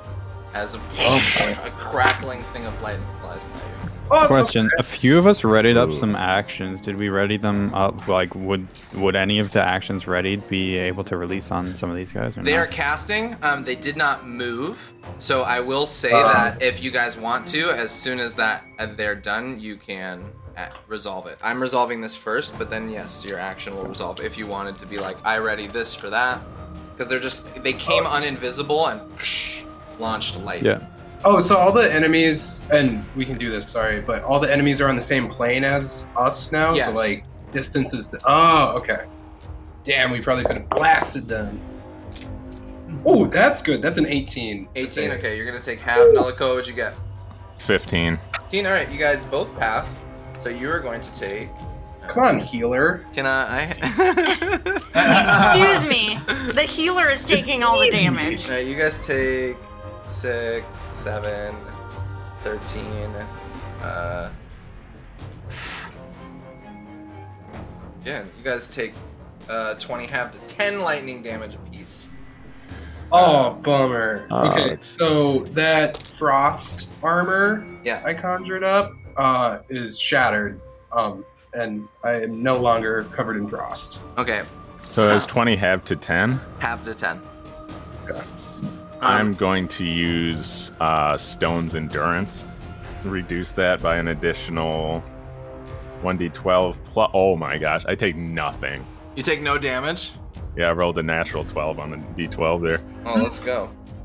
as oh a, a crackling thing of lightning flies by you. Oh, Question: okay. A few of us readied up some actions. Did we ready them up? Like, would would any of the actions readied be able to release on some of these guys? Or They not? are casting. Um, they did not move, so I will say Uh. that if you guys want to, as soon as that uh, they're done, you can uh, resolve it. I'm resolving this first, but then yes, your action will resolve. If you wanted to be like, I ready this for that, because they're just they came uninvisible and launched light. Yeah. Oh, so all the enemies, and we can do this. Sorry, but all the enemies are on the same plane as us now. Yes. So like distances. To, oh, okay. Damn, we probably could have blasted them. Oh, that's good. That's an 18. 18. Okay, you're gonna take half. Nullico, what'd you get? 15. 15. All right, you guys both pass. So you are going to take. Uh, Come on, healer. Can I? I Excuse me. The healer is taking all the damage. Alright, you guys take six, seven, thirteen, uh. Yeah, you guys take uh, 20 half to 10 lightning damage apiece. Oh, bummer. Oh, okay, it's- so that frost armor Yeah. I conjured up uh, is shattered, um, and I am no longer covered in frost. Okay, So is 20 half to 10? half to 10. Okay. I'm going to use uh, Stone's Endurance. Reduce that by an additional 1d12 plus. Oh my gosh, I take nothing. You take no damage. Yeah, I rolled a natural 12 on the d12 there. Oh, let's go.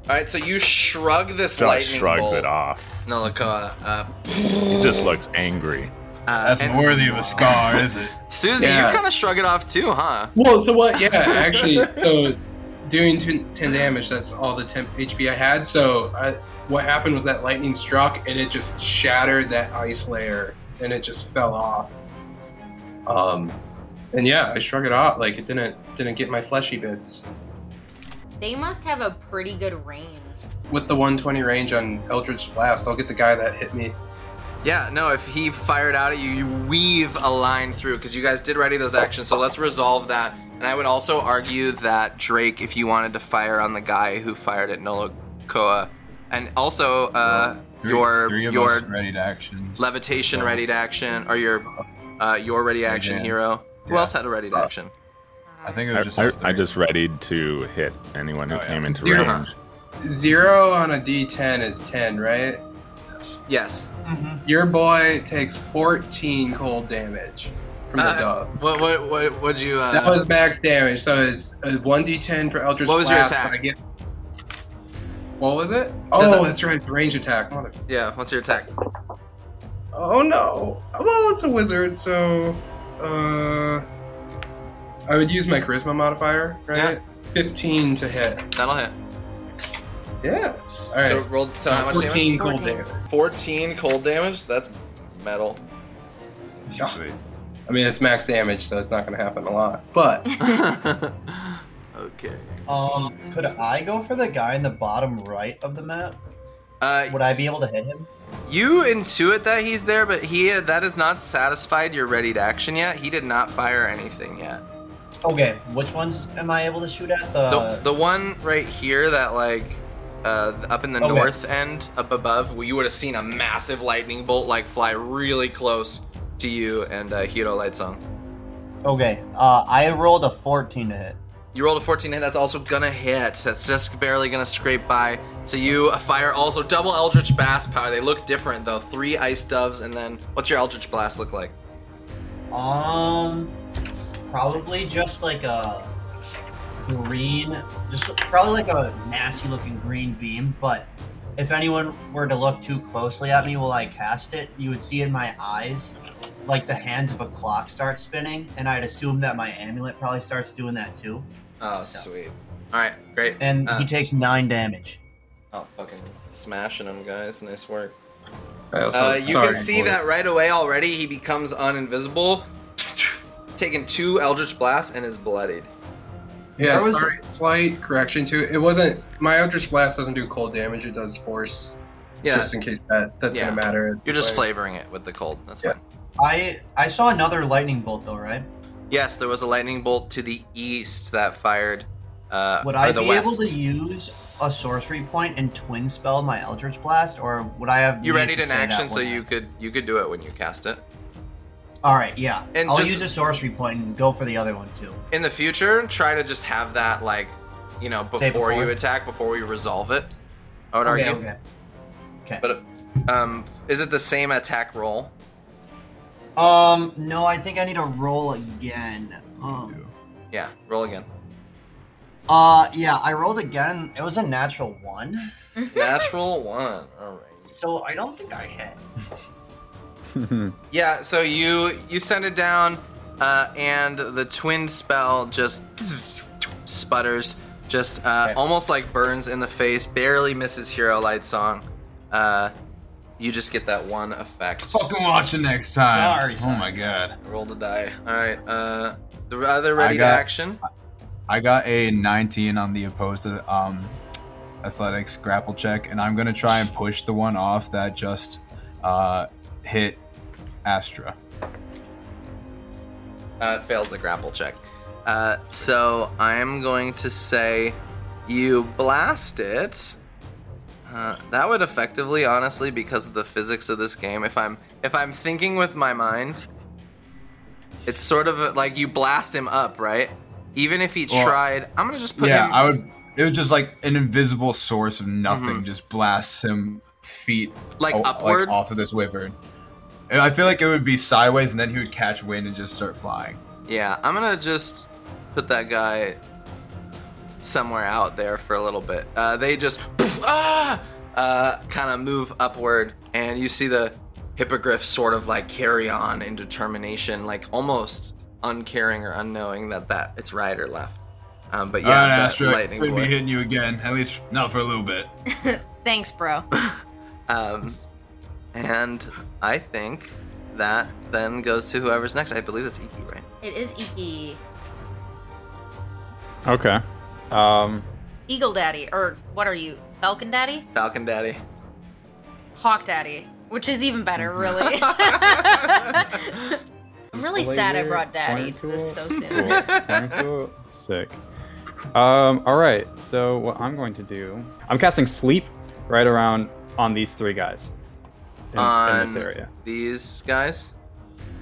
All right, so you shrug this Just lightning shrugs bolt. it off. Nolakoa. Uh, He just looks angry. uh, That's and worthy of a scar, is it? Susie, Yeah. you kind of shrug it off too, huh? Well, so what? Yeah, actually, so doing t- 10 damage, that's all the temp HP I had. So I, what happened was that lightning struck and it just shattered that ice layer and it just fell off. Um, and yeah, I shrug it off like it didn't didn't get my fleshy bits. They must have a pretty good range. With the 120 range on Eldritch Blast, I'll get the guy that hit me. Yeah, no, if he fired out at you, you weave a line through because you guys did ready those actions. So let's resolve that. And I would also argue that Drake, if you wanted to fire on the guy who fired at Nolakoa, and also uh, Three- your three of your ready to actions. levitation So- ready to action or your uh, your ready action Again. hero. Who Yeah. else had a ready to action? I think it I, was just I, us I just readied to hit anyone who Oh, yeah. came into Zero. range. Zero on a D10 is 10, right? Yes. Your boy takes 14 cold damage from the Uh, dog. What what what would you? Uh, That was max damage, so it's a 1d10 for Eldritch What was your Blast. attack? but I get... What was it? Does Oh, it- that's right, it's a range attack. Mother... yeah. What's your attack? Oh no. Well, it's a wizard, so uh, I would use my charisma modifier, right? 15 to hit. That'll hit. Yeah. All right. So roll. So how much 14 damage? cold damage. 14 cold damage. That's metal. Yeah. Sweet. I mean, it's max damage, so it's not going to happen a lot. But okay. Um, could I go for the guy in the bottom right of the map? Uh, Would I be able to hit him? you intuit that he's there, but he that is not satisfied your ready to action yet. He did not fire anything yet. Okay, which ones am I able to shoot at? The, The the one right here that like uh, up in the Okay. north end up above, where you would have seen a massive lightning bolt like fly really close to you and uh, Hiro Lightsong. okay, uh, I rolled a 14 to hit. You rolled a 14 hit. That's also gonna hit. That's just barely gonna scrape by. So you fire also double Eldritch Blast power. They look different though. Three ice doves, and then what's your Eldritch Blast look like? Um, probably just like a green, just probably like a nasty looking green beam. But if anyone were to look too closely at me while I cast it, you would see in my eyes like the hands of a clock start spinning, and I'd assume that my amulet probably starts doing that too. Oh, sweet. All right, great. And Uh, he takes nine damage. oh, fucking smashing him, guys. Nice work. Also, Uh, you sorry, can see boy. that right away already. He becomes uninvisible, taking two Eldritch Blasts and is bloodied. Yeah, Where was- sorry. Slight correction to It It wasn't my Eldritch Blast doesn't do cold damage. It does force. Yeah, Just in case that that's Yeah. gonna matter. You're just like- flavoring it with the cold. That's Yeah. fine. I I saw another lightning bolt though, right? Yes, there was a lightning bolt to the east that fired. Uh, Would I be west. able to use a sorcery point and twin spell my Eldritch Blast, or would I have? You ready to in action, so you could you could do it when you cast it. All right, yeah. And I'll just- use a sorcery point and go for the other one too. In the future, try to just have that like, you know, before, before? you attack, before we resolve it. I would Okay, argue. okay. Okay. But um, is it the same attack roll? Um, no, I think I need to roll again. Um, Yeah, roll again. uh, yeah, I rolled again. It was a natural one, Natural one. All right. so I don't think I hit. Yeah, so you you send it down, uh, and the twin spell just sputters, just uh, Okay. almost like burns in the face, barely misses Hero Light Song. Uh, you just get that one effect. Fucking watch it next time. Sorry, Oh my god. Roll to die. All right. Uh, the other ready got- to action. I got a 19 on the opposed um, athletics grapple check, and I'm gonna try and push the one off that just uh, hit Astra. Uh, it fails the grapple check. Uh, so I'm going to say you blast it. Uh, that would effectively, honestly, because of the physics of this game, if I'm if I'm thinking with my mind, it's sort of like you blast him up, right? Even if he Well, tried, I'm gonna just put yeah, him. I would. it was just like an invisible source of nothing just blasts him feet Like o- upward? off of this wyvern. And I feel like it would be sideways, and then he would catch wind and just start flying. Yeah, I'm gonna just put that guy somewhere out there for a little bit. Uh, they just ah, uh, kind of move upward, and you see the hippogriff sort of like carry on in determination, like almost uncaring or unknowing that that its right or left. Um, but yeah, that Astra, lightning wouldn't be hitting you again. At least not for a little bit. Thanks, bro. Um, and I think that then goes to whoever's next. I believe it's Iki, right? It is Iki. Okay. Um, Eagle Daddy, or what are you? Falcon Daddy? Falcon Daddy. Hawk Daddy, which is even better, really. I'm really sad I brought Daddy to this so soon. 22, Sick. Um, all right. So what I'm going to do, I'm casting sleep right around on these three guys in, in this area. These guys.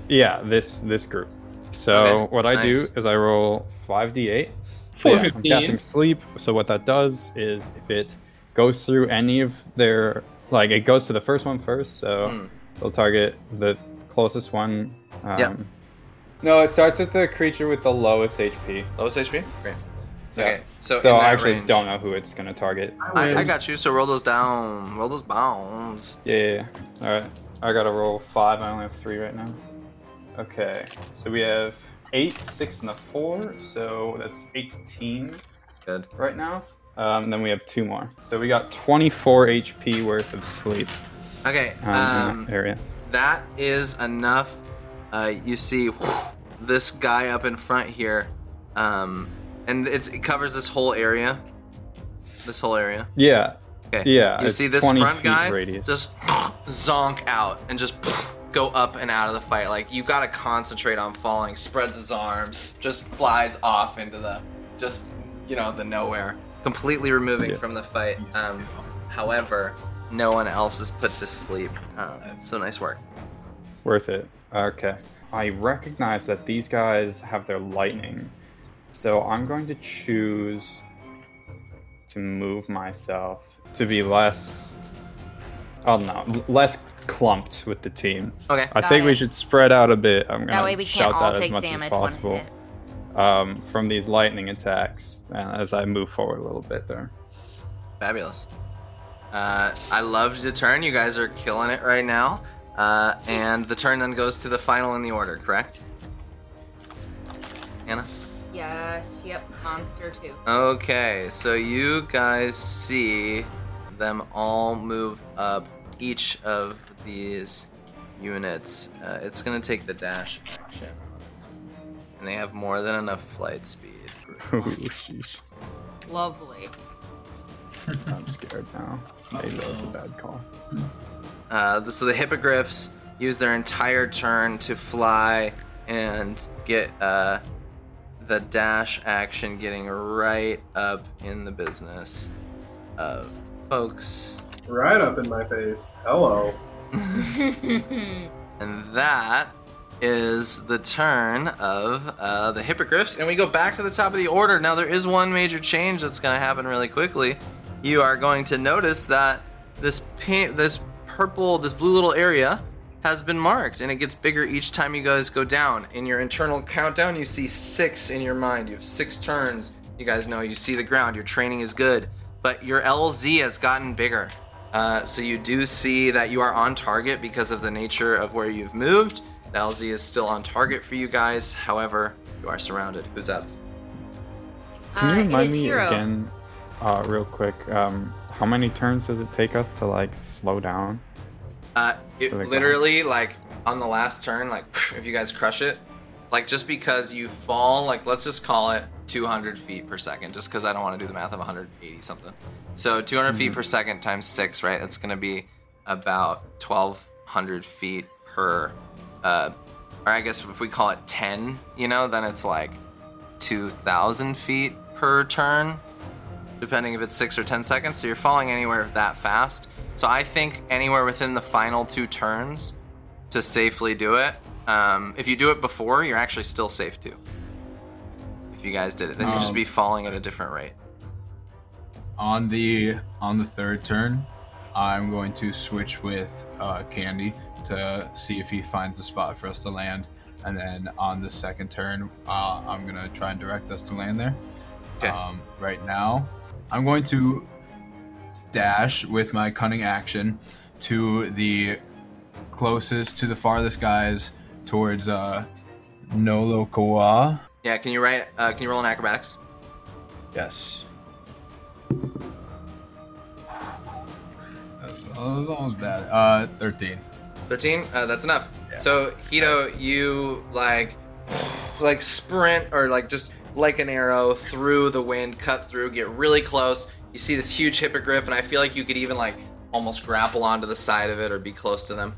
Yeah, this this group. So Okay, what I nice. do is I roll five d8. So yeah, I'm casting sleep. So what that does is if it goes through any of their like it goes to the first one first, so Hmm. it'll target the closest one. Um, Yep. No, it starts with the creature with the lowest HP. Lowest HP? Great. Yeah. Okay, so, So in I actually range- don't know who it's gonna target. I, I got you. So roll those down. Roll those bounds. Yeah, yeah, yeah. All right. I gotta roll five. I only have three right now. Okay. So we have eight, six, and a four. So that's 18 Good. right now. Um, and then we have two more. So we got 24 HP worth of sleep Okay. um, Um, that area. that is enough. Uh, you see this guy up in front here, um, and it's, it covers this whole area. This whole area. Yeah. Okay. Yeah, You see this front guy radius. just zonk out and just go up and out of the fight. Like you gotta concentrate on falling. Spreads his arms, just flies off into the just you know the nowhere, completely removing Yeah. from the fight. Um, however, no one else is put to sleep. Um, so nice work. Worth it. Okay. I recognize that these guys have their lightning. So I'm going to choose to move myself to be less. Oh no, less clumped with the team. Okay. I Got think we should spread out a bit. I'm gonna That way we shout can't all that as take much as damage when possible hit. um, from these lightning attacks uh, as I move forward a little bit there. Fabulous. Uh, I loved the turn. You guys are killing it right now. Uh, and the turn then goes to the final in the order, correct? Anna? Yes, yep, monster two. Okay, so you guys see them all move up each of these units. Uh, it's gonna take the dash action. And they have more than enough flight speed. Ooh, sheesh. Lovely. I'm scared now. Maybe that was a bad call. Uh, so the hippogriffs use their entire turn to fly and get uh, the dash action getting right up in the business of folks. Right up in my face. Hello. And that is the turn of uh, the hippogriffs. And we go back to the top of the order. Now, there is one major change that's going to happen really quickly. You are going to notice that this pink, this purple, this blue little area has been marked, and it gets bigger each time you guys go down. In your internal countdown, you see six in your mind. You have six turns. You guys know you see the ground. Your training is good, but your LZ has gotten bigger. Uh, so you do see that you are on target because of the nature of where you've moved. The LZ is still on target for you guys. However, you are surrounded. Who's up? Can Uh, you remind is me Hero. again, uh, real quick? Um, how many turns does it take us to like slow down? Uh, it For the literally like on the last turn, like if you guys crush it, like just because you fall, like let's just call it 200 feet per second, just because I don't want to do the math of 180 something. So 200 feet per second times six, right? That's gonna be about 1,200 feet per, uh, or I guess if we call it 10, you know, then it's like 2,000 feet per turn depending if it's six or ten seconds. So you're falling anywhere that fast. So I think anywhere within the final two turns to safely do it. Um, if you do it before, you're actually still safe too. If you guys did it, then you'd just Um, be falling at a different rate. On the on the third turn, I'm going to switch with uh, Candy to see if he finds a spot for us to land, and then on the second turn, uh, I'm gonna try and direct us to land there. Okay. Um, right now, I'm going to dash with my cunning action to the closest to the farthest guys towards uh, Nolakoa. Yeah, can you write? Uh, can you roll an acrobatics? Yes. That was, almost bad. Uh, 13. 13 uh, that's enough. So hito you like like sprint or like just like an arrow through the wind cut through get really close. You see this huge hippogriff and i feel like you could even like almost grapple onto the side of it or be close to them.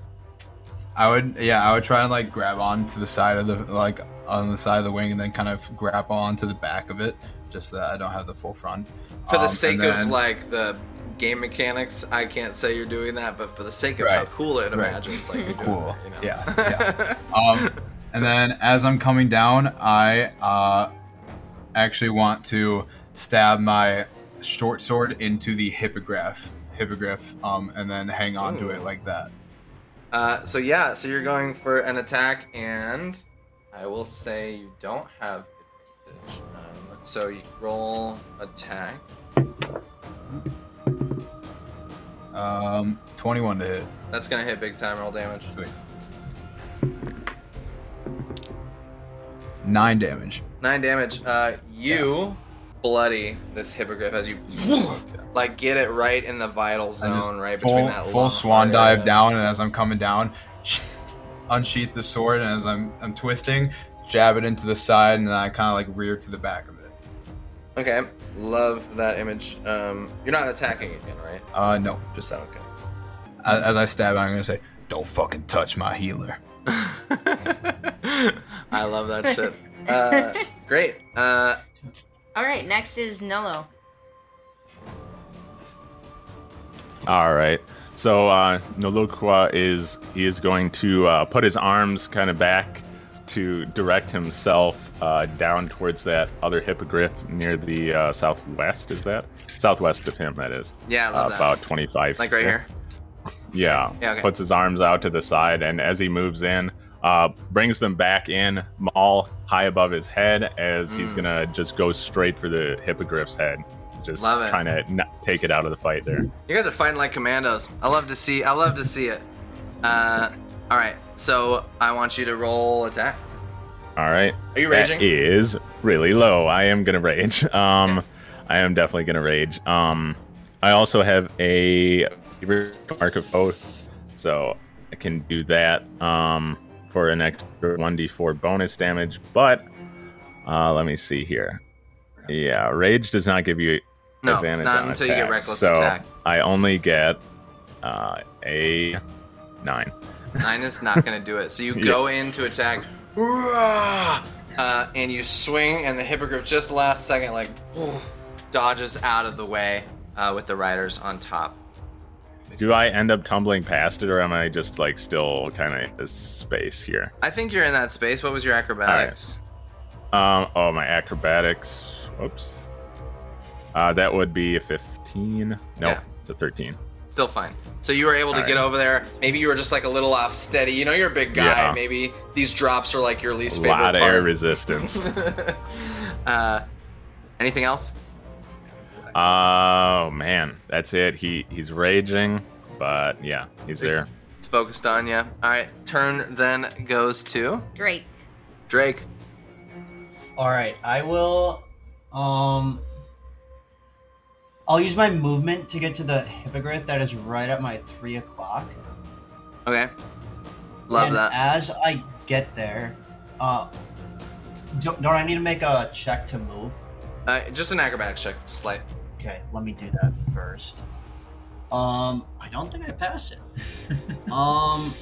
I would, yeah, I would try and like grab onto the side of the, like on the side of the wing and then kind of grapple onto the back of it, just that I don't have the full front. for the Um, sake then- of like the game mechanics i can't say you're doing that but for the sake of how cool it Right. imagines like cool. it, you know? Yeah, yeah. um, and then as I'm coming down, I uh, actually want to stab my short sword into the hippogriff, hippogriff, um, and then hang on to it like that. Uh, so yeah, so you're going for an attack, and I will say you don't have so you roll attack. Um, 21 to hit. That's gonna hit big time. Roll damage. Sweet. Nine damage. Nine damage. Uh, you bloody this hippogriff as you like get it right in the vital zone, right full, between that full swan dive down, and as I'm coming down, unsheath the sword, and as I'm I'm twisting, jab it into the side, and then I kind of like rear to the back of it. Okay, love that image. Um, you're not attacking again, right? Uh, no, just that. Okay. As, as I stab, I'm gonna say, "Don't fucking touch my healer." I love that shit. Uh, great. Uh, All right, next is Nolo. All right. So uh, Nolakoa is he is going to uh, put his arms kind of back to direct himself uh, down towards that other hippogriff near the uh, southwest. Is that southwest of him? That is. Yeah, I love uh, that. About twenty-five. like right here. Yeah. Yeah, okay. Puts his arms out to the side, and as he moves in, uh, brings them back in, all high above his head, as he's Mm. gonna just go straight for the hippogriff's head, just trying to take it out of the fight there. You guys are fighting like commandos. I love to see. I love to see it. Uh, all right. So I want you to roll attack. All right. Are you raging? That is really low. I am gonna rage. Um, I am definitely gonna rage. Um, I also have a favorite mark of foe, so I can do that. Um, for an extra one d4 bonus damage. But uh, let me see here. Yeah, rage does not give you No, advantage not on until you get reckless so attack. I only get uh, a nine. Nine is not going to do it. So you go in to attack, uh, and you swing, and the hippogriff just last second like dodges out of the way uh, with the riders on top. Do I end up tumbling past it, or am I just like still kind of in this space here? I think you're in that space. What was your acrobatics? Um, oh, my acrobatics. Whoops. Uh, that would be a 15. No, Yeah. it's a 13. Still fine. So you were able to All get over there. Maybe you were just like a little off steady. You know, you're a big guy. Yeah. Maybe these drops are like your least A favorite A lot of part. air resistance. uh, anything else? oh man, that's it. He he's raging, but yeah, he's there. It's focused on you. All right. Turn then goes to Drake. Drake. All right, I will. Um, I'll use my movement to get to the hippogriff that is right at my three o'clock. Okay. Love and that. As I get there, uh, don't, don't I need to make a check to move? Uh, just an acrobatics check, just light. Okay, let me do that first. Um, I don't think I pass it. um,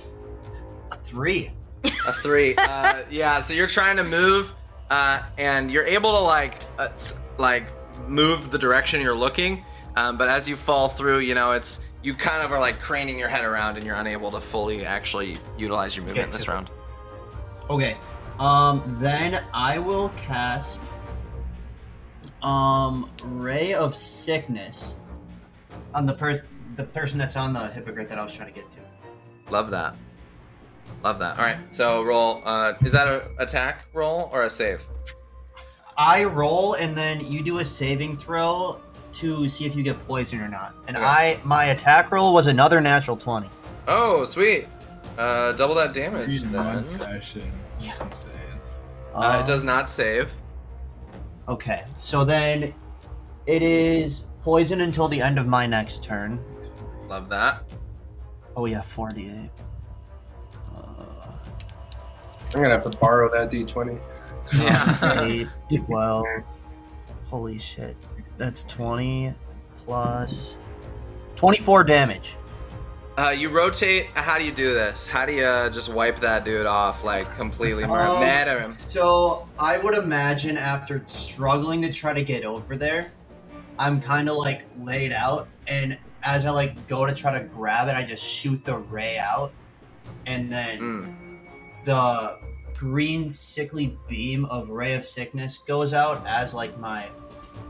a three. A three. uh, yeah. So you're trying to move, uh, and you're able to like, uh, like move the direction you're looking. Um, but as you fall through, you know, it's you kind of are like craning your head around, and you're unable to fully actually utilize your movement Get this round. Okay. Um, then I will cast Um, ray of sickness on the per the person that's on the hippogriff that I was trying to get to. Love that. Love that. All right, so roll. Uh, is that a attack roll or a save? I roll and then you do a saving throw to see if you get poisoned or not. And Okay. I my attack roll was another natural twenty. Oh, sweet. Uh, double that damage Use then. one session. I'm saying. Uh, Um, it does not save. Okay, so then it is poison until the end of my next turn. Love that. Oh yeah, forty-eight. Uh, I'm gonna have to borrow that d20. Yeah. 8, 12. Holy shit. That's 20 plus 24 damage. Uh, you rotate. How do you do this? How do you uh, just wipe that dude off like completely? Mur- Um, murder him. So I would imagine after struggling to try to get over there, I'm kind of like laid out, and as I like go to try to grab it, I just shoot the ray out, and then Mm. the green sickly beam of ray of sickness goes out as like my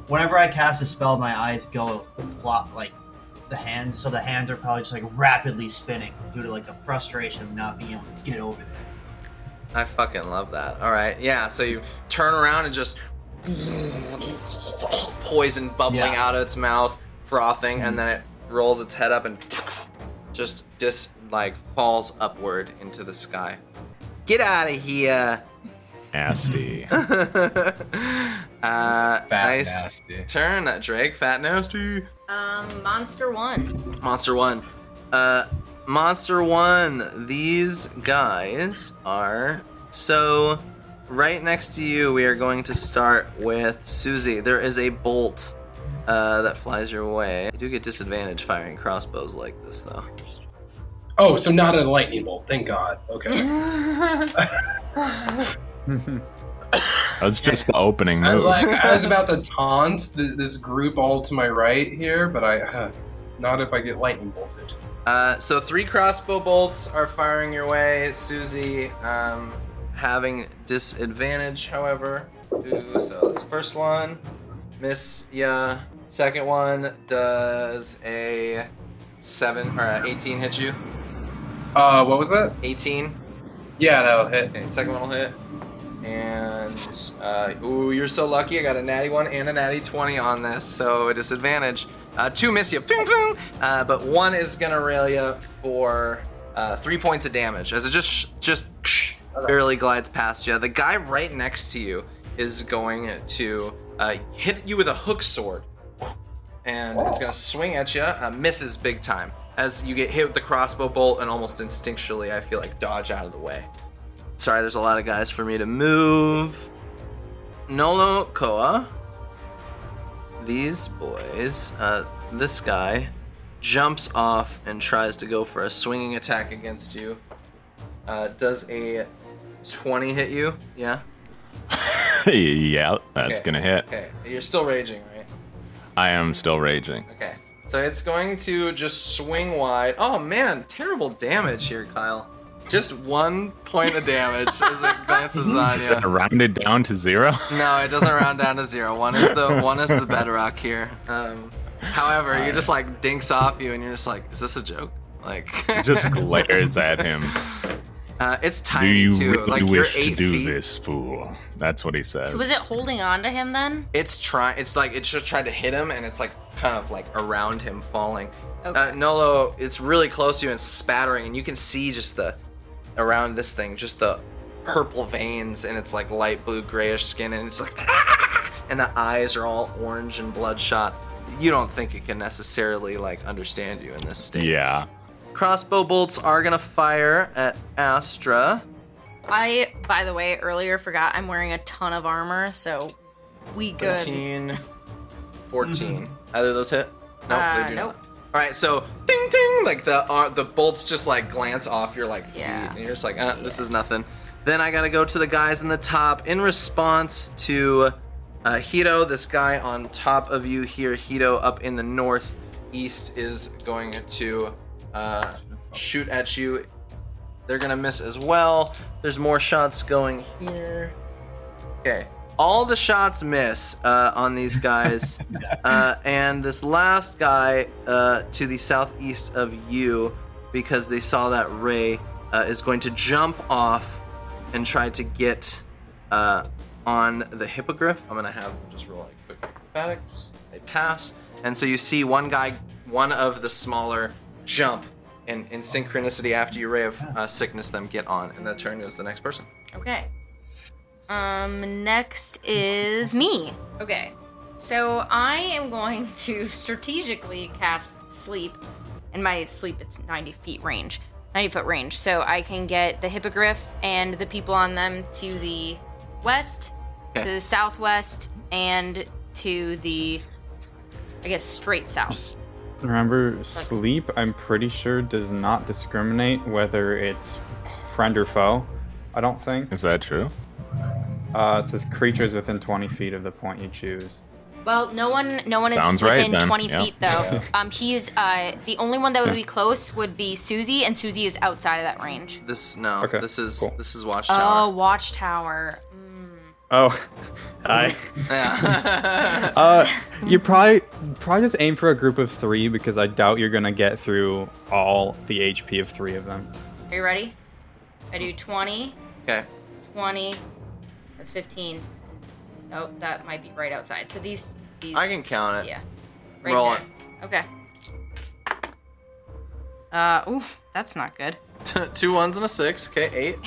whenever I cast a spell, my eyes go plot like the hands, so the hands are probably just like rapidly spinning due to like the frustration of not being able to get over there. I fucking love that. All right, yeah. So you turn around and just poison bubbling Yeah. out of its mouth, frothing, and then it rolls its head up and just dis like falls upward into the sky. Get out of here. Nasty. uh, Fat nice nasty. turn, Drake. Fat nasty. Um, Monster One. Monster One. Uh, Monster One. These guys are so. Right next to you, we are going to start with Susie. There is a bolt uh, that flies your way. You do get disadvantage firing crossbows like this, though. Oh, so not a lightning bolt. Thank God. Okay. That's just the opening I move. like, I was about to taunt th- this group all to my right here, but I, uh, not if I get lightning bolted. Uh, so three crossbow bolts are firing your way. Susie um, having disadvantage, however. Ooh, so that's the first one. Miss ya. Second one does a seven or a 18 hit you. Uh, what was that? 18. Yeah, that'll hit. Okay, second one will hit. And uh, ooh, you're so lucky. I got a natty one and a natty 20 on this, so a disadvantage. Uh, two miss you, boom, boom. Uh, but one is gonna rail you for uh, three points of damage as it just just barely glides past you. The guy right next to you is going to uh, hit you with a hook sword, and it's gonna swing at you. Uh, misses big time as you get hit with the crossbow bolt, and almost instinctually, I feel like dodge out of the way. Sorry, there's a lot of guys for me to move. Nolakoa. These boys, uh, this guy jumps off and tries to go for a swinging attack against you. Uh, does a 20 hit you? Yeah? yeah, that's Okay. gonna hit. Okay, you're still raging, right? I am still raging. Okay. So it's going to just swing wide. Oh man, terrible damage here, Kyle. Just one point of damage as it glances on you. that rounded down to zero? No, it doesn't round down to zero. One is the one is the bedrock here. Um, however, you just like dinks off you, and you're just like, is this a joke? Like, Just glares at him. Uh, it's Do you too. really like you're wish to do feet. this, fool? That's what he says. So was it holding on to him then? It's trying. It's like it's just tried to hit him, and it's like kind of like around him, falling. Okay. Uh, Nolo, it's really close to you and spattering, and you can see just the around this thing, just the purple veins, and it's like light blue grayish skin, and it's like, and the eyes are all orange and bloodshot. You don't think it can necessarily like understand you in this state. yeah. Crossbow bolts are gonna fire at Astra. I, by the way, earlier forgot I'm wearing a ton of armor, so we good. 13, 14. Either of those hit? Nope, Uh, they do nope. not. All right, so ding ding, like the uh, the bolts just like glance off your like feet, Yeah. and you're just like, uh, this is nothing. Then I gotta go to the guys in the top in response to uh, Hito. This guy on top of you here, Hito, up in the northeast, is going to uh, shoot at you. They're gonna miss as well. There's more shots going here. Okay, all the shots miss uh, on these guys, uh, and this last guy uh, to the southeast of you, because they saw that ray, uh, is going to jump off and try to get uh, on the hippogriff. I'm gonna have them just roll like quick acrobatics. They pass, and so you see one guy, one of the smaller, jump in, in synchronicity after you ray of uh, sickness them get on, and that turn goes to the next person. Okay. Um, next is me. Okay. So I am going to strategically cast sleep. and my sleep, it's 90 feet range, 90 foot range. So I can get the hippogriff and the people on them to the west, Okay. to the southwest, and to the, I guess, straight south. Remember, sleep, I'm pretty sure, does not discriminate whether it's friend or foe. I don't think. Is that true? Uh, it says creatures within 20 feet of the point you choose. Well, no one, no one Sounds is within then. 20 Yeah. feet though. Um, he is uh the only one that would be close would be Susie, and Susie is outside of that range. This no, Okay, this is cool. this is Watchtower. Oh, Watchtower. Mm. Oh, I. Uh, you probably probably just aim for a group of three because I doubt you're gonna get through all the HP of three of them. Are you ready? I do 20, okay. 20. That's 15. Oh, that might be right outside. So these, these. I can count it. Yeah. Right Roll there. Okay. Uh, ooh, that's not good. Two ones and a six. Okay, eight.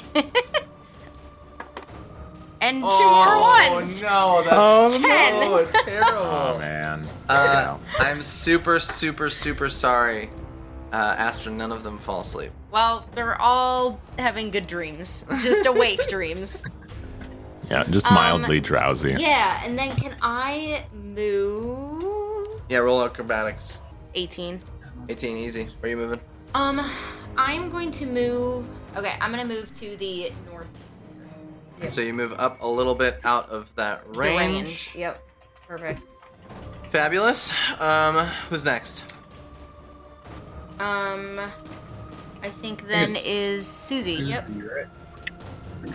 And two oh, more ones. no, that's Oh, so terrible. Oh man. Uh, I'm super, super, super sorry. Uh, Astra, none of them fall asleep. Well, they're all having good dreams, just awake dreams. Yeah, just Um, mildly drowsy. Yeah, and then can I move? Yeah, roll acrobatics. 18. 18, easy. Where are you moving? Um, I'm going to move. Okay, I'm gonna move to the northeast. Yep. So you move up a little bit out of that The range. Yep. Perfect. Fabulous. Um, who's next? Um, I think then it's is Susie. Yep. You're right.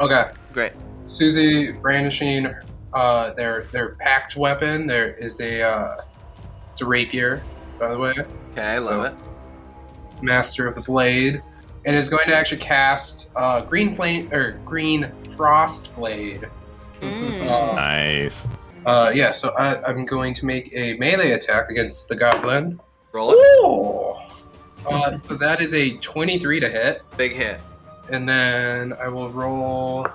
Okay. Great. Susie brandishing uh, their their packed weapon. There is a uh, it's a rapier, by the way, Okay, I love So- it. master of the blade, and is going to actually cast uh, green flame or green frost blade. Mm. Uh, Nice. uh, yeah, so I, I'm going to make a melee attack against the goblin. Roll it. Ooh! Uh, so that is a 23 to hit, Big hit. and then I will roll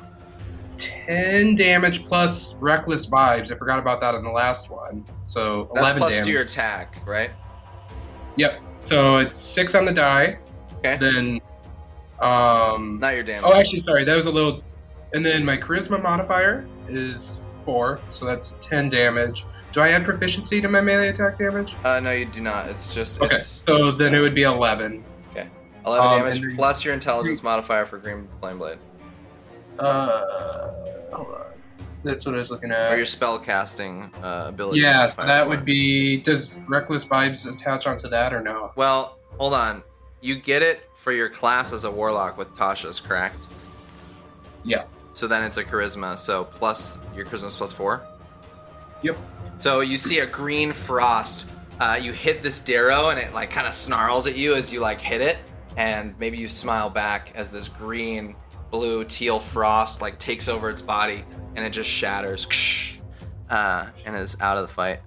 10 damage plus reckless vibes. I forgot about that in the last one. So That's 11 plus damage. to your attack, right? Yep. So it's six on the die. Okay. Then, um. Not your damage. Oh, actually, sorry, that was a little. And then my charisma modifier is four, so that's 10 damage. Do I add proficiency to my melee attack damage? Uh, no, you do not. It's just. Okay, It's so just, then uh, it would be 11. Okay, 11 um, damage then- plus your intelligence modifier for Green Flame Blade. Uh, hold on. That's what I was looking at. Or your spell casting uh, ability. Yeah, so that would be. Does reckless vibes attach onto that or no? Well, hold on. You get it for your class as a warlock with Tasha's, correct? Yeah. So then it's a charisma. So plus your charisma's plus four. Yep. So you see a green frost. Uh, you hit this Darrow and it like kind of snarls at you as you like hit it, and maybe you smile back as this green, blue, teal frost like takes over its body and it just shatters, uh, and is out of the fight.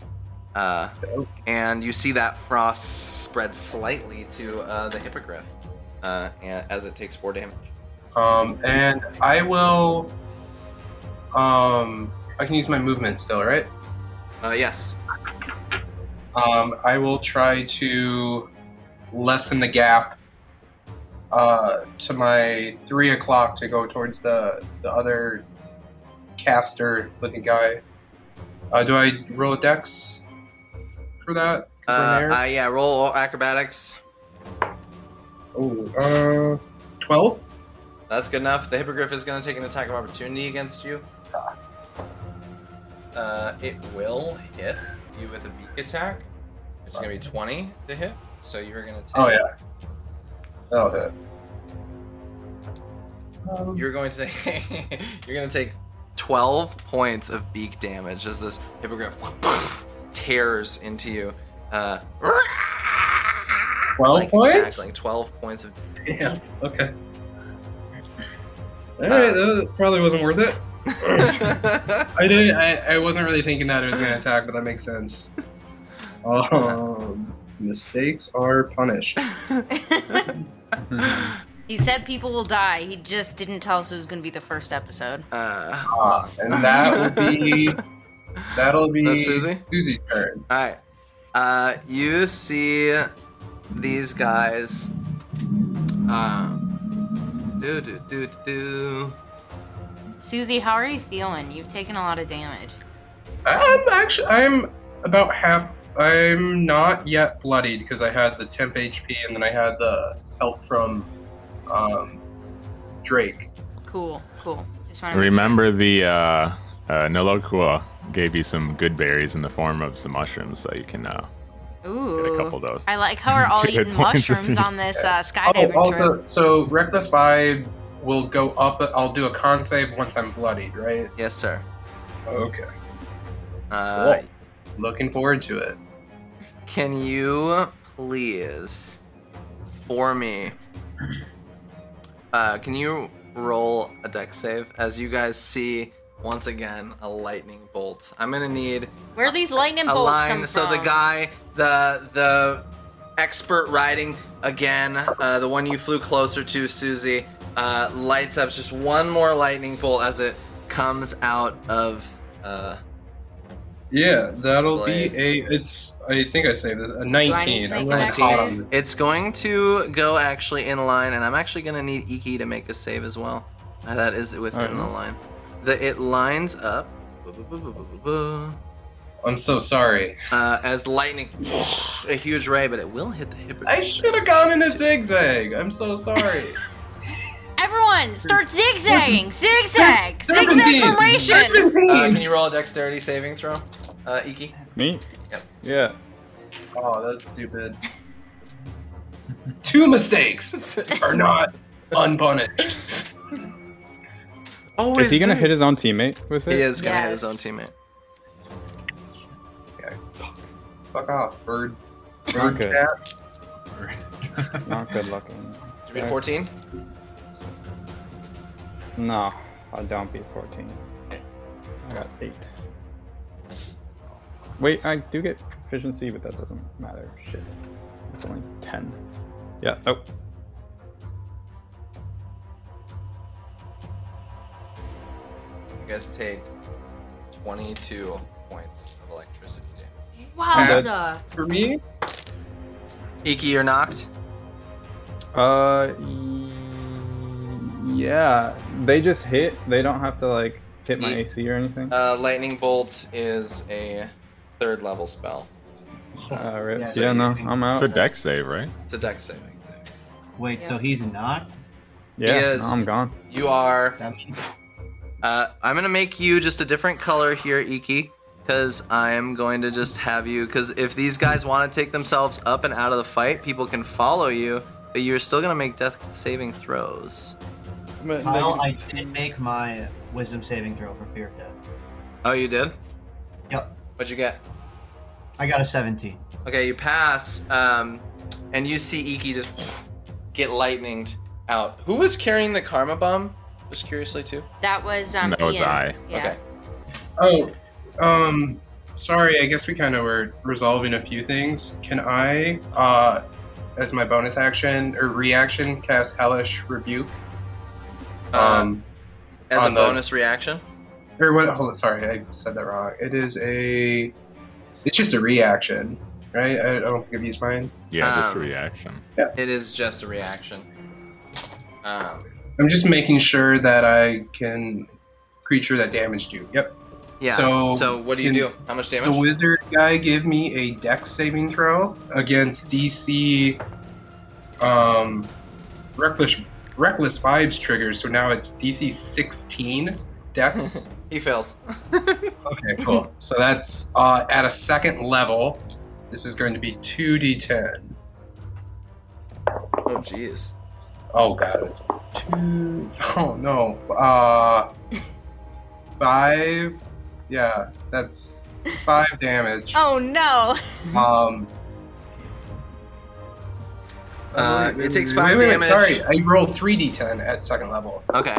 Uh, and you see that frost spread slightly to uh, the hippogriff uh, as it takes four damage. Um, and I will. Um, I can use my movement still, right? Uh, yes. Um, I will try to lessen the gap uh, to my three o'clock to go towards the the other caster looking guy. Uh, do I roll a dex for that? Uh, uh, yeah, roll acrobatics. oh, uh, twelve. That's good enough. The hippogriff is going to take an attack of opportunity against you. Uh, it will hit you with a beak attack. It's going to be 20 to hit. So you're going to take. Oh yeah, that'll hit. Um, You're going to take. you're going to take 12 points of beak damage as this hippogriff tears into you. Uh, 12 like points? cackling, 12 points of Damn. Okay. Alright, that probably wasn't worth it. I didn't. I, I wasn't really thinking that it was gonna attack, but that makes sense. Um, mistakes are punished. he said people will die. He just didn't tell us it was going to be the first episode. Uh, Ah, and that will be. That'll be That's Susie? Susie's turn. All right. Uh, you see these guys. Uh, do do do do. Susie, how are you feeling? You've taken a lot of damage. I'm actually. I'm about half. I'm not yet bloodied because I had the temp HP and then I had the help from um, Drake. Cool, cool. Just want Remember the uh, uh, Nolakoa gave you some good berries in the form of some mushrooms, so you can uh, Ooh. get a couple of those. I like how we're all Two eating points mushrooms on this uh, Oh, skydiving also, trip. so Reckless Vibe will go up. I'll do a con save once I'm bloodied, right? Yes, sir. Okay. Uh, Cool. Looking forward to it. Can you please, for me, uh, can you roll a dex save as you guys see once again a lightning bolt? I'm gonna need Where are these lightning a bolts line. come So from? the guy, the the expert riding again, uh, the one you flew closer to, Susie, uh, lights up just one more lightning bolt as it comes out of. Uh, Yeah, that'll Blade. be a. It's. I think I saved it. A I need 19. I'm make really an hot action? on It's going to go actually in line, and I'm actually going to need Iki to make a save as well. Uh, that is within Alright. the line. The it lines up I'm so sorry. uh, as lightning, a huge ray, but it will hit the hip. I should have gone in a zigzag. I'm so sorry. Everyone, start zigzagging! Zigzag! Zigzag 17. formation! Uh, can you roll a dexterity saving throw, uh, Iki? Me? Yep. Yeah. Oh, that's stupid. Two mistakes are not unpunished. Oh, Is he gonna hit his own teammate with it? He is gonna hit his own teammate. Okay. Fuck off, bird. Not Bird good. cat. It's not good looking. Did you beat 14? No, I don't beat 14. I got 8. Wait, I do get proficiency, but that doesn't matter. Shit. It's only 10. Yeah, oh. Guys take 22 points of electricity damage. Wowza! For me, Iki, you're knocked. Uh, y- yeah. They just hit. They don't have to, like, hit my Ye- AC or anything. Uh, lightning bolt is a third level spell. Uh, right. yeah, Yeah, no, I'm out. It's a dex save, right? It's a dex saving. Wait, so he's knocked? Yeah, is- no, I'm gone. You are. That means Uh, I'm gonna make you just a different color here, Iki, because I'm going to just have you. Because if these guys want to take themselves up and out of the fight, people can follow you, but you're still gonna make death saving throws. Kyle, I did make my wisdom saving throw for fear of death. Oh, you did? Yep. What'd you get? I got a 17. Okay, you pass, um, and you see Iki just get lightninged out. Who was carrying the karma bomb? Just curiously too. That was um. That was Ian. I. Yeah. Okay. Oh, um, sorry. I guess we kind of were resolving a few things. Can I, uh, as my bonus action or reaction, cast Hellish Rebuke? Um, As a on the- bonus reaction. or what? Hold on. Sorry, I said that wrong. It is a. It's just a reaction, right? I, I don't think I've used mine. Yeah, just a Um, reaction. It is just a reaction. Um, I'm just making sure that I can creature that damaged you. Yep. yeah. So, So, what do you do? How much damage? The wizard guy give me a dex saving throw against DC um reckless reckless vibes triggers, so now it's DC 16 dex. he fails. okay, cool. So that's uh, at a second level. This is going to be 2d10. Oh jeez. Oh god, it's two oh no. Uh five. Yeah, that's five damage. Oh no. Um, Uh, it takes wait, five wait, wait, damage. Sorry, I rolled three d10 at second level. Okay.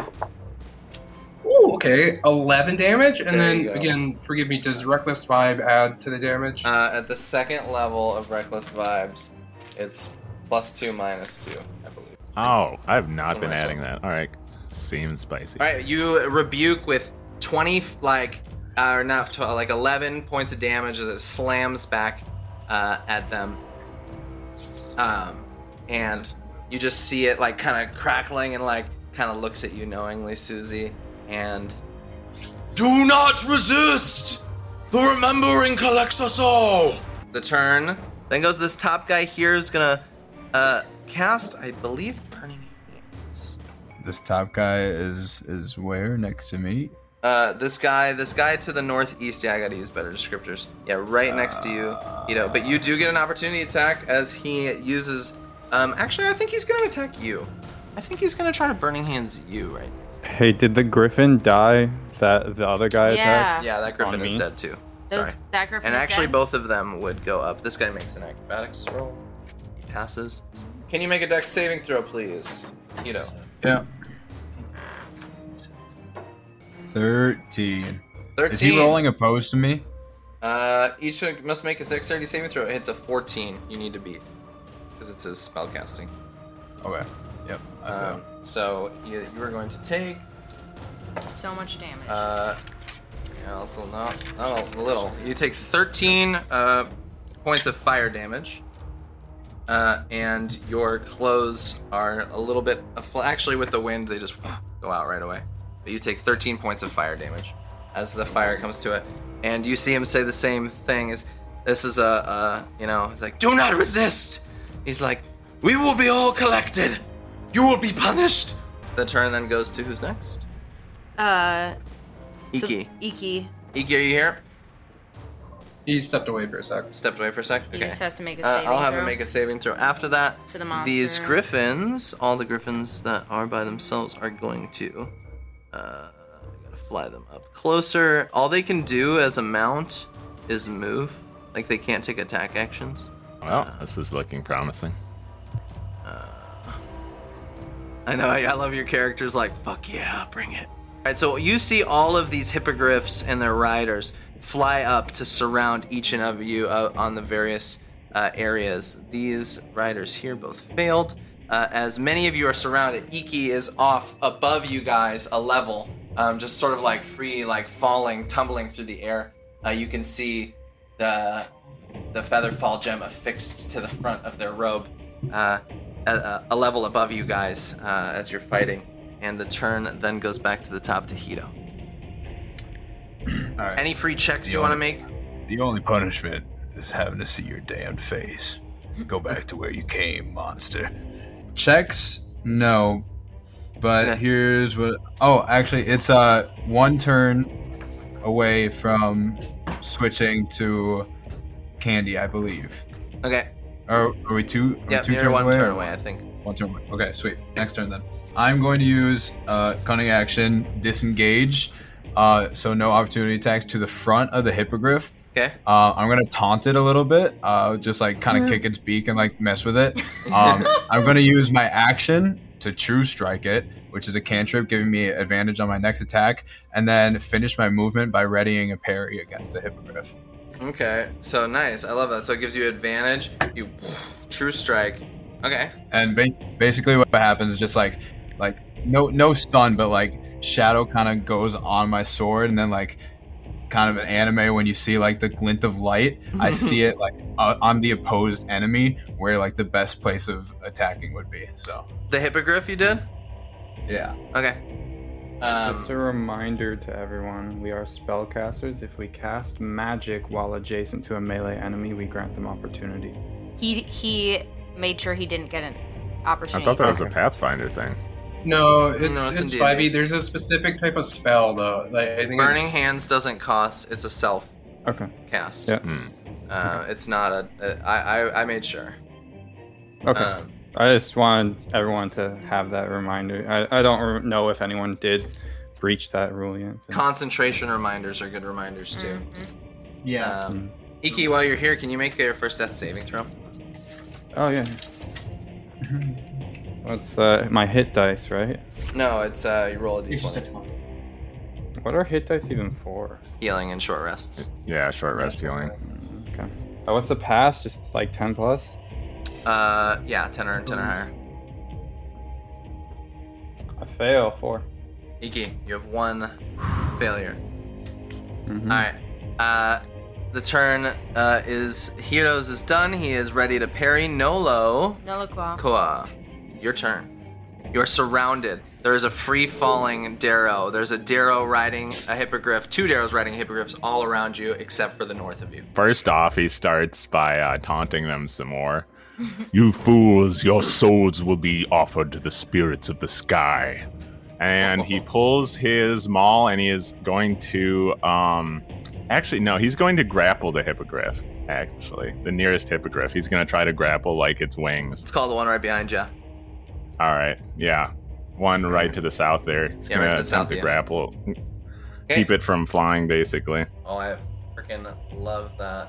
Ooh, okay, eleven damage, and There then go. again, forgive me. Does reckless vibe add to the damage? Uh, at the second level of Reckless Vibes, it's plus two, minus two, I believe. Oh, I have not Something been adding that. All right, seems spicy. All right, you rebuke with 20, like, uh, or not 12, like 11 points of damage as it slams back uh, at them. Um, and you just see it, like, kind of crackling and, like, kind of looks at you knowingly, Susie. And. Do not resist! The remembering collects us all! The turn. Then goes this top guy here is gonna uh, cast, I believe, Burning Hands. This top guy is is where next to me. Uh, this guy, this guy to the northeast. Yeah, I gotta use better descriptors. Yeah, right next to you, you know. But you do get an opportunity attack as he uses. Um, actually, I think he's gonna attack you. I think he's gonna try to burning hands you right. Hey, did the griffin die that the other guy Yeah. attacked? Yeah, that griffin is me? dead too. Those Sorry. that griffin And is actually, dead? both of them would go up. This guy makes an acrobatics roll. He passes. Can you make a dex saving throw, please? You know. Yeah. Thirteen. Thirteen. Is he rolling opposed to me? Uh, each one must make a dexterity saving throw. It hits a 14. You need to beat because it says spell casting. Okay. Yep. I Um, so you, you are going to take so much damage. uh, yeah, also not not a little. You take 13 uh, points of fire damage. Uh, and your clothes are a little bit afl- actually with the wind they just go out right away. But you take 13 points of fire damage as the fire comes to it, and you see him say the same thing. Is this is a, a you know he's like do not resist. He's like we will be all collected. You will be punished. The turn then goes to who's next? uh, so- Iki. Iki. Iki, are you here? He stepped away for a sec. Stepped away for a sec. He just has to make a Uh, saving I'll have throw. him make a saving throw. After that, To the monster. these griffins, all the griffins that are by themselves, are going to. Uh, gotta fly them up closer. All they can do as a mount is move. Like they can't take attack actions. Well, this is looking promising. I know. I, I love your characters. Like, fuck yeah, bring it. All right. So you see all of these hippogriffs and their riders fly up to surround each and of you uh, on the various uh, areas. These riders here both failed. Uh, as many of you are surrounded, Iki is off above you guys a level, um, just sort of like free, like falling, tumbling through the air. Uh, you can see the the feather fall gem affixed to the front of their robe, uh, a, a level above you guys uh, as you're fighting. And the turn then goes back to the top to Hito. All right. Any free checks The you want to make? The only punishment is having to see your damned face. Go back to where you came, monster. Checks? No. But Okay. here's what Oh, actually it's uh one turn away from switching to candy, I believe. Okay. Or are we two? Are we two turns one away turn away, I think. One turn away. Okay, sweet. Next turn then. I'm going to use uh, cunning action, disengage. Uh, so no opportunity attacks to the front of the hippogriff. Okay. Uh, I'm gonna taunt it a little bit, uh, just like kind of kick its beak and like mess with it. Um, I'm gonna use my action to true strike it, which is a cantrip giving me advantage on my next attack, and then finish my movement by readying a parry against the hippogriff. Okay. So nice. I love that. So it gives you advantage. You true strike. Okay. And bas- basically, what happens is just like, like no no stun, but like shadow kind of goes on my sword, and then like kind of an anime when you see like the glint of light. I see it like uh, on the opposed enemy, where like the best place of attacking would be. So The hippogriff you did? yeah, Okay. Um, Just a reminder to everyone, we are spellcasters. If we cast magic while adjacent to a melee enemy, we grant them opportunity. He he made sure he didn't get an opportunity. I thought that was a. Pathfinder thing. No, it's No, it's it's five D&D. E. There's a specific type of spell though. Like I think Burning it's- Hands doesn't cost. It's a self Okay. cast. Yeah. Hmm. Uh, it's not a. a I, I I made sure. Okay. Um, I just wanted everyone to have that reminder. I, I don't re- know if anyone did breach that rule yet. Concentration reminders are good reminders too. Yeah. Um, Iki, while you're here, can you make your first death saving throw? Oh yeah. What's uh, my hit dice, right? No, it's uh, you roll a It's just a d20. What are hit dice even for? Healing and short rests. Yeah, short rest healing. Okay. Oh, what's the pass? Just like 10 plus? Uh, yeah, 10 or 10 or higher. I fail. Four. Iki, you have one failure. Mhm. All right. Uh, the turn uh, is Heroes is done. He is ready to parry Nolo. No Lacroix. Koa, your turn. You're surrounded. There is a free falling Darrow. There's a Darrow riding a hippogriff, two Darrows riding hippogriffs all around you, except for the north of you. First off, he starts by uh, taunting them some more. you fools, your souls will be offered to the spirits of the sky. And he pulls his maul and he is going to um actually no, he's going to grapple the hippogriff, actually. The nearest hippogriff. He's gonna try to grapple like its wings. It's called the one right behind you. Alright, yeah. One right to the south there. He's Yeah, gonna right to the south, to yeah. grapple. Okay. Keep it from flying basically. Oh, I freaking love that.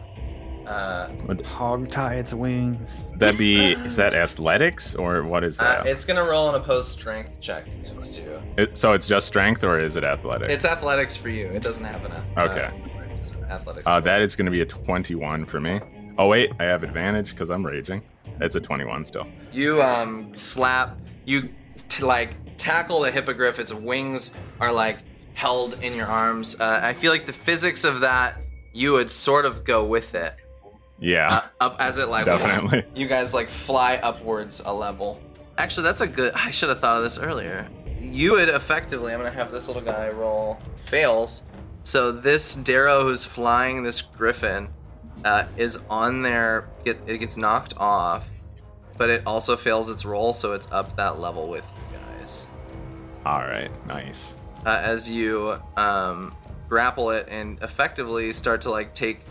Uh, Hog tie its wings. That be is that athletics or what is uh, that? it's gonna roll an opposed strength check. So it's two. It, so it's just strength or is it athletics? It's athletics for you. It doesn't have an. Uh, Okay. it's athletics. uh, that is going to be a 21 for me. Oh wait, I have advantage because I'm raging. It's a 21 still. You um slap. You t- like tackle the hippogriff. Its wings are like held in your arms. Uh, I feel like the physics of that. You would sort of go with it. Yeah, uh, up as it like Definitely. you guys like fly upwards a level actually that's a good i should have thought of this earlier you would effectively i'm gonna have this little guy roll fails so this Derro who's flying this griffin uh, is on there get, it gets knocked off but it also fails its roll so it's up that level with you guys. All right, nice. uh, as you um, grapple it and effectively start to like take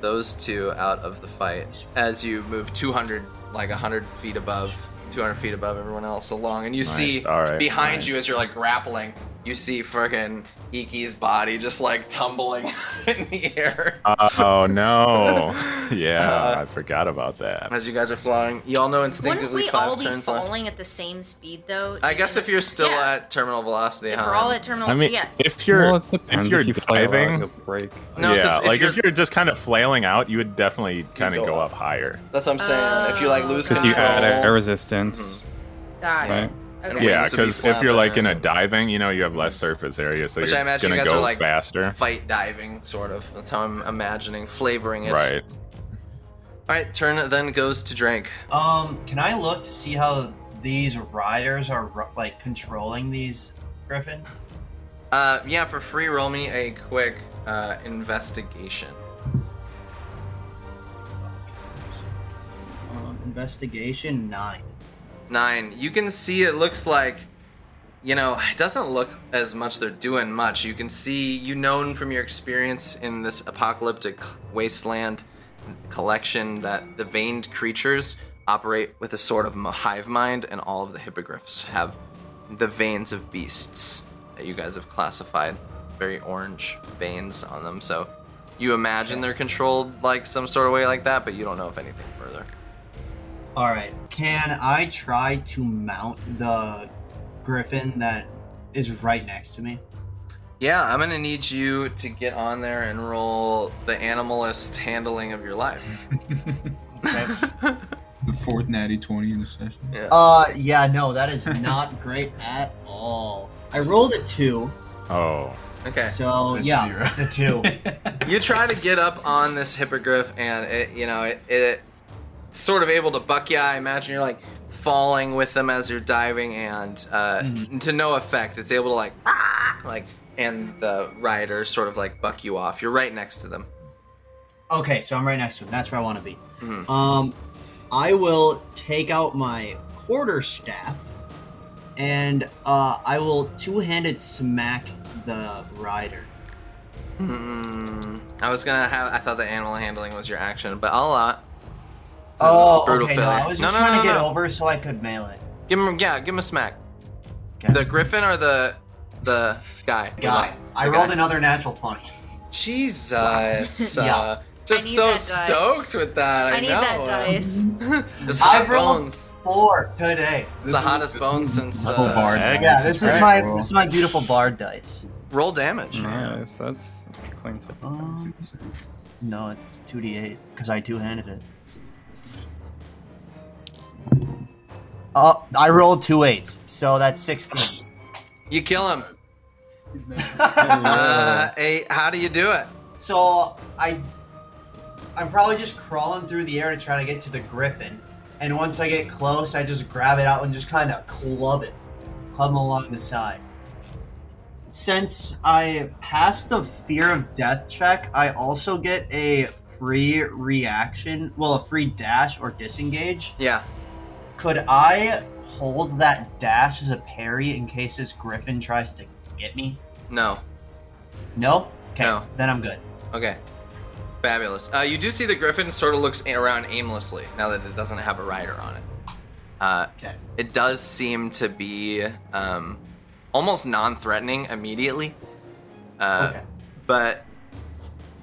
those two out of the fight as you move 200 like 100 feet above 200 feet above everyone else along and you Nice, see right, behind you as you're like grappling you see freaking Iki's body just like tumbling in the air Oh no. Yeah, Uh, I forgot about that. as you guys are flying you all know instinctively Wouldn't instinctively we five all be turns left falling at the same speed though? I guess if you're still yeah. at terminal velocity if huh? we're all at terminal, I mean, yeah. if you're well, if you're you fly a lot, diving, you'll break. No, 'cause yeah, if like you're- you're just kind of flailing out, you would definitely kind of go up. up higher. that's what I'm saying if you like lose Because control Because you add air resistance. Got. Right. And Okay. Yeah, wings would be because if you're like in a diving, you know, you have less surface area, so Which you're I imagine you gonna guys go are like faster. fight diving, sort of. That's how I'm imagining flavoring it. Right. All right, turn then goes to Drake. Um, can I look to see how these riders are like controlling these griffins? Uh, yeah, for free, roll me a quick uh, investigation. Um, investigation nine. Nine. You can see it looks like, you know, it doesn't look as much they're doing much. You can see, you known from your experience in this apocalyptic wasteland collection that the veined creatures operate with a sort of hive mind, and all of the hippogriffs have the veins of beasts that you guys have classified. Very orange veins on them. So you imagine they're controlled like some sort of way like that, but you don't know if anything. All right. Can I try to mount the griffin that is right next to me? Yeah, I'm gonna need you to get on there and roll the animalist handling of your life. The fourth natty 20 in the session. Yeah. Uh, yeah, no, that is not great at all. I rolled a two, Oh, Okay. so That's yeah, zero. it's a two. You try to get up on this hippogriff, and it, you know, it, it sort of able to buck you. I imagine you're like falling with them as you're diving, and uh, to no effect. It's able to like, "Ah!" like, and the rider sort of like buck you off. You're right next to them. Okay, so I'm right next to him. That's where I want to be. Mhm. Um, I will take out my quarter staff, and uh, I will two-handed smack the rider. Mm, I was gonna have. I thought the animal handling was your action, but I'll uh, Oh, brutal okay. No. I was just no, trying no, to get no. over so I could melee. Give him, yeah, give him a smack. Okay. The griffin or the the guy. Guy. I The rolled guy. another natural 20. Jesus. Yeah. uh, just so stoked with that. I, I need know. that dice. Just hot I've rolled bones. four today. It's the hottest bones since. Double Uh, bard. Heck. Yeah, this is Alright, my well. this is my beautiful bard dice. roll damage. Nice. That's, that's a clean set. Um, no, it's two d eight because I two handed it. Oh, I rolled two eights, so that's sixteen. You kill him. Uh, hey, how do you do it? So I, I'm probably just crawling through the air to try to get to the griffin, and once I get close, I just grab it out and just kind of club it, club him along the side. Since I passed the fear of death check, I also get a free reaction, well, a free dash or disengage. Yeah. Could I hold that dash as a parry in case this griffin tries to get me? No. No. Okay. No. Then I'm good. Okay. Fabulous. Uh, you do see the griffin sort of looks around aimlessly now that it doesn't have a rider on it. Uh, Okay. it does seem to be um, almost non-threatening immediately. Uh, Okay. But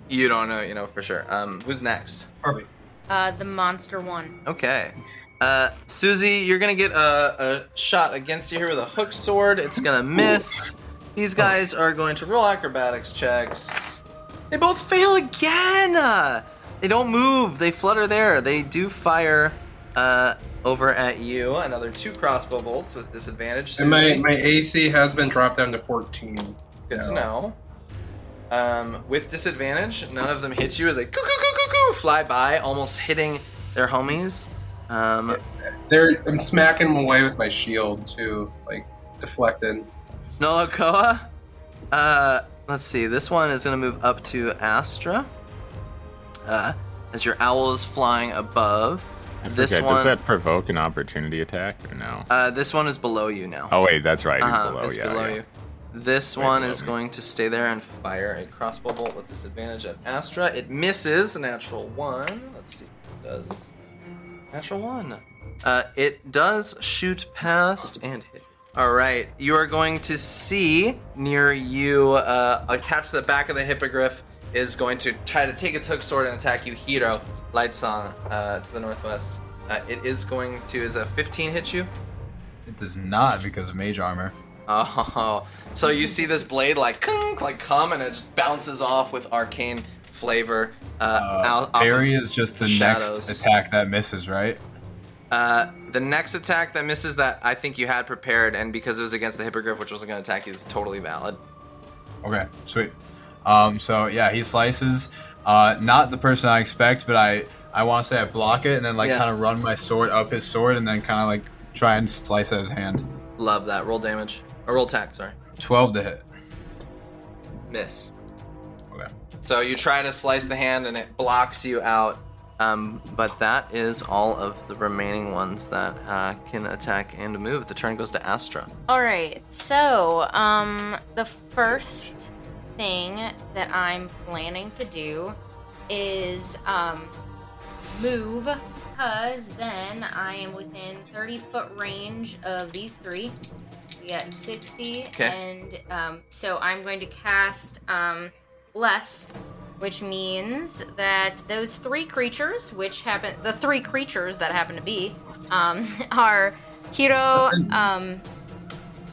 you don't know, you know for sure. Um, who's next? Perfect. Uh, the monster one. Okay. Uh, Susie, you're gonna get a, a shot against you here with a hook sword. It's gonna miss. These guys are going to roll acrobatics checks. They both fail again. Uh, they don't move. They flutter there. They do fire uh, over at you. Another two crossbow bolts with disadvantage. And my, my AC has been dropped down to 14. Good to know. Um, with disadvantage, none of them hit you as they fly by, almost hitting their homies. Um, They're, I'm smacking them away with my shield too, like deflected. Nolakoa. Uh, let's see. This one is gonna move up to Astra. Uh, as your owl is flying above. I This forget, one, Does that provoke an opportunity attack or no? uh, this one is below you now. Oh wait, that's right. He's Uh-huh, below. it's yeah, below yeah. you. This Right one is me. going to stay there and fire a crossbow bolt with disadvantage at Astra. It misses, a natural one. Let's see what it does. Natural one. Uh, it does shoot past and hit. All right, you are going to see near you, uh, attached to the back of the hippogriff, is going to try to take its hook sword and attack you. Hiro, light song, uh, to the northwest. Uh, it is going to. Is a 15 hit you? It does not because of mage armor. Oh, so you see this blade like like come and it just bounces off with arcane flavor. Uh, Uh, Barry is just the shadows. next attack that misses, right? Uh, the next attack that misses that I think you had prepared, and because it was against the hippogriff, which wasn't going to attack you, is totally valid. Okay, sweet. Um, so yeah, he slices. Uh, not the person I expect, but I I want to say I block it and then like Yeah. kind of run my sword up his sword and then kind of like try and slice at his hand. Love that. Roll damage. Or roll attack, sorry. Twelve to hit. Miss. So you try to slice the hand and it blocks you out. Um, but that is all of the remaining ones that uh, can attack and move. The turn goes to Astra. All right. So, um, the first thing that I'm planning to do is um, move because then I am within 30 foot range of these three. We got 60, Okay. and um, so I'm going to cast um, less, which means that those three creatures, which happen, the three creatures that happen to be, um, are Hiro, um,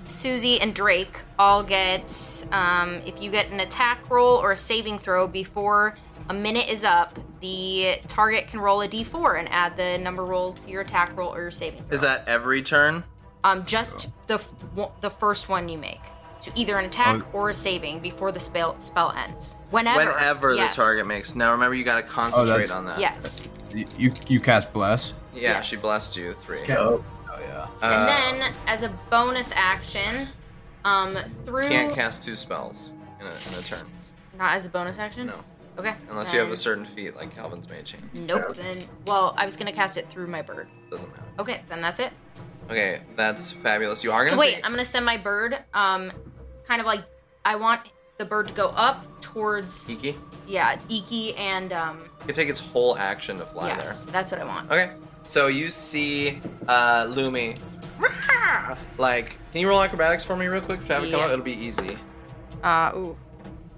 Susie and Drake all get, um, if you get an attack roll or a saving throw before a minute is up, the target can roll a d4 and add the number roll to your attack roll or your saving throw. Is that every turn? Um, just the f- the first one you make. So either an attack Oh. or a saving before the spell spell ends. Whenever. Whenever yes. the target makes. Now remember, you got to concentrate that's- on that. Yes. You you cast bless. Yeah, Yes. she blessed you three. Oh yeah. Uh, and then, as a bonus action, um, through can't cast two spells in a, in a turn. not as a bonus action. No, Okay. unless you have a certain feat like Calvin's Mage Hand. Nope. Then well, I was gonna cast it through my bird. Doesn't matter. Okay, then that's it. Okay, that's fabulous. You are gonna Wait, take- I'm gonna send my bird. Um, kind of like I want the bird to go up towards Iki. yeah Iki and um It can take its whole action to fly there. yes, that's what I want. Okay, so you see uh, Lumi like, can you roll acrobatics for me real quick? If I Have it come Yeah. out? It'll be easy. Uh, ooh.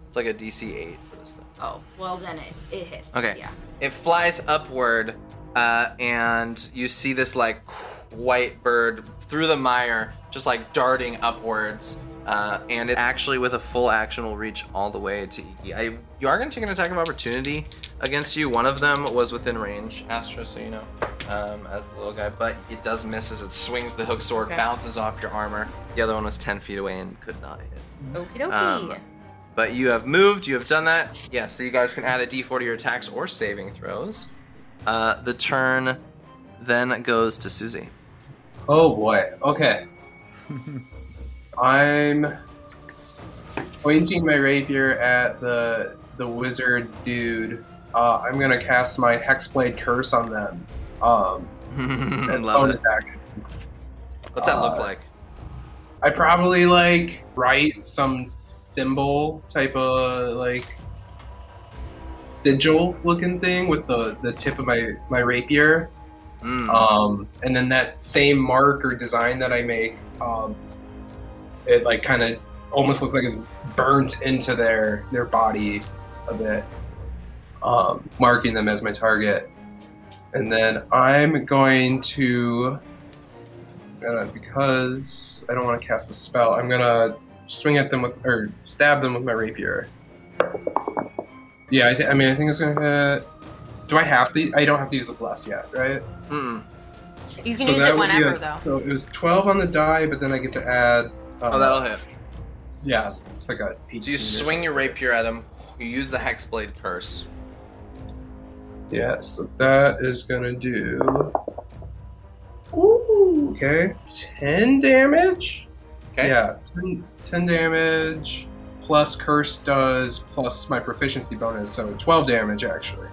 It's like a DC eight for this thing. Oh, well then it, it hits. Okay. Yeah. It flies upward, uh, and you see this like white bird through the mire, just like darting upwards. Uh, and it actually, with a full action, will reach all the way to Iki. I, you are going to take an attack of opportunity against you. One of them was within range, Astra, so you know, um, as the little guy, but it does miss as it swings the hook sword, Okay. bounces off your armor. The other one was 10 feet away and could not hit. Okie dokie. Um, But you have moved, you have done that. Yeah, so you guys can add a d4 to your attacks or saving throws. Uh, the turn then goes to Susie. Oh boy. Okay. I'm pointing my rapier at the the wizard dude. Uh, I'm gonna cast my hexblade curse on them. Um, as love bonus it. action. What's that look Uh, like? I probably like write some symbol type of like sigil looking thing with the the tip of my my rapier. Mm. Um, and then that same mark or design that I make, um, it like kind of almost looks like it's burnt into their their body a bit, um, marking them as my target. And then I'm going to, gonna, because I don't want to cast a spell, I'm gonna swing at them with or stab them with my rapier. Yeah, I, th- I mean I think it's gonna hit. Do I have to? I don't have to use the bless yet, right? Mm-mm. you can So use that it whenever a- though. So it was 12 on the die, but then I get to add. Uh, Oh, that'll hit. Yeah, it's like a 18. So you swing your rapier at him. You use the hexblade curse. Yeah, so that is gonna do. Ooh, okay. 10 damage? Okay. Yeah, 10, 10 damage plus curse does plus my proficiency bonus, so 12 damage actually.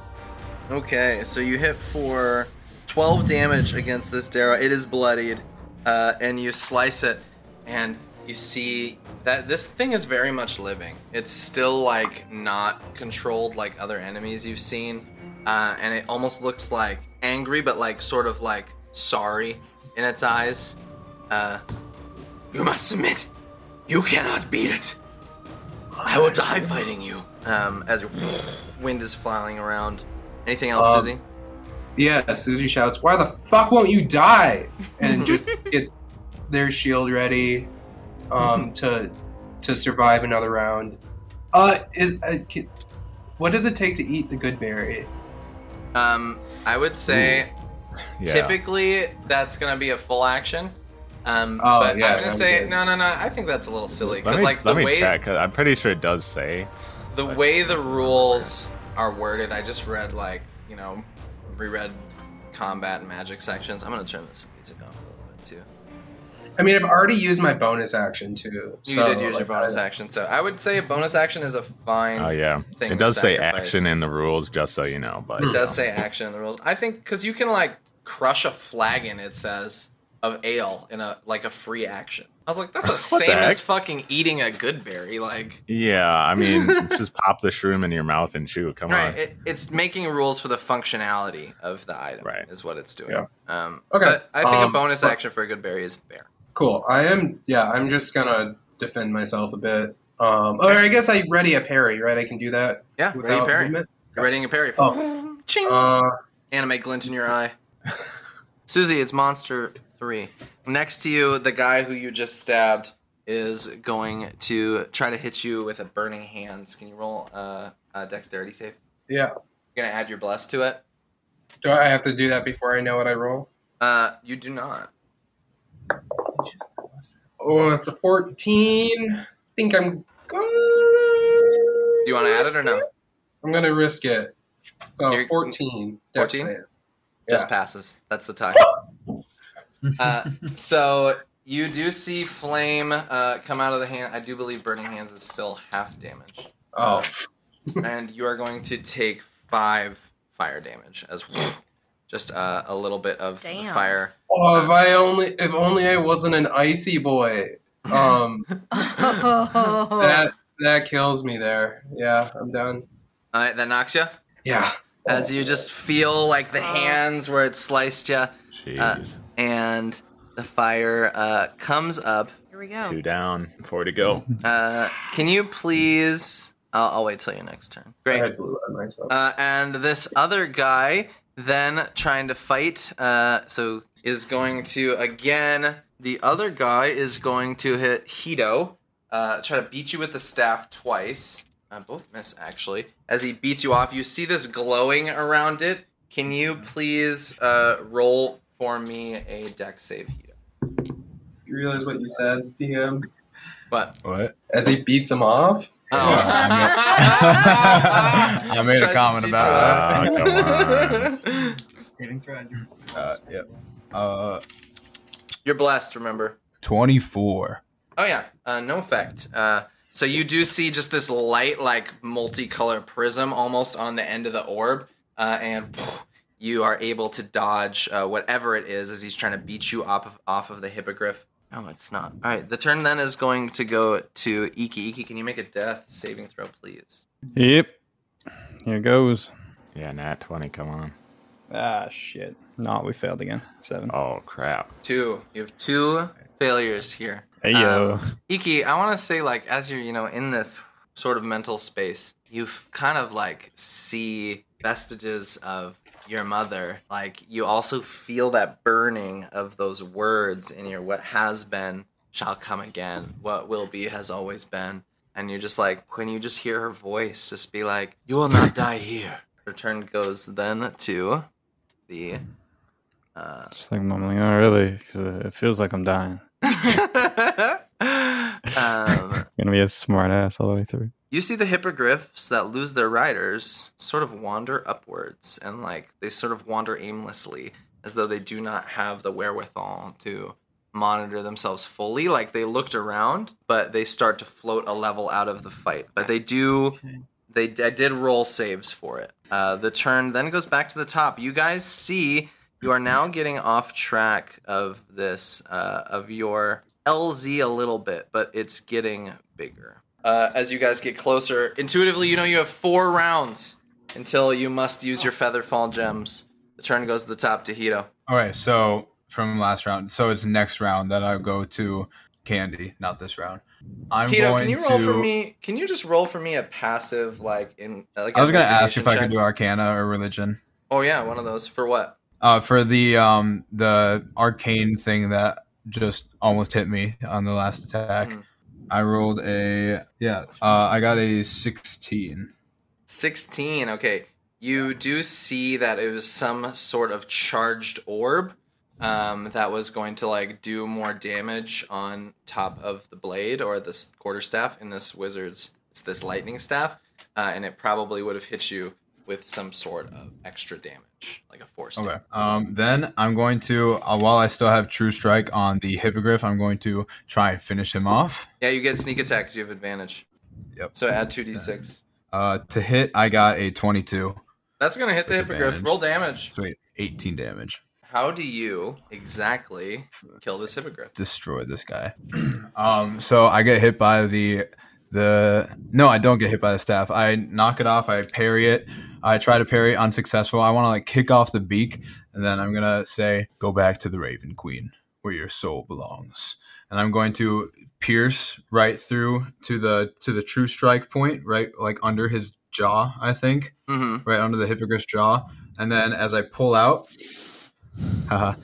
Okay, so you hit for 12 damage against this Derro. It is bloodied, uh, and you slice it, and you see that this thing is very much living. It's still like not controlled like other enemies you've seen, uh, and it almost looks like angry, but like sort of like sorry in its eyes. Uh, you must submit. You cannot beat it. I will die fighting you. Um, as wind is flying around. Anything else, Um, Susie? Yeah, Susie shouts, "Why the fuck won't you die?" And just gets their shield ready um, to to survive another round. Uh, is uh, ki- what does it take to eat the good berry? Um, I would say Yeah. typically that's gonna be a full action. Um, Oh, but yeah, I'm gonna I'm say good. no, no, no. I think that's a little silly Let because me, like the let me way check. 'cause I'm pretty sure it does say. the way the rules are worded. I just read like you know reread combat and magic sections. I'm gonna turn this music off a little bit too. I mean, I've already used my bonus action too. You so, did use your bonus I- action, so I would say a bonus action is a fine. Oh yeah, thing it does say sacrifice. action in the rules, just so you know. But It does say action in the rules. I think because you can like crush a flagon. It says of ale in a like a free action. I was like, that's the What the same as fucking eating a good berry. Like, yeah, I mean, it's just pop the shroom in your mouth and chew. Come right? on. It, it's making rules for the functionality of the item. Right. is what it's doing. Yeah. Um, Okay. But I think a Um, bonus but- action for a good berry is fair. Cool. I am. Yeah, I'm just gonna defend myself a bit. Um, or I guess I ready a parry, right? I can do that. Yeah, ready without parry. movement? You're readying a parry. Oh. Ching. Uh, Anime glint in your eye. Susie, it's monster three. Next to you, the guy who you just stabbed is going to try to hit you with a burning hands. Can you roll uh, a dexterity save? yeah. You're gonna add your bless to it. Do I have to do that before I know what I roll? Uh, you do not. Oh, it's a 14. I think I'm good. Do you want to add it or no? I'm gonna risk it. So You're- 14. 14? save. Just passes. That's the tie. uh, so you do see flame uh, come out of the hand. I do believe burning hands is still half damage. Oh, and you are going to take five fire damage as just uh, a little bit of the fire. oh, if I only, if only I wasn't an icy boy. Um, Oh. that that kills me there. Yeah, I'm done. All right, that knocks you. Yeah. As you just feel like the hands where it sliced you, Jeez. uh, and The fire uh, comes up. Here we go. Two down, four to go. Uh, can you please? I'll, I'll wait till your next turn. I Great. had blue on myself. Uh, and this other guy then trying to fight, uh, so is going to again. The other guy is going to hit Hito, uh, try to beat you with the staff twice. Uh, both miss actually. As he beats you off, you see this glowing around it. Can you please uh, roll for me a deck save, Hito? you realize what you said, DM? What? What? As he beats him off? Oh. I made a comment about you Ah, up. come on. Saving throw. Uh, yep. Uh, You're blessed, remember. 24. Oh yeah, uh, no effect. Uh, so you do see just this light, like multicolored prism, almost on the end of the orb, uh, and poof, you are able to dodge uh, whatever it is as he's trying to beat you off of off of the hippogriff. No, it's not. All right, the turn then is going to go to Iki. Iki, can you make a death saving throw, please? Yep. Here goes. Yeah, nat 20, come on. Ah, shit. No, we failed again. Seven. Oh, crap. Two. You have two failures here. Hey, yo. Um, Iki, I want to say, like, as you're, you know, in this sort of mental space, you kind of like see vestiges of your mother. Like, you also feel that burning of those words in your what has been shall come again, what will be has always been. And you're just like, when you just hear her voice, just be like, you will not die here. Her turn goes then to the. Uh, Just like mom, mumbling, oh, really? 'Cause, uh, it feels like I'm dying. um, Gonna be a smart ass all the way through. You see the hippogriffs that lose their riders sort of wander upwards and like they sort of wander aimlessly as though they do not have the wherewithal to monitor themselves fully. Like they looked around, but they start to float a level out of the fight. But they do, they I did roll saves for it. Uh, the turn then goes back to the top. You guys see you are now getting off track of this, uh, of your LZ a little bit, but it's getting bigger. Uh, as you guys get closer, intuitively, you know you have four rounds until you must use your Featherfall gems. The turn goes to the top to Hito. All right, so from last round, so it's next round that I go to Candy, not this round. I'm Hito, going can you roll to. for me? Can you just roll for me a passive, like in like? I was going to ask if I investigation could do? Arcana or Religion. Oh yeah, one of those for what? Uh, for the um the arcane thing that just almost hit me on the last attack, Mhm. I rolled a yeah. Uh, I got a sixteen. 16. Okay. You do see that it was some sort of charged orb um, that was going to like do more damage on top of the blade or this quarterstaff in this wizard's. It's this lightning staff, uh, and it probably would have hit you with some sort of extra damage, like a force. Okay. Um, then I'm going to uh, while I still have True Strike on the Hippogriff, I'm going to try and finish him off. Yeah, you get sneak attack 'cause you have advantage. Yep. So add 2d6. Uh, to hit, I got a 22. That's going to hit the hippogriff. advantage. Roll damage. Sweet, 18 damage. How do you exactly kill this hippogriff? Destroy this guy. um, so I get hit by the the no, I don't get hit by the staff. I knock it off. I parry it. I try to parry, unsuccessful. I want to like kick off the beak, and then I'm gonna say, "Go back to the Raven Queen, where your soul belongs." And I'm going to pierce right through to the to the true strike point, right like under his jaw. I think Mm-hmm. right under the hippogriff's jaw. And then as I pull out, haha,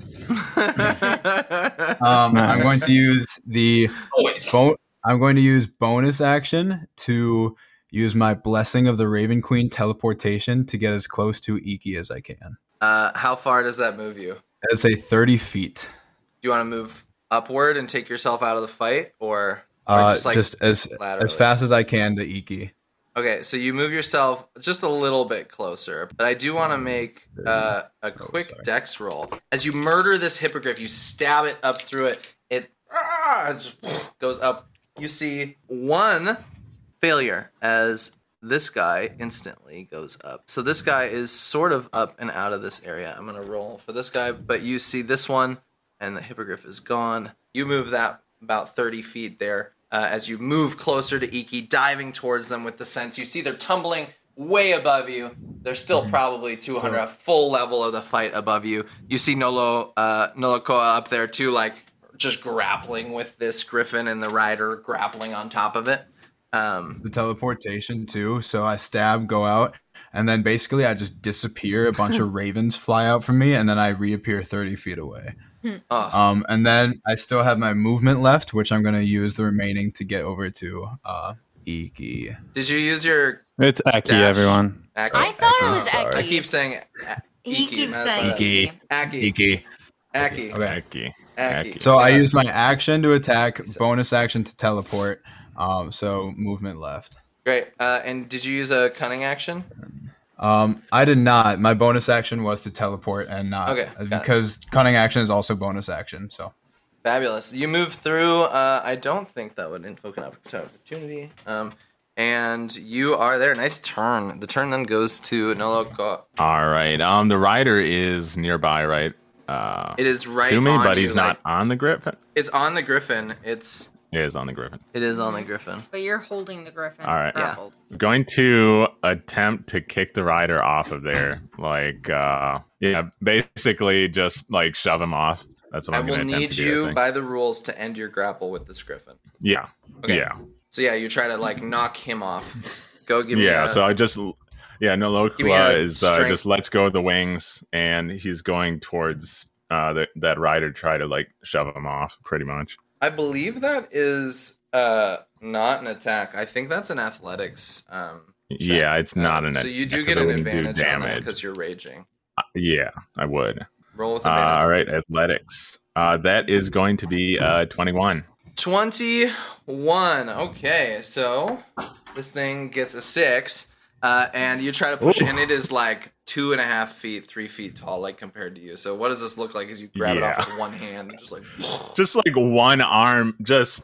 um, I'm going to use the Always. Bon- I'm going to use bonus action to use my blessing of the Raven Queen teleportation to get as close to Iki as I can. uh, how far does that move you? I'd say 30 feet. Do you want to move upward and take yourself out of the fight, or, or Uh, just just, like as laterally? as fast as I can to Iki. Okay, so you move yourself just a little bit closer, but I do want to make uh, a quick Oh, dex roll. As you murder this hippogriff, you stab it up through it. It, ah, it just goes up. You see one failure as this guy instantly goes up. So this guy is sort of up and out of this area. I'm gonna roll for this guy, but you see this one, and the hippogriff is gone. You move that about 30 feet there. Uh, as you move closer to Iki, diving towards them with the sense, you see they're tumbling way above you. They're still probably 200, a full level of the fight above you. You see Nolo, uh, Nolakoa up there too, like just grappling with this griffin and the rider grappling on top of it. Um, the teleportation too. So I stab, go out, and then basically I just disappear. A bunch of ravens fly out from me, and then I reappear thirty feet away. oh, Um, and then I still have my movement left, which I'm gonna use the remaining to get over to uh Iki. did you use your? It's Eki, Dash. everyone. Aki? I thought it was sorry. I keep saying. A- he Iki, keeps saying what- Iki. Aki. Iki. Aki. Okay. Eki. Aki. Eki. So I Yeah. used my action to attack, bonus action to teleport. Um, so movement left. Great. Uh, and did you use a cunning action? Um, I did not. My bonus action was to teleport and not Okay, got it. because cunning action is also bonus action. So Fabulous. You move through. Uh, I don't think that would invoke an opportunity. Um, and you are there. Nice turn. The turn then goes to Noloko. All right. Um, the rider is nearby, right? Uh, It is right to me, on but you, he's not like- on the griffin. it's on the griffin. It's It is on the griffin. it is on the griffin. But you're holding the griffin. All right. Yeah. grappled. going to attempt to kick the rider off of there. Like, uh, yeah, basically just like shove him off. That's what I I'm will going to attempt need to do. You by the rules to end your grapple with this griffin. yeah. Okay. Yeah. So yeah, you try to like knock him off. Go give me. Yeah. So I just, yeah, Give me a Nolakoa is uh, just lets go of the wings and he's going towards uh, the, that rider, try to like shove him off pretty much. I believe that is uh not an attack. I think that's an athletics. Um, check. Yeah, it's not Uh, an So you do get an advantage damage. because you're raging. Yeah, I would. Roll with Uh, all right, athletics. Uh, that is going to be uh, 21. 21. Okay, so this thing gets a six, uh, and you try to push it, and it is like two and a half feet, three feet tall, like compared to you. So what does this look like as you grab it off with one hand, and just like Just like one arm, just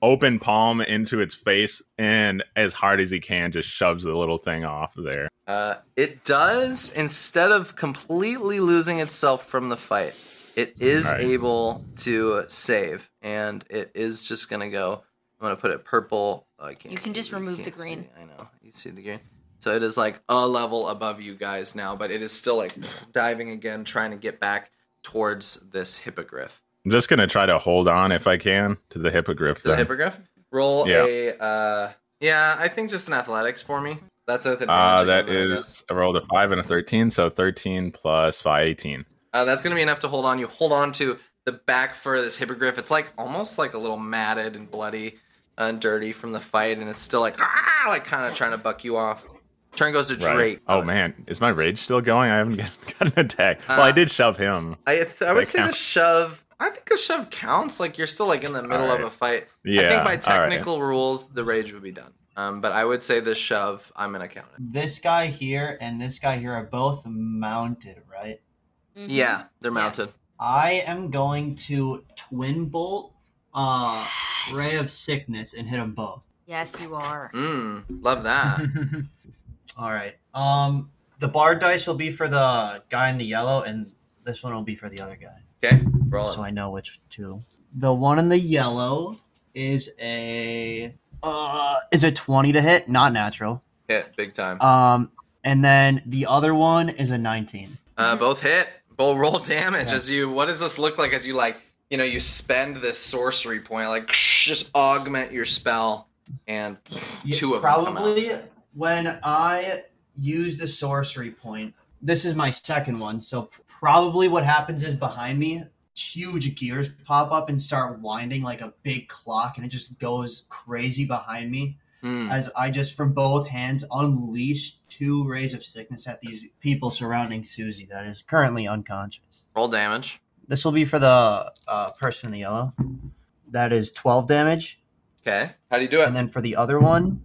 open palm into its face, and as hard as he can, just shoves the little thing off there. Uh, it does instead of completely losing itself from the fight, it is Right. able to save, and it is just gonna go. I'm gonna put it purple. Oh, I can't. You can just remove the can't green. see. I know. You see the green. So it is like a level above you guys now, but it is still like diving again, trying to get back towards this hippogriff. I'm just gonna try to hold on if I can to the hippogriff. So the then. hippogriff. Roll Yeah. a. Uh, yeah, I think just an athletics for me. That's with advantage. Uh, that again, I guess. is I rolled a five and a thirteen, so thirteen plus five, 18. Uh, that's going to be enough to hold on. You hold on to the back fur of this hippogriff. It's like almost like a little matted and bloody and dirty from the fight, and it's still like ah, like kind of trying to buck you off. Turn goes to Right. Drake. Oh man, is my rage still going? I haven't gotten an attack. well, I Uh, did shove him. I th- I would that say the shove. I think a shove counts. Like you're still like in the middle of a fight. Yeah. I think by all right. technical rules, the rage would be done. Um, but I would say the shove. I'm gonna count it. This guy here and this guy here are both mounted, right? Mhm. Yeah, they're mounted. Yes. I am going to twin bolt uh ray of sickness and hit them both. Yes, you are. Mm, love that. All right. Um the bard dice will be for the guy in the yellow and this one will be for the other guy. Okay, roll So. I know which two. The one in the yellow is a uh is a 20 to hit, not natural. Hit big time. Um and then the other one is a 19. Uh, both hit. Both roll damage Yeah. as you. What does this look like as you like? You know, you spend this sorcery point, like just augment your spell, and Yeah, two of them probably when I use the sorcery point. This is my second one, so probably what happens is behind me, huge gears pop up and start winding like a big clock, and it just goes crazy behind me Hmm. as I just from both hands unleash two rays of sickness at these people surrounding Susie that is currently unconscious. Roll damage. This will be for the uh, person in the yellow. That is twelve damage, Okay. How do you do it? and then for the other one,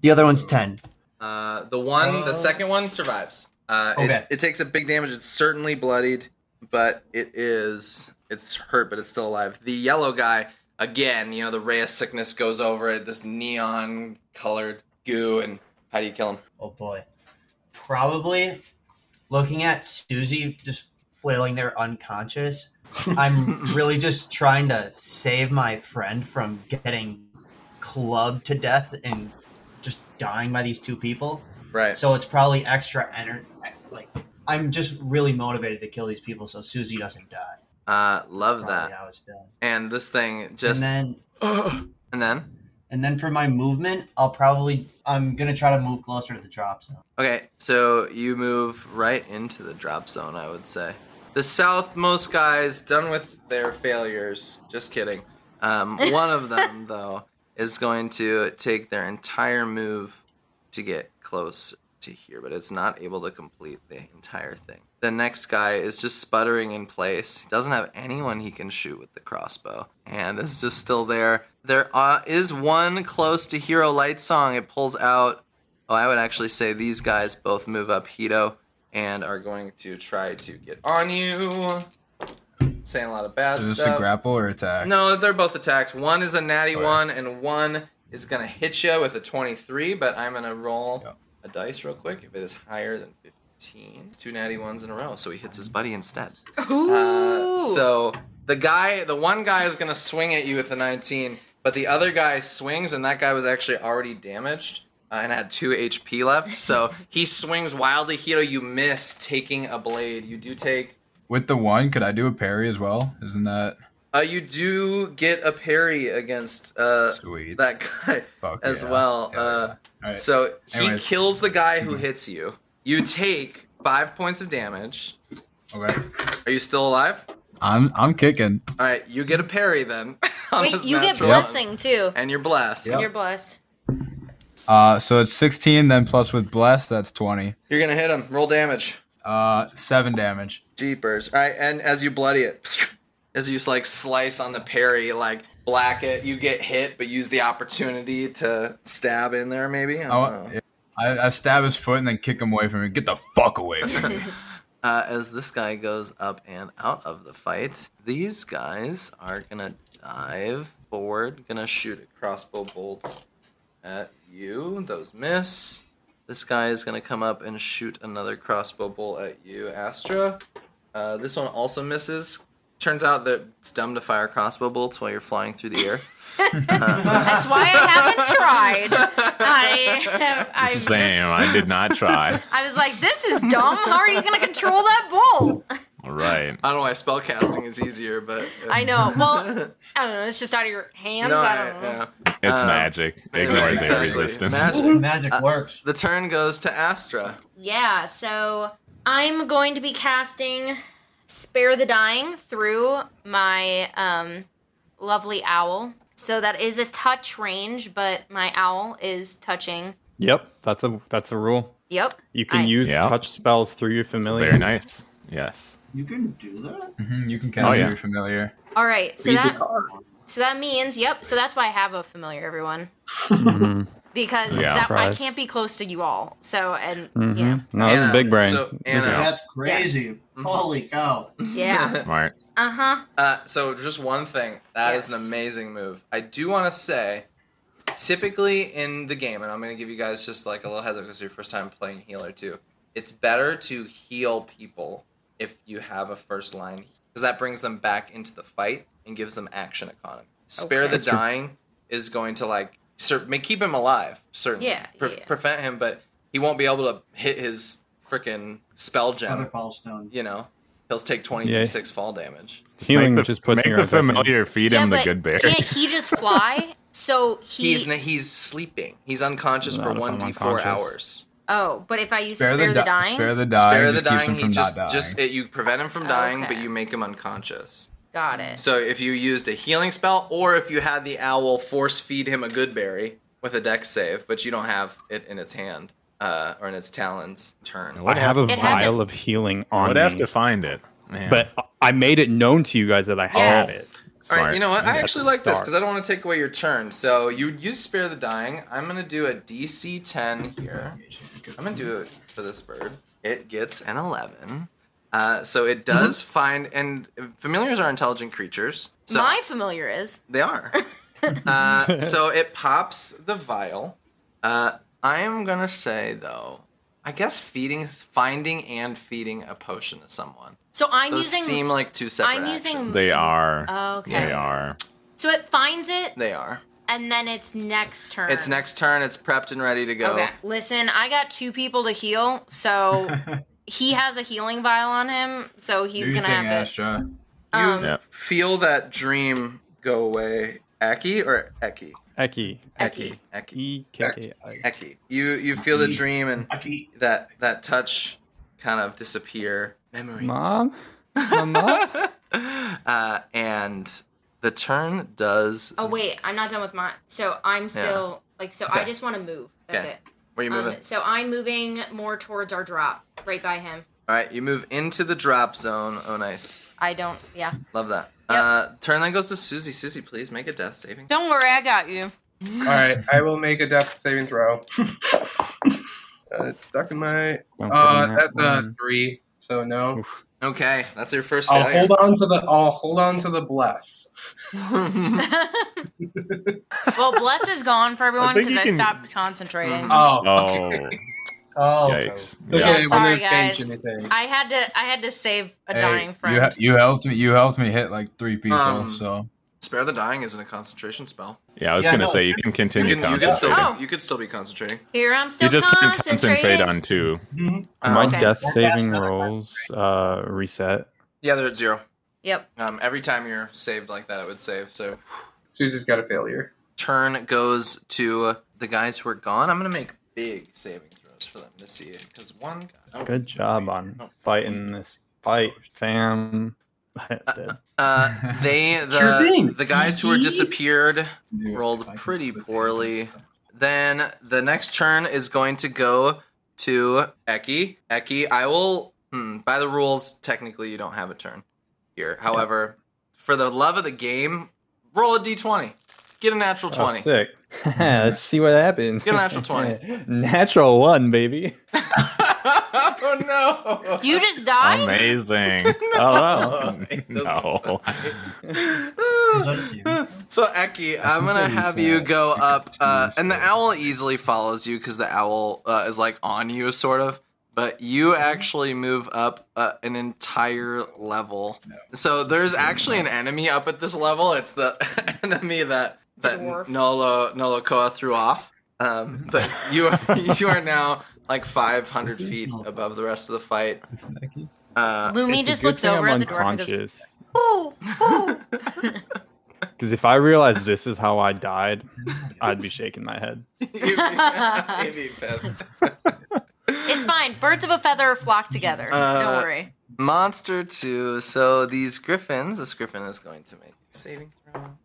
the other one's ten. Uh, the one, the Uh, second one survives. Uh, Okay. it, it takes a big damage. It's certainly bloodied, but it is it's hurt, but it's still alive. The yellow guy, again, you know, the ray of sickness goes over it. This neon colored goo, and how do you kill him? Oh boy. Probably looking at Susie just flailing there unconscious. I'm really just trying to save my friend from getting clubbed to death and just dying by these two people. Right. So it's probably extra energy. Like I'm just really motivated to kill these people so Susie doesn't die. Uh, love Probably that. how it's done. And this thing just and then and then and then for my movement, I'll probably I'm gonna try to move closer to the drop zone. Okay, so you move right into the drop zone, I would say. The southmost guys done with their failures. Just kidding. Um, one of them, though, is going to take their entire move to get close to here, but it's not able to complete the entire thing. The next guy is just sputtering in place. He doesn't have anyone he can shoot with the crossbow, and it's just still there. There uh, is one close to Hero Light Song. It pulls out Oh, I would actually say these guys both move up Hito and are going to try to get on you. Saying a lot of bad Is this stuff. a grapple or attack? No, they're both attacks. One is a natty Okay. one, and one is gonna hit you with a twenty-three. But I'm gonna roll Yep. a dice real quick. If it is higher than fifteen, it's two natty ones in a row, so he hits his buddy instead. Uh, so the guy, the one guy is gonna swing at you with the 19, but the other guy swings, and that guy was actually already damaged uh, and had two HP left. So he swings wildly. Hito, you miss taking a blade. You do take. With the one, could I do a parry as well? Isn't that Uh, you do get a parry against uh, sweet? that guy Fuck as yeah. well. Hell Uh, yeah. All right. So he Anyways. kills the guy who hits you. You take five points of damage. okay. Are you still alive? I'm I'm kicking. All right, you get a parry then. Wait, you get natural one. blessing too. and you're blessed. You're blessed. Uh, so it's 16, then plus with bless, that's 20. You're gonna hit him. Roll damage. Uh, seven damage. Jeepers. All right, and as you bloody it, as you like slice on the parry, like black it, you get hit, but use the opportunity to stab in there. Maybe. I Oh, know. I, I stab his foot and then kick him away from me. Get the fuck away from me. Uh, as this guy goes up and out of the fight, these guys are gonna dive forward, gonna shoot a crossbow bolts at you. Those miss. This guy is gonna come up and shoot another crossbow bolt at you, Astra. Uh, this one also misses. Turns out that it's dumb to fire crossbow bolts while you're flying through the air. That's why I haven't tried. I have, I've Same. just, I did not try. I was like, this is dumb. How are you going to control that bull? All right. I don't know why spell casting is easier, but I know. Well, I don't know. It's just out of your hands. no, I I- don't know. yeah. It's Uh, magic. yeah, Ignores exactly. resistance. Magic. Magic Uh, works. The turn goes to Astra. Yeah, so I'm going to be casting Spare the Dying through my um, lovely owl. So that is a touch range, but my owl is touching. Yep, that's a that's a rule. Yep. You can I- use Yeah. touch spells through your familiar. Very nice. Yes. You can do that. Mhm, You can cast Oh, yeah. your familiar. All right. So Read that so that means yep. So that's why I have a familiar, everyone, Mhm, because Yeah. that, I can't be close to you all. So and mhm. yeah, No, that's Anna, a big brain. so, Anna- That's crazy. Holy cow. yeah. Smart. Uh huh. Uh, so just one thing. That is Yes. an amazing move. I do want to say, typically in the game, and I'm going to give you guys just like a little heads up because it's your first time playing healer too. It's better to heal people if you have a first line because that brings them back into the fight and gives them action economy. Spare Okay. the That's true. dying is going to like cer- may keep him alive, certainly. Yeah, Pre- yeah. Prevent him, but he won't be able to hit his freaking spell gem. Other fall stone. you know, he'll take 26 fall damage. Just Healing make the, just puts make the right back in. familiar feed yeah, him the good berry. can't he just fly? So he. He's he's sleeping. He's unconscious for one d four hours. oh, but if I use Spare, spare, the, the, dying. Spare the dying. Spare the just dying. He just dying. just it, you prevent him from oh, dying, but you make him unconscious. Got it. So if you used a healing spell, or if you had the owl force feed him a good berry with a dex save, but you don't have it in its hand uh, or in its talons, turn. What I have a It has vial a- of healing on I'd me, have to find it. Man. but I made it known to you guys that I had Yes. it. All right, you know what? I actually like this because I don't want to take away your turn. So you use spare the dying. I'm gonna do a DC 10 here. I'm gonna do it for this bird. It gets an 11. Uh, so it does find, and familiars are intelligent creatures. So My familiar is. they are. uh, so it pops the vial. Uh, I am gonna say though, I guess feeding, finding, and feeding a potion to someone. So I'm Those using. seem like two separate. I'm using- actions. they are. Oh, okay. They are. So it finds it. They are. And then it's next turn. It's next turn. It's prepped and ready to go. Okay. Listen, I got two people to heal, so he has a healing vial on him, so he's Do gonna thing, have to. Astra. Um, Yeah. Feel that dream go away. Eki or Eki? Eki. Eki. Eki. E K K I. Eki. You you feel the dream and Aki. that that touch kind of disappear. Memories. Mom? Mama? Uh, and the turn does. Oh wait, I'm not done with mine. So I'm still like so. I just want to move. That's Okay. it. Where you moving? Um, so I'm moving more towards our drop, right by him. All right, you move into the drop zone. Oh, nice. I don't. Yeah. Love that. Yep. Uh, turn then goes to Susie. Susie, please make a death saving. Don't worry, I got you. All right, I will make a death saving throw. uh, it's stuck in my. Don't Uh, put in that's a one. three, so no. Oof. Okay, that's your first I'll failure. hold on to the. I'll hold on to the bless. well, bless is gone for everyone because you I, can- stopped concentrating. Oh. Oh, Oh, yikes. Okay, Yeah, we sorry, guys. I had to. I had to save a Hey, dying friend. You, ha- you helped me. You helped me hit like three people. Um, so Spare the dying isn't a concentration spell. Yeah, I was Yeah, gonna no, say you can You continue can, you can still Oh. be, you could still be concentrating. Here I'm still You just can't concentrate on two. Um, My Okay. death saving rolls uh, reset. Yeah, they're at zero. Yep. Um, every time you're saved like that, it would save. So Susie's got a failure. turn goes to the guys who are gone. I'm gonna make big saving throws for them to see it because one. Oh, Good job on fighting this fight, fam. Dead. Uh, they the Sure the guys who were disappeared rolled if I could pretty poorly. Then the next turn is going to go to Eki. Eki, I will. Hmm, by the rules, technically you don't have a turn here. However, for the love of the game, roll a d20. Get a natural Oh, 20. sick. Let's see what happens. Get a natural 20. natural one, baby. oh no! You just died. Amazing. Oh, wow. No. So Eki, I'm gonna have you go up, uh, and the owl easily follows you because the owl uh, is like on you, sort of. But you actually move up uh, an entire level. So there's actually an enemy up at this level. It's the enemy that that Dwarf. Nolo Nolakoa threw off. Um, but you are you are now like 500 feet above the rest of the fight. Uh, Lumi just looks over I'm at the dwarf and goes, unconscious. "Oh, oh." Because if I realized this is how I died, I'd be shaking my head. you'd be- be pissed. It's fine. Birds of a feather flock together. Uh, Don't worry. Monster 2. So these griffins, this griffin is going to make saving throw.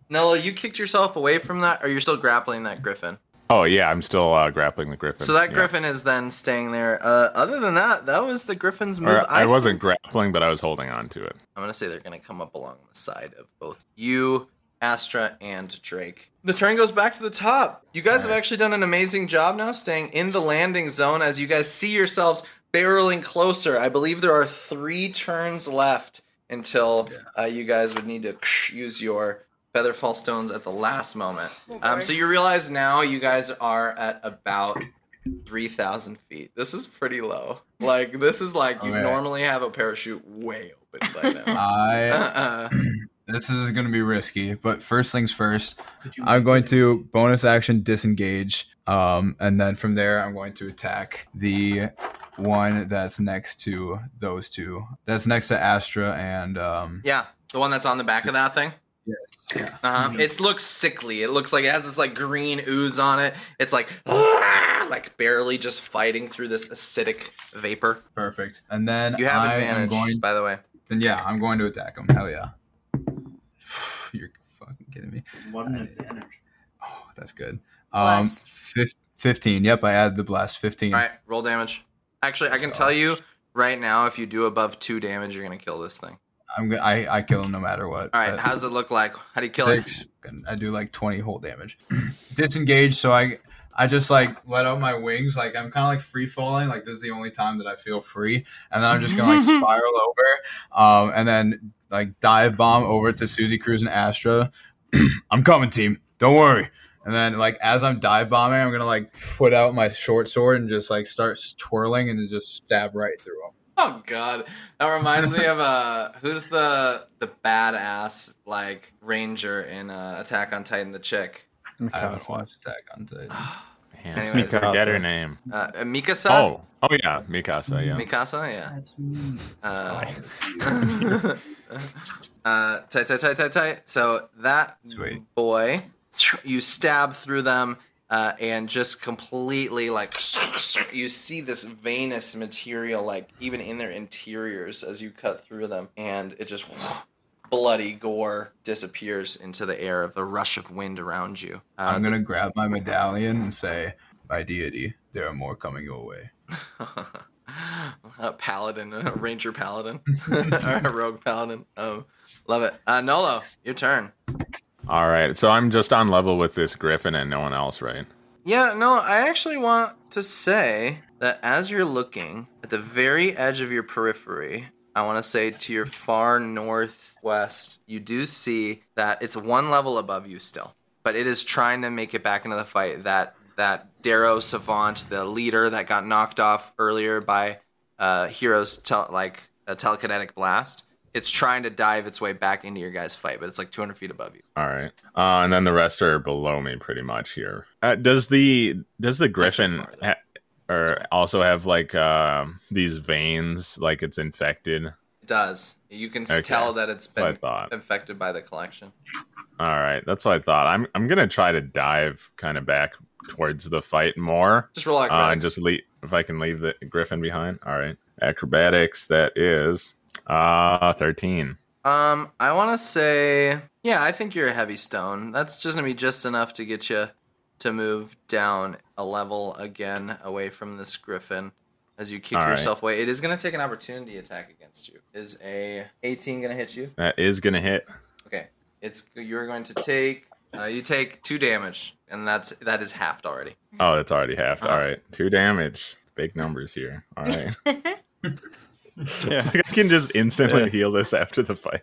Nello, you kicked yourself away from that, or you're still grappling that griffin? Oh yeah, I'm still uh, grappling the griffin. So that yeah. griffin is then staying there. Uh, other than that, that was the griffin's move. Or, I, wasn't think- grappling, but I was holding on to it. I'm gonna say they're gonna come up along the side of both you, Astra, and Drake. The turn goes back to the top. You guys have actually done an amazing job now staying in the landing zone as you guys see yourselves barreling closer. I believe there are three turns left until uh, you guys would need to use your featherfall stones at the last moment. um, so you realize now you guys are at about 3,000 feet. This is pretty low. Like, this is like you Okay. normally have a parachute way open by now. I Uh-uh. this is gonna be risky, but first things first. I'm going to bonus action disengage, um, and then from there I'm going to attack the one that's next to those two. That's next to Astra and um. Yeah, the one that's on the back of that thing. Yeah. Uh-huh. It looks sickly. It looks like it has this like green ooze on it. It's like "Ah," like barely just fighting through this acidic vapor. Perfect. And then You have I am advantage, going. by the way. Then yeah, I'm going to attack him. Hell yeah. You're fucking kidding me. What an advantage. Oh, that's good. Um, Bless. fif- fifteen. Yep, I added the blast. Fifteen. All right, roll damage. Actually, I can tell you right now, if you do above two damage, you're gonna kill this thing. I'm. go- I I kill him no matter what. All right, but- how does it look like? How do you kill it? Six. And I do like 20 whole damage. Disengage, so I I just like let out my wings. Like I'm kind of like free falling. Like this is the only time that I feel free. And then I'm just gonna like spiral over, um, and then like dive bomb over to Susie Cruz and Astra. I'm coming, team. Don't worry. And then like as I'm dive bombing, I'm gonna like put out my short sword and just like start twirling and just stab right through them. Oh god, that reminds me of uh, who's the the badass like ranger in uh, Attack on Titan? The chick. I haven't Mikasa. watched Attack on Titan. Man, Anyways. Forget her Mikasa. name. Uh, Mikasa. Oh, oh yeah, Mikasa. Yeah. Mikasa. Yeah. That's me. Uh, uh, tight, tight, tight, tight, tight. So that Sweet. boy, you stab through them, uh, and just completely like you see this venous material, like even in their interiors as you cut through them, and it just bloody gore disappears into the air of the rush of wind around you. Uh, I'm gonna grab my medallion and say, "My deity, there are more coming your way." a paladin, a ranger paladin, or a rogue paladin. Oh, love it. Uh, Nolo, your turn. All right, so I'm just on level with this griffin and no one else, right? Yeah, no, I actually want to say that as you're looking at the very edge of your periphery, I want to say to your far northwest, you do see that it's one level above you still, but it is trying to make it back into the fight. That that Derro Savant, the leader that got knocked off earlier by uh, Hero's tel- like a telekinetic blast, it's trying to dive its way back into your guys' fight, but it's like 200 feet above you. All right, uh, and then the rest are below me, pretty much here. Uh, does the does the griffin ha- or also have like um these veins, like it's infected? It does. You can Okay, tell that it's That's been infected by the collection. All right, that's what I thought. I'm I'm gonna try to dive kind of back towards the fight more, Just relax. uh, and just leave if I can leave the griffin behind. All right, acrobatics. That is uh 13. Um, I want to say, yeah, I think you're a heavy stone. That's just gonna be just enough to get you to move down a level again away from this griffin as you kick All right. yourself away. It is gonna take an opportunity attack against you. Is a 18 gonna hit you? That is gonna hit. Okay, it's you're going to take. Uh, you take two damage, and that's that is halved already. Oh, it's already halved. All Uh. right, two damage. Big numbers here. All right. Yeah. I can just instantly Yeah. heal this after the fight.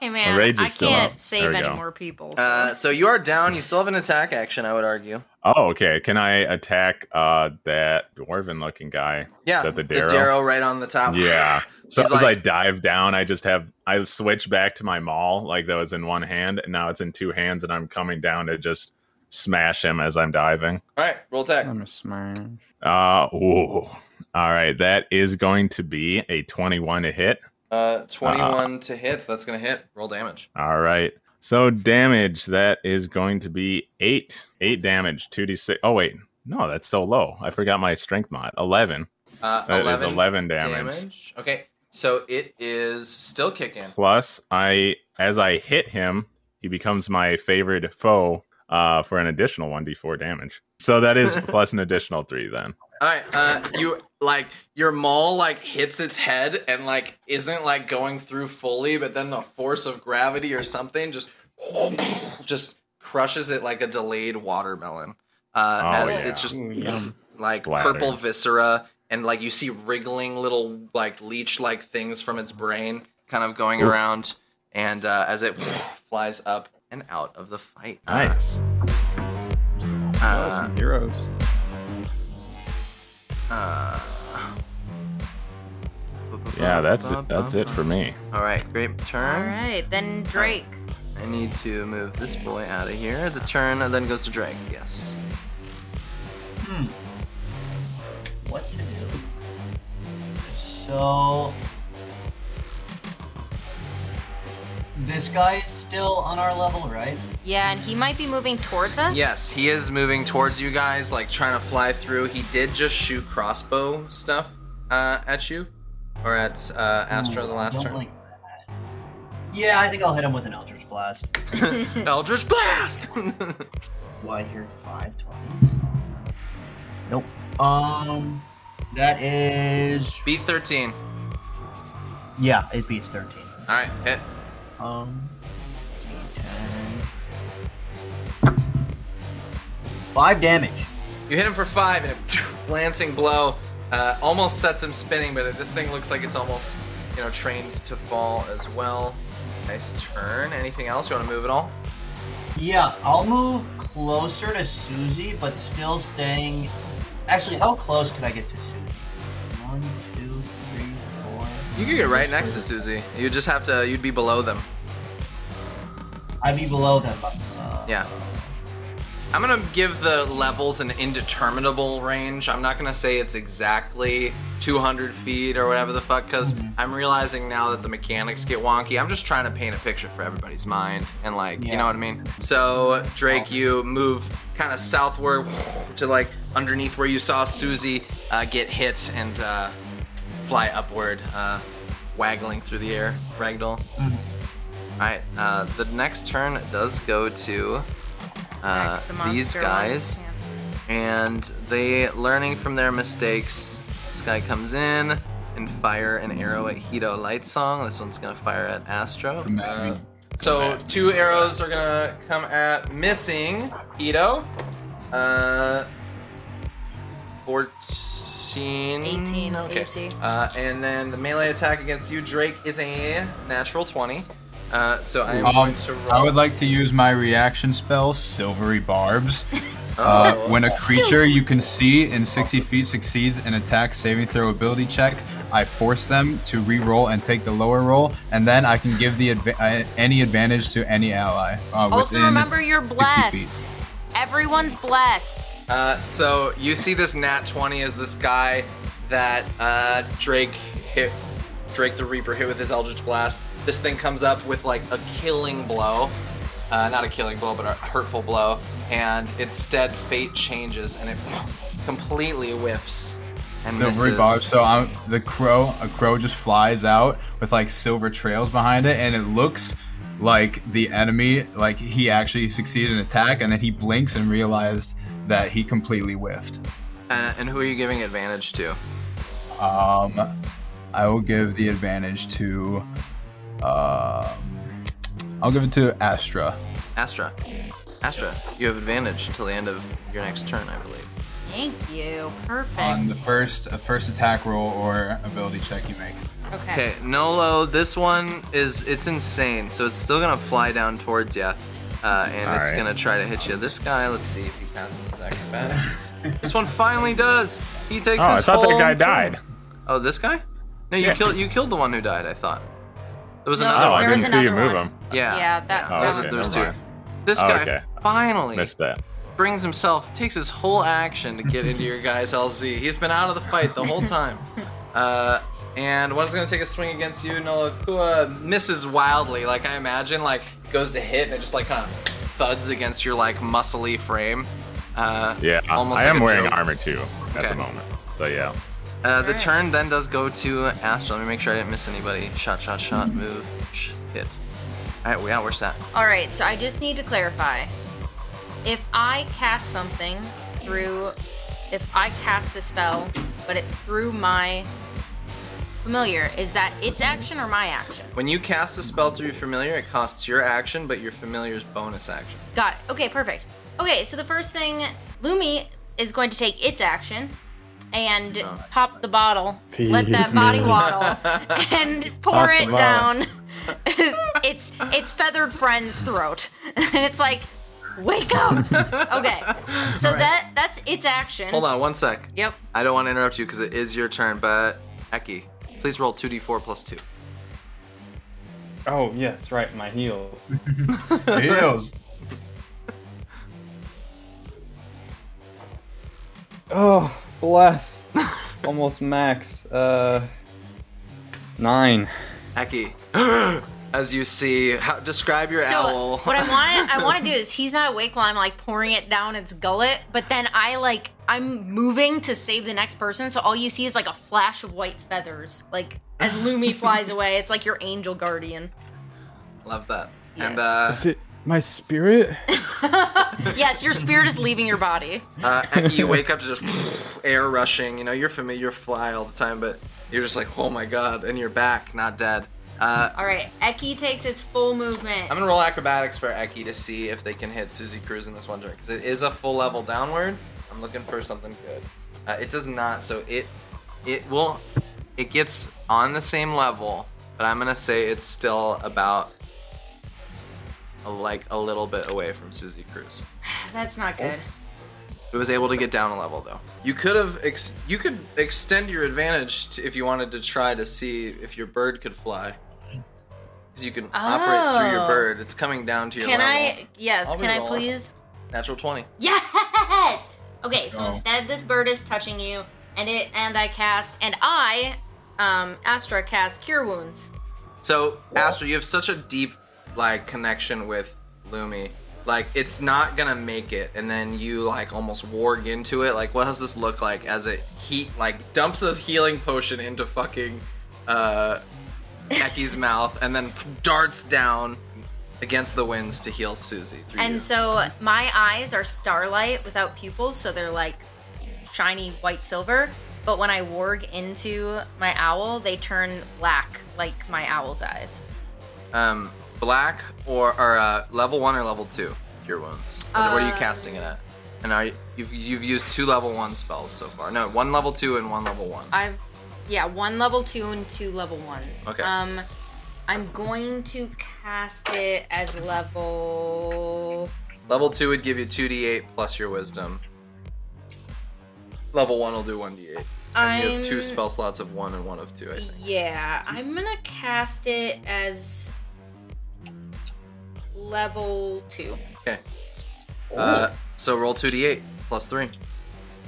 Hey man, I can't save any go. more people. so- Uh, so you are down. You still have an attack action, I would argue. Oh, okay. Can I attack uh that dwarven looking guy? Yeah, Is that the the Derro? Derro right on the top. Yeah. So He's as like- I dive down, I just have I switch back to my maul like that was in one hand, and now it's in two hands, and I'm coming down to just smash him as I'm diving. All right, roll attack. I'm a smash. Uh ooh. All right, that is going to be a 21 to hit. Uh, 21 to hit. That's gonna hit. Roll damage. All right. So damage that is going to be eight, eight damage, two d six. Oh wait, no, that's so low. I forgot my strength mod. Eleven. Uh, That is 11, 11 damage. Okay, so it is still kicking. Plus, I as I hit him, he becomes my favorite foe uh, for an additional one d four damage. So that is plus an additional three. Then All right, uh, you like your maul like hits its head and like isn't like going through fully, but then the force of gravity or something just just crushes it like a delayed watermelon. Uh, Oh, as yeah. it's just yum. like Splatter. purple viscera and like you see wriggling little like leech like things from its brain kind of going around and uh, as it flies up and out of the fight nice. Uh, some heroes. uh, Yeah, that's it. That's it for me. all right great turn All right, then Drake. i need to move this boy out of here the turn then goes to drake yes Hmm. What to do? So this guy's still on our level, right? Yeah, and he might be moving towards us. yes he is moving towards you guys like trying to fly through he did just shoot crossbow stuff uh, at you or at uh, astra the Ooh, I last don't turn like that. Yeah, I think I'll hit him with an Eldritch Blast. eldritch blast Do I hear five twenties? Nope. Um, that is beat 13 yeah, it beats thirteen. all right hit Um, D10. Five damage. You hit him for five, and a lancing blow uh, almost sets him spinning. But this thing looks like it's almost, you know, trained to fall as well. Nice turn. Anything else? You want to move at all? Yeah, I'll move closer to Susie, but still staying. Actually, how close can I get to Susie? One, two, three, four. You could get right next to Susie. You just have to. You'd be below them. I'd be below them. but, Uh, Yeah. I'm gonna give the levels an indeterminable range. I'm not gonna say it's exactly 200 feet or whatever the fuck, because I'm realizing now that the mechanics get wonky. I'm just trying to paint a picture for everybody's mind, and like, you know what I mean. So Drake, you move kind of southward to like underneath where you saw Susie uh, get hit and uh, fly upward, uh, waggling through the air, ragdoll. Alright, uh, the next turn does go to uh, The these guys, one. and they learning from their mistakes. This guy comes in and fire an arrow at Hito Light Song. This one's gonna fire at Astra. Uh, so two arrows are gonna come at missing Hito. Uh, 14. 18 Okay. AC. Uh, and then the melee attack against you, Drake, is a natural 20. Uh, so I am Um, going to roll. I would like to use my reaction spell, Silvery Barbs. Uh, Oh. when a creature you can see in 60 feet succeeds an attack saving throw ability check, I force them to re-roll and take the lower roll, and then I can give the adva- uh, any advantage to any ally. Uh, Also, remember you're blessed. Everyone's blessed. Uh, so you see this nat 20 as this guy that uh, Drake hit, Drake the Reaper hit with his Eldritch Blast. This thing comes up with like a killing blow. Uh, not a killing blow, but a hurtful blow. And instead, fate changes and it completely whiffs and Silvery misses. barbs. So I'm, the crow, a crow just flies out with like silver trails behind it, and it looks like the enemy, like he actually succeeded in attack, and then he blinks and realized that he completely whiffed. And, and who are you giving advantage to? Um, I will give the advantage to, um, I'll give it to Astra. Astra. Astra, you have advantage until the end of your next turn, I believe. Thank you. Perfect. On the first, uh, first attack roll or ability check you make. okay. Okay, Nolo, this one is it's insane. So it's still gonna fly down towards you, uh, and it's Alright. gonna try to hit you. This guy, let's see if he passes his acrobatics. this one finally does. He takes Oh, I his thought that guy turn. died. Oh, this guy? No, you Yeah. killed you killed the one who died. I thought there was No, another Oh, one. I There was didn't see you another move one. him. Yeah, Yeah, that- Oh, that okay, there's two. mind. This Oh, guy okay. finally Missed that. brings himself, takes his whole action to get into your guy's LZ. He's been out of the fight the whole time. Uh, and one's gonna take a swing against you. Nolakoa misses wildly. Like I imagine, like goes to hit and it just like kind of thuds against your like muscly frame. Uh, Yeah, almost I like am wearing joke. armor too at Okay. the moment. So yeah. Uh, the turn then does go to Astra. Let me make sure I didn't miss anybody. Shot, shot, shot, move, sh- hit. All right, we got where's that? All right, so I just need to clarify. If I cast something through, if I cast a spell, but it's through my familiar, is that its action or my action? When you cast a spell through your familiar, it costs your action, but your familiar's bonus action. Got it. Okay, perfect. Okay, so the first thing, Lumi is going to take its action and pop the bottle, let that body me. waddle, and pour Pop it down its its feathered friend's throat, and it's like, wake up. Okay, so that that's its action. Hold on one sec. Yep. I don't want to interrupt you because it is your turn, but Eki, please roll 2d4 plus 2. Oh yes, right. My heels. heels. oh bless. Almost max. Uh, nine. Eki, as you see, how, describe your So owl. what I want to I want to do is he's not awake while I'm like pouring it down its gullet, but then I like I'm moving to save the next person, so all you see is like a flash of white feathers, like as Lumi flies away. It's like your angel guardian. Love that. And Yes. uh, Is it my spirit? Yes, your spirit is leaving your body. uh, Eki, you wake up to just air rushing. You know, you're familiar, you fly all the time, but you're just like, oh my god, and you're back, not dead. Uh, All right, Eki takes its full movement. I'm gonna roll acrobatics for Eki to see if they can hit Susie Cruz in this one turn because it is a full level downward. I'm looking for something good. Uh, it does not, so it it will it gets on the same level, but I'm gonna say it's still about a, like a little bit away from Susie Cruz. That's not good. It was able to get down a level though. You could have ex- you could extend your advantage to, if you wanted to try to see if your bird could fly. Because you can operate through your Oh. bird. It's coming down to your Can level. I? Yes. I'll Can I reroll. please Natural 20. Yes. Okay, so Oh. instead this bird is touching you, and it and I cast and I, um, Astra cast Cure Wounds. So, Astra, you have such a deep like connection with Lumi. Like it's not gonna make it, and then you like almost warg into it. Like, what does this look like as it heat like dumps a healing potion into fucking uh Eki's mouth, and then f- darts down against the winds to heal Susie. through you. And so my eyes are starlight without pupils, so they're like shiny white silver. But when I warg into my owl, they turn black like my owl's eyes. um, black or or uh, level one or level two cure wounds. Or what are you Um, casting it at? And are you, you've you've used two level one spells so far? No, one level two and one level one. I've yeah, one level two and two level ones. Okay. Um I'm going to cast it as level Level two would give you two d8 plus your wisdom. Level one will do one d8. And you have two spell slots of one and one of two. I think. Yeah, I'm gonna cast it as level two. Okay. Uh, so roll two d8 plus three.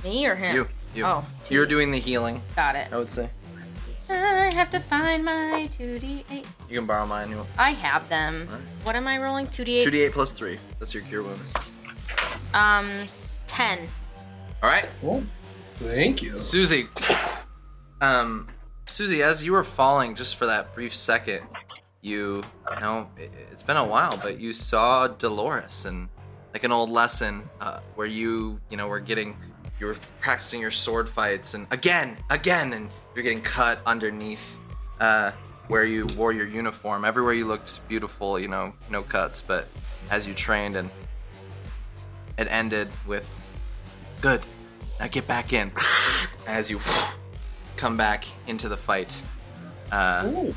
Me or him? You. You. Oh, You're doing the healing. got it. I would say. I have to find my 2d8. You can borrow mine. You. I have them. Alright. What am I rolling? 2d8? Two d8 plus three. That's your cure wounds. Um, s- 10. All right. Cool. Thank you. Susie, um, Susie, as you were falling, just for that brief second, you, you know, it, it's been a while, but you saw Dolores and like an old lesson uh, where you, you know, were getting, you were practicing your sword fights, and again, again, and you're getting cut underneath uh, where you wore your uniform. Everywhere you looked beautiful, you know, no cuts, but as you trained, and it ended with, good. Now get back in. as you come back into the fight. Uh,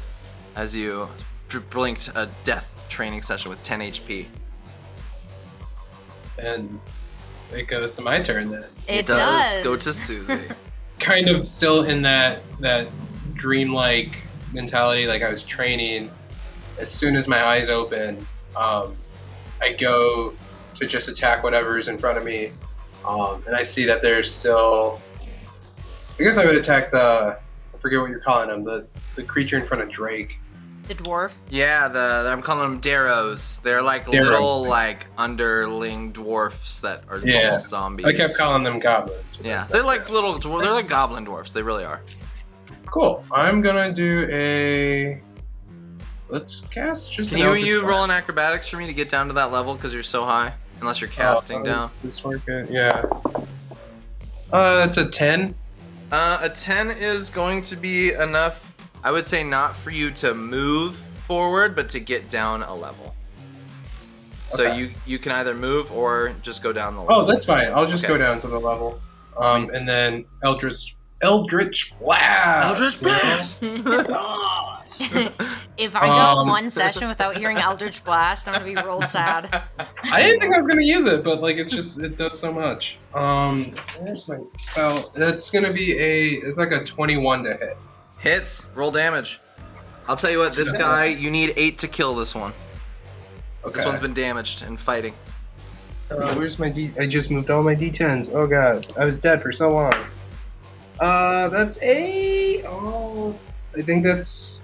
as you blinked a death training session with 10 HP. And it goes to my turn then. It, does, go to Susie. kind of still in that that dreamlike mentality like i was training as soon as my eyes open um, i go to just attack whatever's in front of me um, and i see that there's still i guess i would attack the i forget what you're calling them the the creature in front of drake the dwarf. yeah, the I'm calling them Derros. They're like Derro. little like underling dwarfs that are Yeah. almost zombies. i kept calling them goblins Yeah, they're like good. little. dwar- They're like goblin dwarfs. They really are. cool i'm gonna do a let's cast just Can you Eldritch you Blast. roll an acrobatics for me to get down to that level because you're so high? Unless you're casting Uh, down. This working? Yeah. Uh, it's a ten. Uh, a 10 is going to be enough, I would say, not for you to move forward, but to get down a level. So Okay. you you can either move or just go down the level. Oh, that's fine. I'll just Okay. go down to the level. Um, and then Eldritch Eldritch Blast. Eldritch? Blast! if I go Um, one session without hearing Eldritch Blast, I'm gonna be real sad. I didn't think I was gonna use it, but like it's just it does so much. Um, where's my spell? That's gonna be a it's like a twenty-one to hit. Hits, roll damage. I'll tell you what, this guy, you need eight to kill this one. Okay. This one's been damaged and fighting. Uh, where's my D? I just moved all my D10s. Oh god, I was dead for so long. Uh, that's a oh, I think that's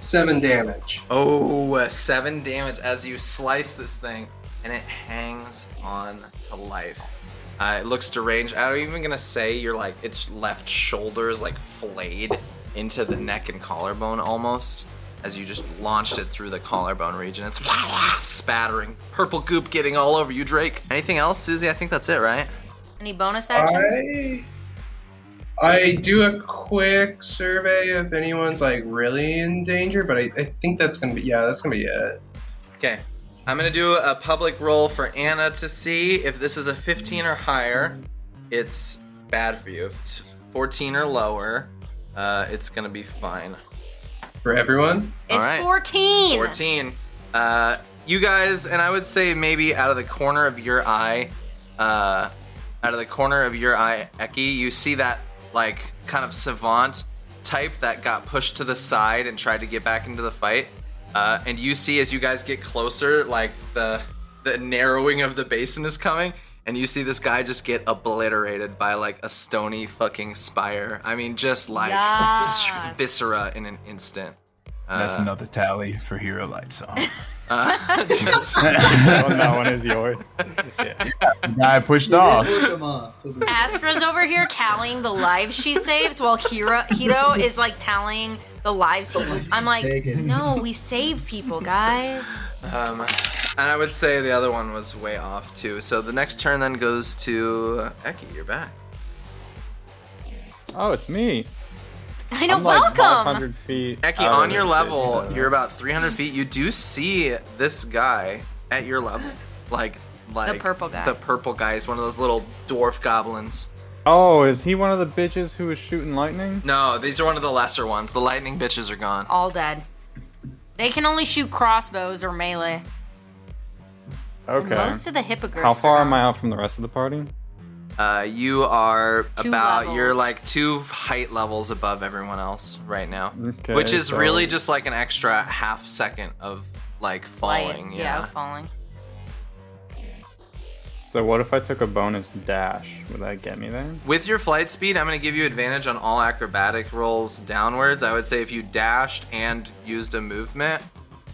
seven damage. Oh, uh, seven damage as you slice this thing, and it hangs on to life. Uh, it looks deranged. I'm even gonna say you're like its left shoulder is like flayed into the neck and collarbone almost, as you just launched it through the collarbone region. It's spattering, purple goop getting all over you, Drake. Anything else, Susie? I think that's it, right? Any bonus actions? I I do a quick survey if anyone's like really in danger, but I, I think that's gonna be yeah, that's gonna be it. Okay. I'm gonna do a public roll for Anna to see if this is a 15 or higher. It's bad for you. If it's 14 or lower, uh, it's gonna be fine. For everyone? It's Alright. 14. 14. Uh, you guys, and I would say maybe out of the corner of your eye, uh, out of the corner of your eye, Eki, you see that like kind of savant type that got pushed to the side and tried to get back into the fight. Uh, and you see as you guys get closer, like the the narrowing of the basin is coming, and you see this guy just get obliterated by like a stony fucking spire. I mean, just like Yes. viscera in an instant. That's Uh, another tally for Hero Light Song. uh, just- that one is yours. Yeah. Guy pushed off. Push off. Astra's over here tallying the lives she saves while Hiro, Hiro is like tallying the lives he. I'm like, taken. no, we save people, guys. Um, and I would say the other one was way off too. So the next turn then goes to Eki. You're back. Oh, it's me. I know, I'm like welcome. 500 feet. Eki, on your level, you're about 300 feet. You do see this guy at your level, like like the purple guy. The purple guy is one of those little dwarf goblins. Oh, is he one of the bitches who was shooting lightning? No, these are one of the lesser ones. The lightning bitches are gone. All dead. They can only shoot crossbows or melee. And Okay. Most of the hippogriffs. How far are am. I out from the rest of the party? Uh, you are Two about you're like two height levels above everyone else right now, Okay, which is so- really just like an extra half second of like Flight, falling. Yeah, Yeah. falling. So what if I took a bonus dash? Would that get me there? With your flight speed, I'm going to give you advantage on all acrobatic rolls downwards. I would say if you dashed and used a movement,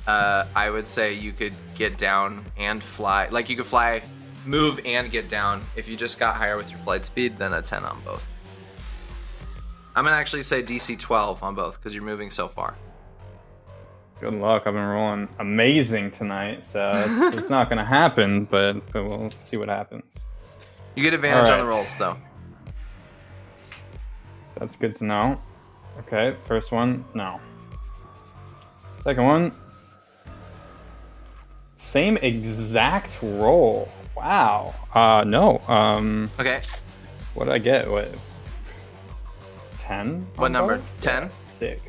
uh, I would say you could get down and fly. Like you could fly, move, and get down. If you just got higher with your flight speed, then a 10 on both. I'm to actually say DC 12 on both because you're moving so far. Good luck. I've been rolling amazing tonight, so it's, it's not gonna happen. But but we'll see what happens. You get advantage on the rolls though. That's good to know. Okay, first one, no. Second one, same exact roll. Wow. Uh, no. Um, Okay. what did I get? What? Ten? What number? 10? Sick.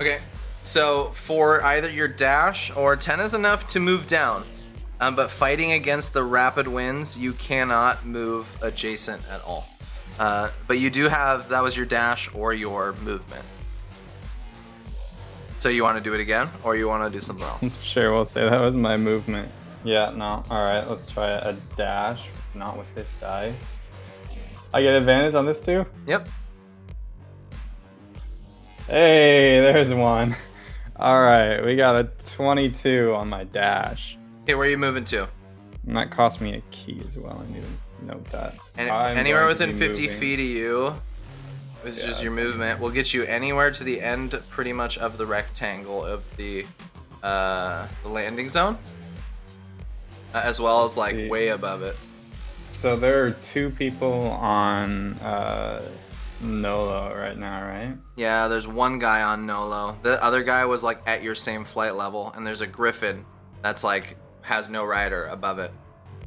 Okay. So for either your dash or 10 is enough to move down. Um, but fighting against the rapid winds, you cannot move adjacent at all. Uh, but you do have that was your dash or your movement. So you want to do it again, or you want to do something else? Sure, we'll say that was my movement. Yeah, no. All right, let's try a dash, not with this dice. I get advantage on this too. Yep. Hey, there's one. All right, we got a 22 on my dash. Okay, where are you moving to? And that cost me a key as well. I need to note that. And I'm anywhere within 50 moving. feet of you is Yeah, just your movement. Will get you anywhere to the end, pretty much of the rectangle of the uh, the landing zone, as well as like See. way above it. So there are two people on uh, Nolo right now, right? Yeah, there's one guy on Nolo. The other guy was like at your same flight level, and there's a Griffin that's like has no rider above it.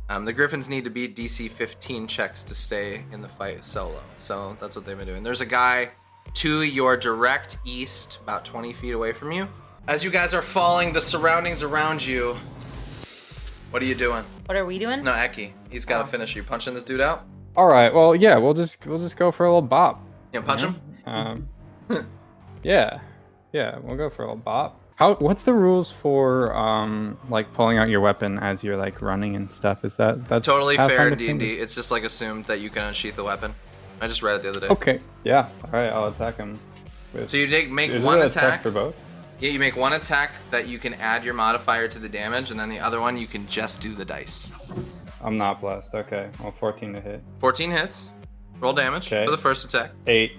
Um, the Griffins need to beat DC 15 checks to stay in the fight solo, so that's what they've been doing. There's a guy to your direct east, about 20 feet away from you. As you guys are falling, the surroundings around you. What are you doing? What are we doing? No, Eki. He's got to Oh. finish. Are you punching this dude out? All right. Well, yeah, we'll just we'll just go for a little bop. You gonna punch him? Um, yeah, yeah, we'll go for a little bop. How? What's the rules for um like pulling out your weapon as you're like running and stuff? Is that that's Totally fair Pathfinder in thing? D&D. It's just like assumed that you can unsheath the weapon. I just read it the other day. Okay. Yeah. All right. I'll attack him. With, So you take, make is one it an attack. for both? Yeah, you make one attack that you can add your modifier to the damage, and then the other one you can just do the dice. I'm not blessed. Okay. Well, 14 to hit. 14 hits. Roll damage Okay. for the first attack. Eight.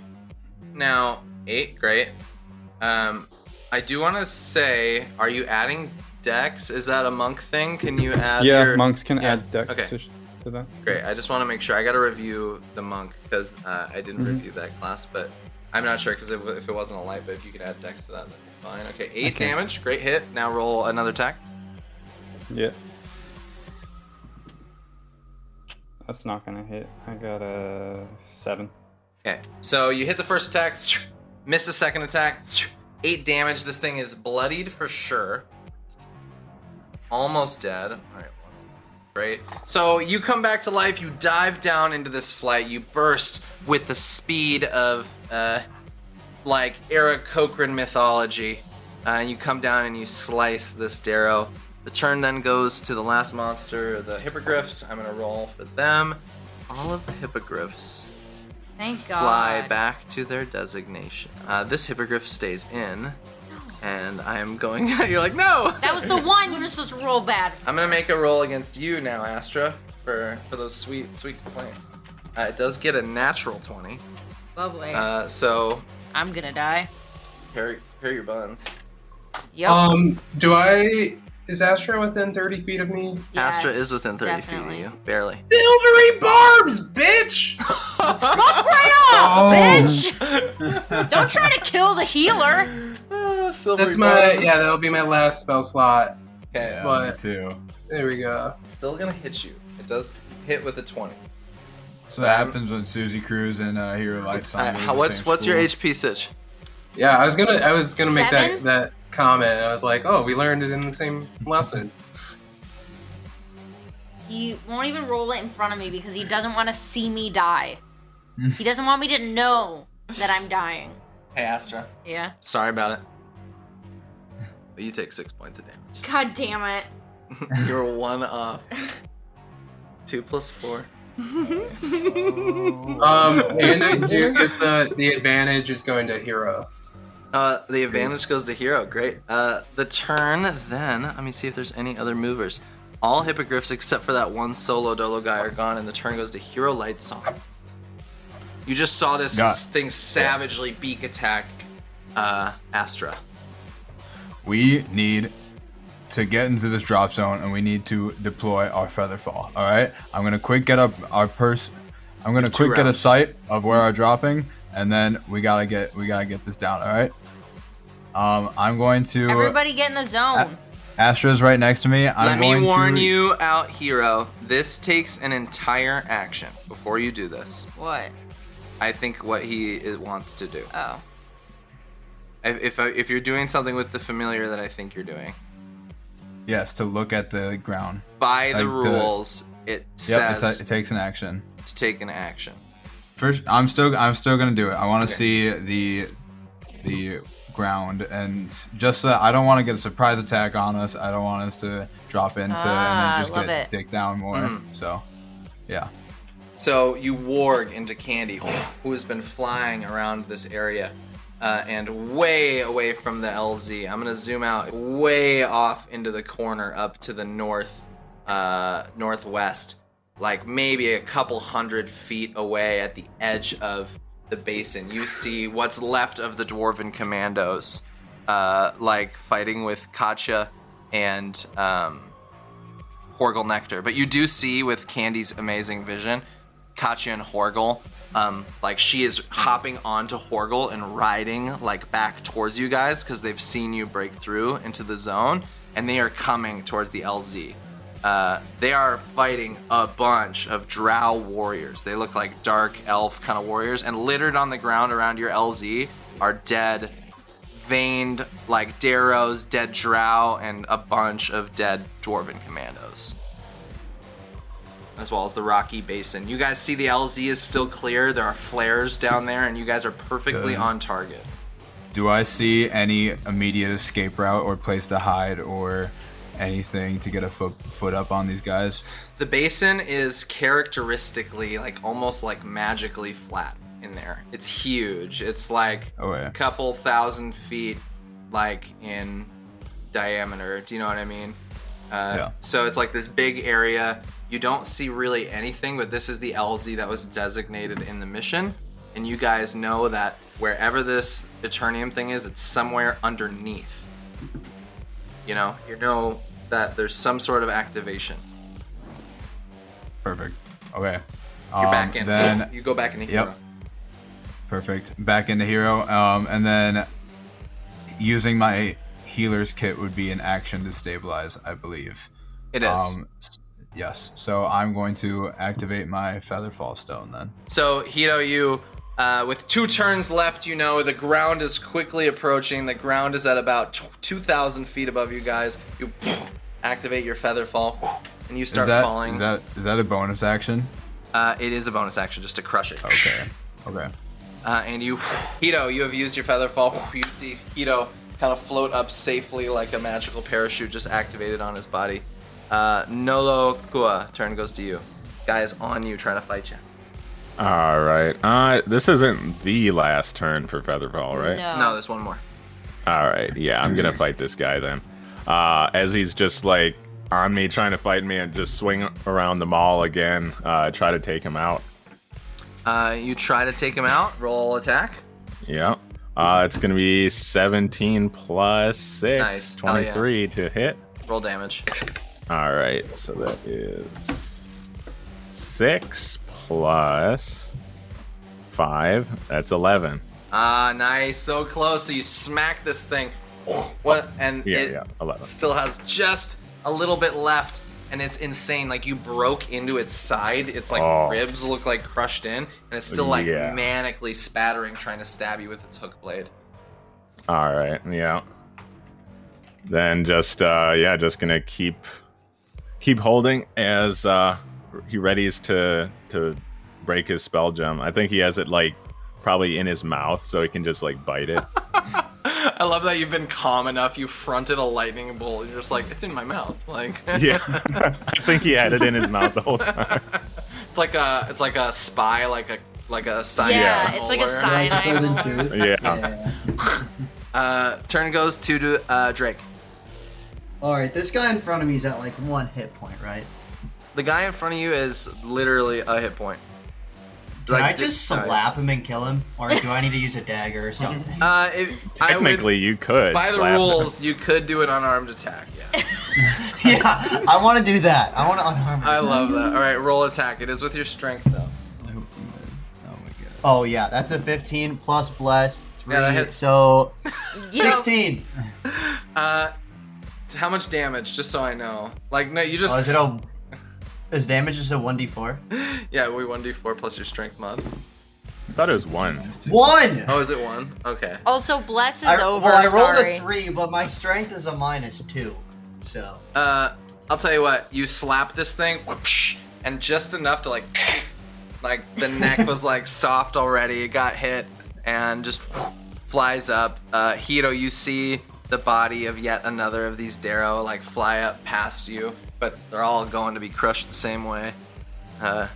Now, 8, great. Um, I do want to say, are you adding dex? Is that a monk thing? Can you add yeah, your... monks can yeah, add dex Okay, to, to that. great. I just want to make sure. I got to review the monk, because uh, I didn't Mhm. review that class, but I'm not sure, because if, if it wasn't a light, but if you could add dex to that, be fine. Okay, 8 Okay. damage. Great hit. Now roll another attack. Yeah. That's not gonna hit. I got a seven. Okay, so you hit the first attack, miss the second attack, eight damage. This thing is bloodied for sure. Almost dead. All right, great. So you come back to life. You dive down into this flight. You burst with the speed of, uh, like Aarakocran mythology. Uh, and you come down and you slice this Derro. The turn then goes to the last monster, the hippogriffs. I'm gonna roll for them. All of the hippogriffs Thank God. fly back to their designation. Uh, this hippogriff stays in, and I am going. You're like, no. That was the one you were supposed to roll bad. I'm gonna make a roll against you now, Astra, for for those sweet sweet complaints. Uh, it does get a natural 20. Lovely. Uh, so I'm gonna die. here, here your buns. Yep. Um, do I? Is Astra within 30 feet of me? Astra is within 30 definitely. feet of you, barely. Silvery barbs, bitch! Fuck right off, bitch! Don't try to kill the healer. Uh, That's my barbs. yeah. That'll be my last spell slot. Okay, Yeah, But- me too. There we go. it's still gonna hit you. It does hit with a 20. So that happens when Susie Cruz and uh, Hero Lights Uh, on. how, what's what's your HP, Sitch? Yeah, I was gonna I was gonna make that that comment. I was like, oh, we learned it in the same lesson. He won't even roll it in front of me because he doesn't want to see me die. he doesn't want me to know that I'm dying. Hey, Astra. Yeah. Sorry about it. But you take six points of damage. God damn it. You're one off. Two plus four. Um, and I do get the the advantage is going to hero. Uh, the advantage goes to hero. Great. Uh, the turn then. Let me see if there's any other movers. All hippogriffs except for that one solo dolo guy are gone, and the turn goes to hero light song. You just saw this Got- thing savagely beak attack uh, Astra. We need to get into this drop zone, and we need to deploy our feather fall. All right. I'm gonna quick get up our purse. I'm gonna two quick get a sight of where our dropping, and then we gotta get we gotta get this down. All right. Um, I'm going to. Everybody get in the zone. Astra's right next to me. I'm Let me warn to, you out, hero. This takes an entire action before you do this. what? I think what he wants to do. Oh. If if, if you're doing something with the familiar that I think you're doing, Yes, to look at the ground. by the Like the- rules, it Yep, it, says ta- it takes an action. to take an action. First, I'm still I'm still gonna do it. I want to Okay. see the the ground, and just so I don't want to get a surprise attack on us. I don't want us to drop into Ah, and then just get it. dick down more. Mm-hmm. So, yeah. So you warg into Candy, who has been flying around this area, uh, and way away from the LZ. I'm gonna zoom out way off into the corner, up to the north, uh, northwest, like maybe a couple hundred feet away at the edge of the basin. You see what's left of the dwarven commandos, uh, like fighting with Katya and um, Horgel Nectar. But you do see with Candy's amazing vision, Katya and Horgel, um, like she is hopping onto Horgel and riding like back towards you guys because they've seen you break through into the zone and they are coming towards the LZ. Uh, they are fighting a bunch of drow warriors. They look like dark elf kind of warriors, and littered on the ground around your LZ are dead veined like Derros, dead drow, and a bunch of dead dwarven commandos. As well as the rocky basin. You guys see the LZ is still clear. There are flares down there, and you guys are perfectly Does- on target. Do I see any immediate escape route or place to hide or anything to get a foot foot up on these guys? The basin is characteristically like almost like magically flat in there. It's huge. It's like Oh, yeah. a couple thousand feet like in diameter. Do you know what I mean? Uh, Yeah. So it's like this big area. You don't see really anything, but this is the LZ that was designated in the mission. And you guys know that wherever this Eternium thing is, it's somewhere underneath. You know, you know that there's some sort of activation. Perfect. Okay. You're Um, back in. Then you go back into Yep. Perfect. Back into hero. Um, and then using my healer's kit would be an action to stabilize, I believe. It is. Um, yes. So I'm going to activate my Featherfall Stone then. So Hito, you uh, with two turns left, you know the ground is quickly approaching. The ground is at about t- two thousand feet above you guys. You activate your Featherfall, and you start is that, falling. Is that is that a bonus action? uh, it is a bonus action just to crush it. Okay. Okay. Uh, and you, Hito, you have used your Featherfall. You see Hito kind of float up safely like a magical parachute just activated on his body. Uh, Nolo Kua, turn goes to you. Guy is on you trying to fight you. All right. Uh, this isn't the last turn for Featherfall, right? No. No, there's one more. All right. Yeah, I'm gonna fight this guy then. Uh, as he's just like on me, trying to fight me, and just swing around the mall again. Uh, try to take him out. Uh, you try to take him out. Roll attack. Yeah. Uh, it's gonna be 17 plus six, Nice. Hell yeah. 23 to hit. Roll damage. All right. So that is six plus five. That's 11. Ah, nice. So close. So you smack this thing. What? And Yeah, it yeah, 11. still has just a little bit left. And it's insane. Like you broke into its side. Its like Oh. ribs look like crushed in, and it's still like Yeah. manically spattering, trying to stab you with its hook blade. All right, yeah. Then just uh yeah, just gonna keep keep holding as uh he readies to to break his spell gem. I think he has it like probably in his mouth so he can just like bite it. I love that you've been calm enough. You fronted a lightning bolt. You're just like, it's in my mouth. Like, yeah. I think he had it in his mouth the whole time. it's like a, it's like a spy, like a, like a cyanide. Yeah, it's like a molar. cyanide. Golden molar. tooth. Yeah. Uh, turn goes to to uh, Drake. All right, this guy in front of me is at like one hit point, right? The guy in front of you is literally a hit point. Can I Like, just sorry. slap him and kill him, or do I need to use a dagger or something? Uh, if, I would- Technically you could. by the slap him. rules, you could do an unarmed attack. Yeah, yeah, I want to do that. I want to unharm him. I love that. All right, roll attack. It is with your strength though. I hope he does. Oh my god. Oh yeah, that's a 15 plus bless three, Yeah, that hits. so You know, 16. Uh, how much damage? Just so I know. Like, no, you just. Oh, is it a? Is damage just a 1d4? Yeah, we one d four plus your strength mod. I thought it was one. One. Oh, is it one? Okay. Also, bless is I, over. well, I rolled sorry. a three, but my strength is a minus two. So Uh, I'll tell you what. You slap this thing, whoopsh, and just enough to like, like the neck was like soft already. It got hit and just whoop, flies up. Uh, Hito, you see the body of yet another of these Derro like fly up past you, but they're all going to be crushed the same way. Uh,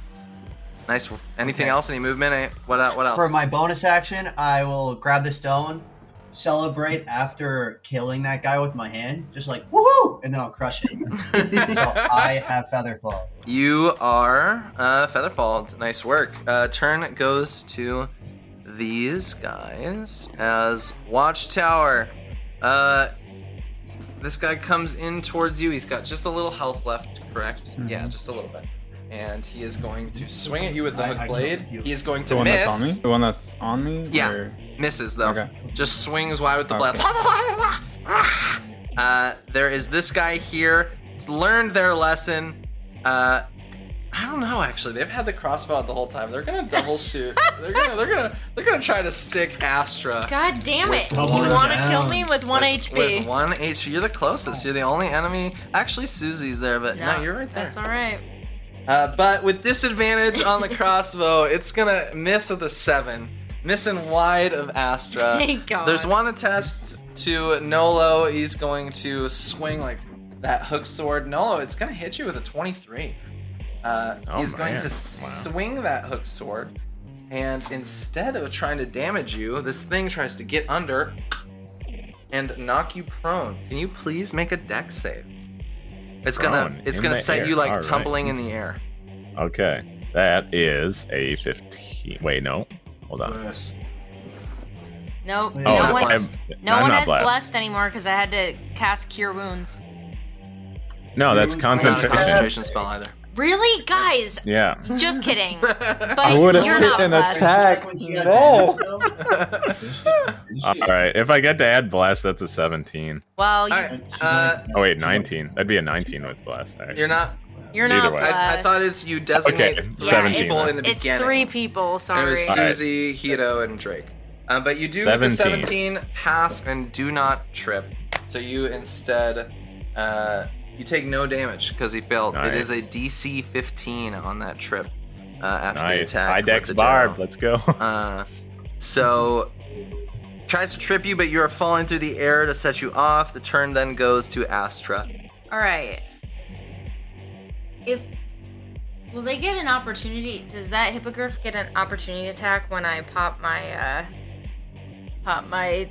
nice. Anything Okay. else? Any movement? Any, what? What else? for my bonus action, I will grab the stone, celebrate after killing that guy with my hand, just like woohoo, and then I'll crush it. so I have featherfall. You are uh, Featherfall. Nice work. Uh, turn goes to these guys as Watchtower. Uh, this guy comes in towards you. He's got just a little health left, correct? Yeah, just a little bit. And he is going to swing at you with the hook I can blade. He is going to The one miss. that's on me? The one that's on me? Yeah, Or- misses though. Okay. Just swings wide with the Okay. blast. Uh, there is this guy here. He's learned their lesson. Uh, I don't know actually. They've had the crossbow the whole time. They're gonna double shoot. They're gonna they're gonna they're gonna try to stick Astra. God damn it! You want to kill me with one with, HP? With one HP. You're the closest. You're the only enemy. Actually, Susie's there, but no, you're right there. That's all right. Uh, but with disadvantage on the crossbow, it's gonna miss with a seven. Missing wide of Astra. Thank God. There's one attached to Nolo. He's going to swing like that hook sword. Nolo, it's gonna hit you with a 23. Uh, Oh, he's going man. to Wow. swing that hook sword, and instead of trying to damage you, this thing tries to get under and knock you prone. Can you please make a dex save? It's gonna it's gonna set air. you like All right. tumbling in the air. Okay. That is a 15. Wait, no. Hold on. Nope. Oh, no one, I'm- no I'm one not has blessed. blessed, anymore because I had to cast Cure Wounds. No, that's It's not a concentration. concentration spell either. Really, guys? Yeah. Just kidding. But I would have you're not an blessed. attack. When she No. All right. If I get to add blast, that's a 17. Well, you, All right. Uh, Oh wait, 19. That'd be a 19 with blast. Actually. you're not. you're Either not way. I, I thought it's you designate Okay, three 17 people in the it's beginning. three people. And it Sorry. was Alright. Susie, Hito, and Drake. Um, but you do get the 17. 17 pass and do not trip. So you instead, uh, you take no damage because he failed. It is a DC 15 on that trip uh, after the attack. High with dex barb. Let's go. Uh, so tries to trip you, but you are falling through the air to set you off. The turn then goes to Astra. All right. If will they get an opportunity? Does that hippogriff get an opportunity attack when I pop my uh pop my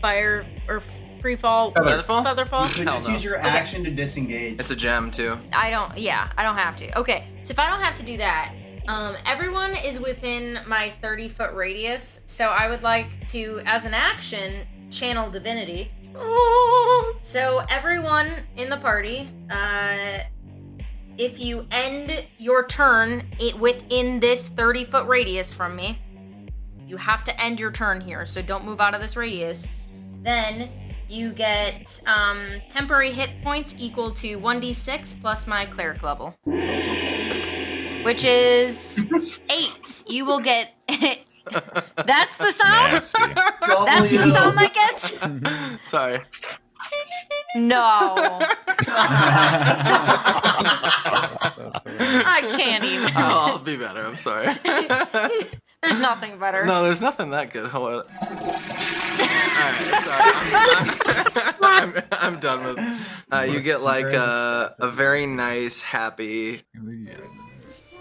fire or free fall Featherfall? Featherfall. You could Hell just no. use your Okay. action to disengage. It's a gem too. I don't. Yeah, I don't have to. Okay, so if I don't have to do that, um, everyone is within my 30 foot radius. So I would like to, as an action, channel divinity. So everyone in the party, uh, if you end your turn it within this 30 foot radius from me, you have to end your turn here. So don't move out of this radius. Then you get um, temporary hit points equal to 1d6 plus my cleric level, which is eight. You will get. That's the sound. That's the W. sound that gets. Sorry. No, I can't even. I'll, I'll be better. I'm sorry. There's nothing better. no, there's nothing that good. Hold on. Alright, sorry. I'm, I'm, I'm done with. Uh, you get like a, a very nice, happy,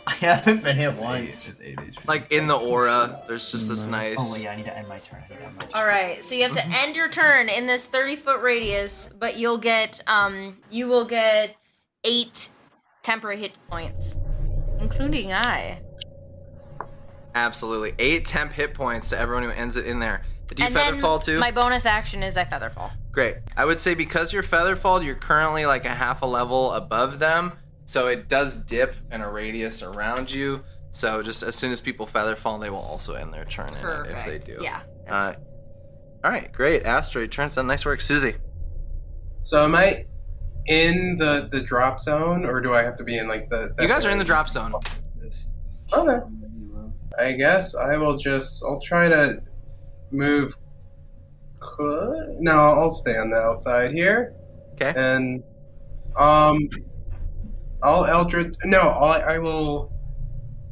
I haven't been hit once. like in the aura. There's just this Oh nice. wait, yeah, I need to end my turn. I need to end my turn. All right, so you have to end your turn in this 30 foot radius, but you'll get um you will get eight temporary hit points, including I. Absolutely, eight temp hit points to everyone who ends it in there. Do you and feather then fall too? my bonus action is I feather fall. Great. I would say because you're feather fall, you're currently like a half a level above them, so it does dip in a radius around you. So just as soon as people feather fall, they will also end their turn in it if they do. Yeah. that's- Uh, all right, great. Asteroid turns done. Nice work, Susie. So am I in the the drop zone, or do I have to be in like the? You guys are in the drop zone. Okay. I guess I will just. I'll try to move. No, I'll stay on the outside here, Okay. and um, I'll Eldritch. No, I'll, I will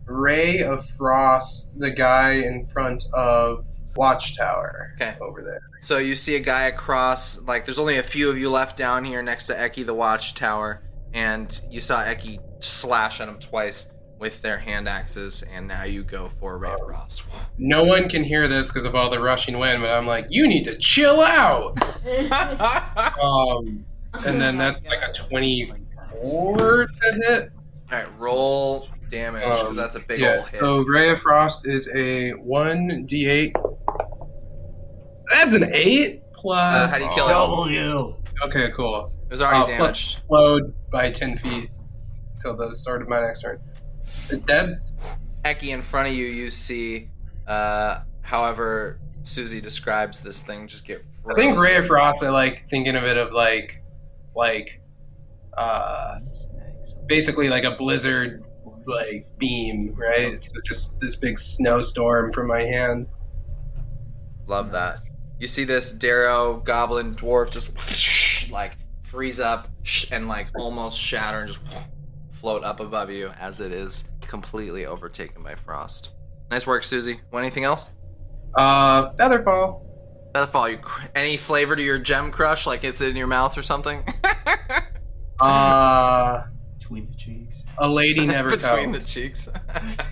ray of frost the guy in front of Watchtower. Okay. Over there. So you see a guy across. Like, there's only a few of you left down here next to Eki, the watchtower, and you saw Eki slash at him twice with their hand axes, and now you go for Ray of Frost. No one can hear this because of all the rushing wind, but I'm like, you need to chill out. um, and then that's like a 24 to hit. All right, roll damage because Um, that's a big yeah, old hit. so Ray of Frost is a 1d8. That's an 8 plus. Uh, how do you kill it? W. Okay, cool. It was already Uh, plus damaged. Slowed by 10 feet till the start of my next turn. It's dead? Eki, in front of you, you see, uh, however Susie describes this thing, just get I think frozen. Ray of Frost, I like thinking of it of like, like, uh, basically like a blizzard like beam, right? So just this big snowstorm from my hand. Love that. You see this Derro goblin dwarf just like freeze up and like almost shatter and just float up above you as it is completely overtaken by frost. Nice work, Susie. Want anything else? Uh, Featherfall. Featherfall, you cr- any flavor to your gem crush? Like it's in your mouth or something? Uh, Between the cheeks. a lady never tells. Between tells. the cheeks.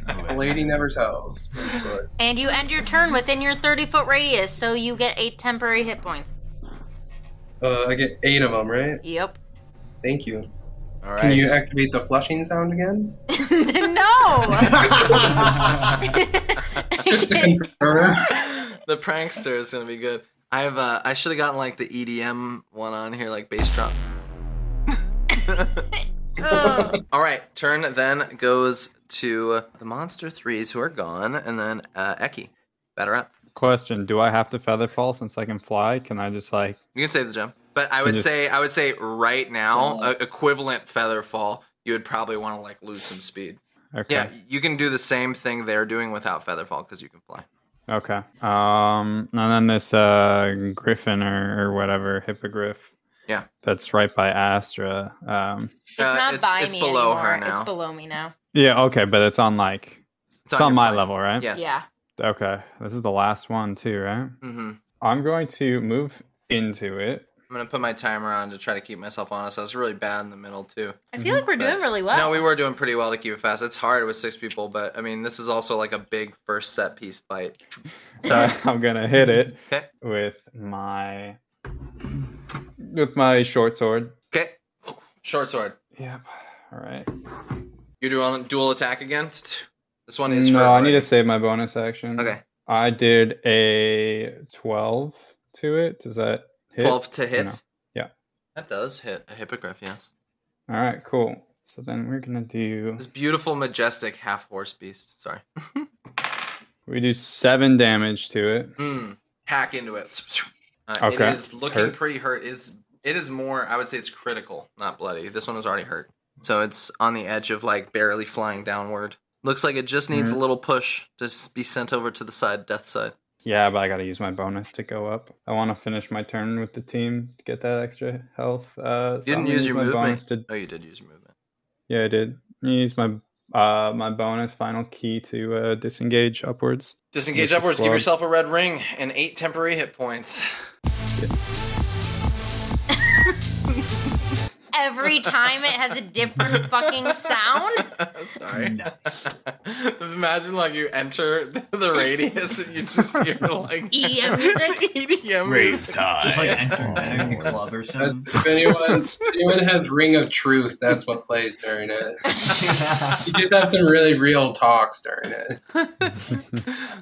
A lady never tells. And you end your turn within your 30 foot radius, so you get eight temporary hit points. Uh, I get eight of them, right? Yep. Thank you. All right. Can you activate the flushing sound again? no. Just to confirm. the prankster is gonna be good. I have uh, I should have gotten like the EDM one on here, like bass drum. All right, turn then goes to the monster threes who are gone, and then uh, Eki. Better up. Question: Do I have to feather fall since I can fly? Can I just like? You can save the gem, but I would just- say I would say right now, uh, equivalent feather fall, you would probably want to like lose some speed. Okay. Yeah, you can do the same thing they're doing without feather fall because you can fly. Okay. Um, and then this uh griffin or, or whatever hippogriff. Yeah. That's right by Astra. Um. It's Uh, not it's- by it's me below her anymore. It's below me now. Yeah. Okay, but it's on like it's, on on, my plane. level, right? Yes. Yeah. Okay. This is the last one too, right? Mm-hmm. I'm going to move into it. I'm gonna put my timer on to try to keep myself honest. I was really bad in the middle too. I feel like we're doing really well. No, we were doing pretty well to keep it fast. It's hard with six people, but I mean, this is also like a big first set piece fight. So I'm gonna hit it Okay. with my with my short sword. Okay, short sword. Yep. All right. You're doing dual attack again. This one is. no, for I need to save my bonus action. Okay, I did a 12 to it. Does that hit? twelve to hit. Yeah. that does hit a hippogriff. Yes, All right, cool. So then we're gonna do this beautiful, majestic half horse beast. Sorry. we do seven damage to it. Mm, hack into it. Uh, Okay, It is looking hurt. pretty hurt. It's it is more. I would say it's critical, not bloody. This one is already hurt, so it's on the edge of like barely flying downward. Looks like it just needs Mm-hmm. a little push to be sent over to the side, death side. Yeah, but I gotta use my bonus to go up. I want to finish my turn with the team to get that extra health. Uh, so You didn't use your movement. bonus to- Oh, you did use your movement. yeah, I did. I use my uh my bonus final key to uh disengage upwards. Disengage upwards. Give yourself a red ring and eight temporary hit points. Every time it has a different fucking sound. Sorry. Imagine like you enter the radius and you just hear like EDM music. EDM Rave music. time. Just like enter, entering the club or something. If anyone, if anyone has Ring of Truth, that's what plays during it. You just have some really real talks during it.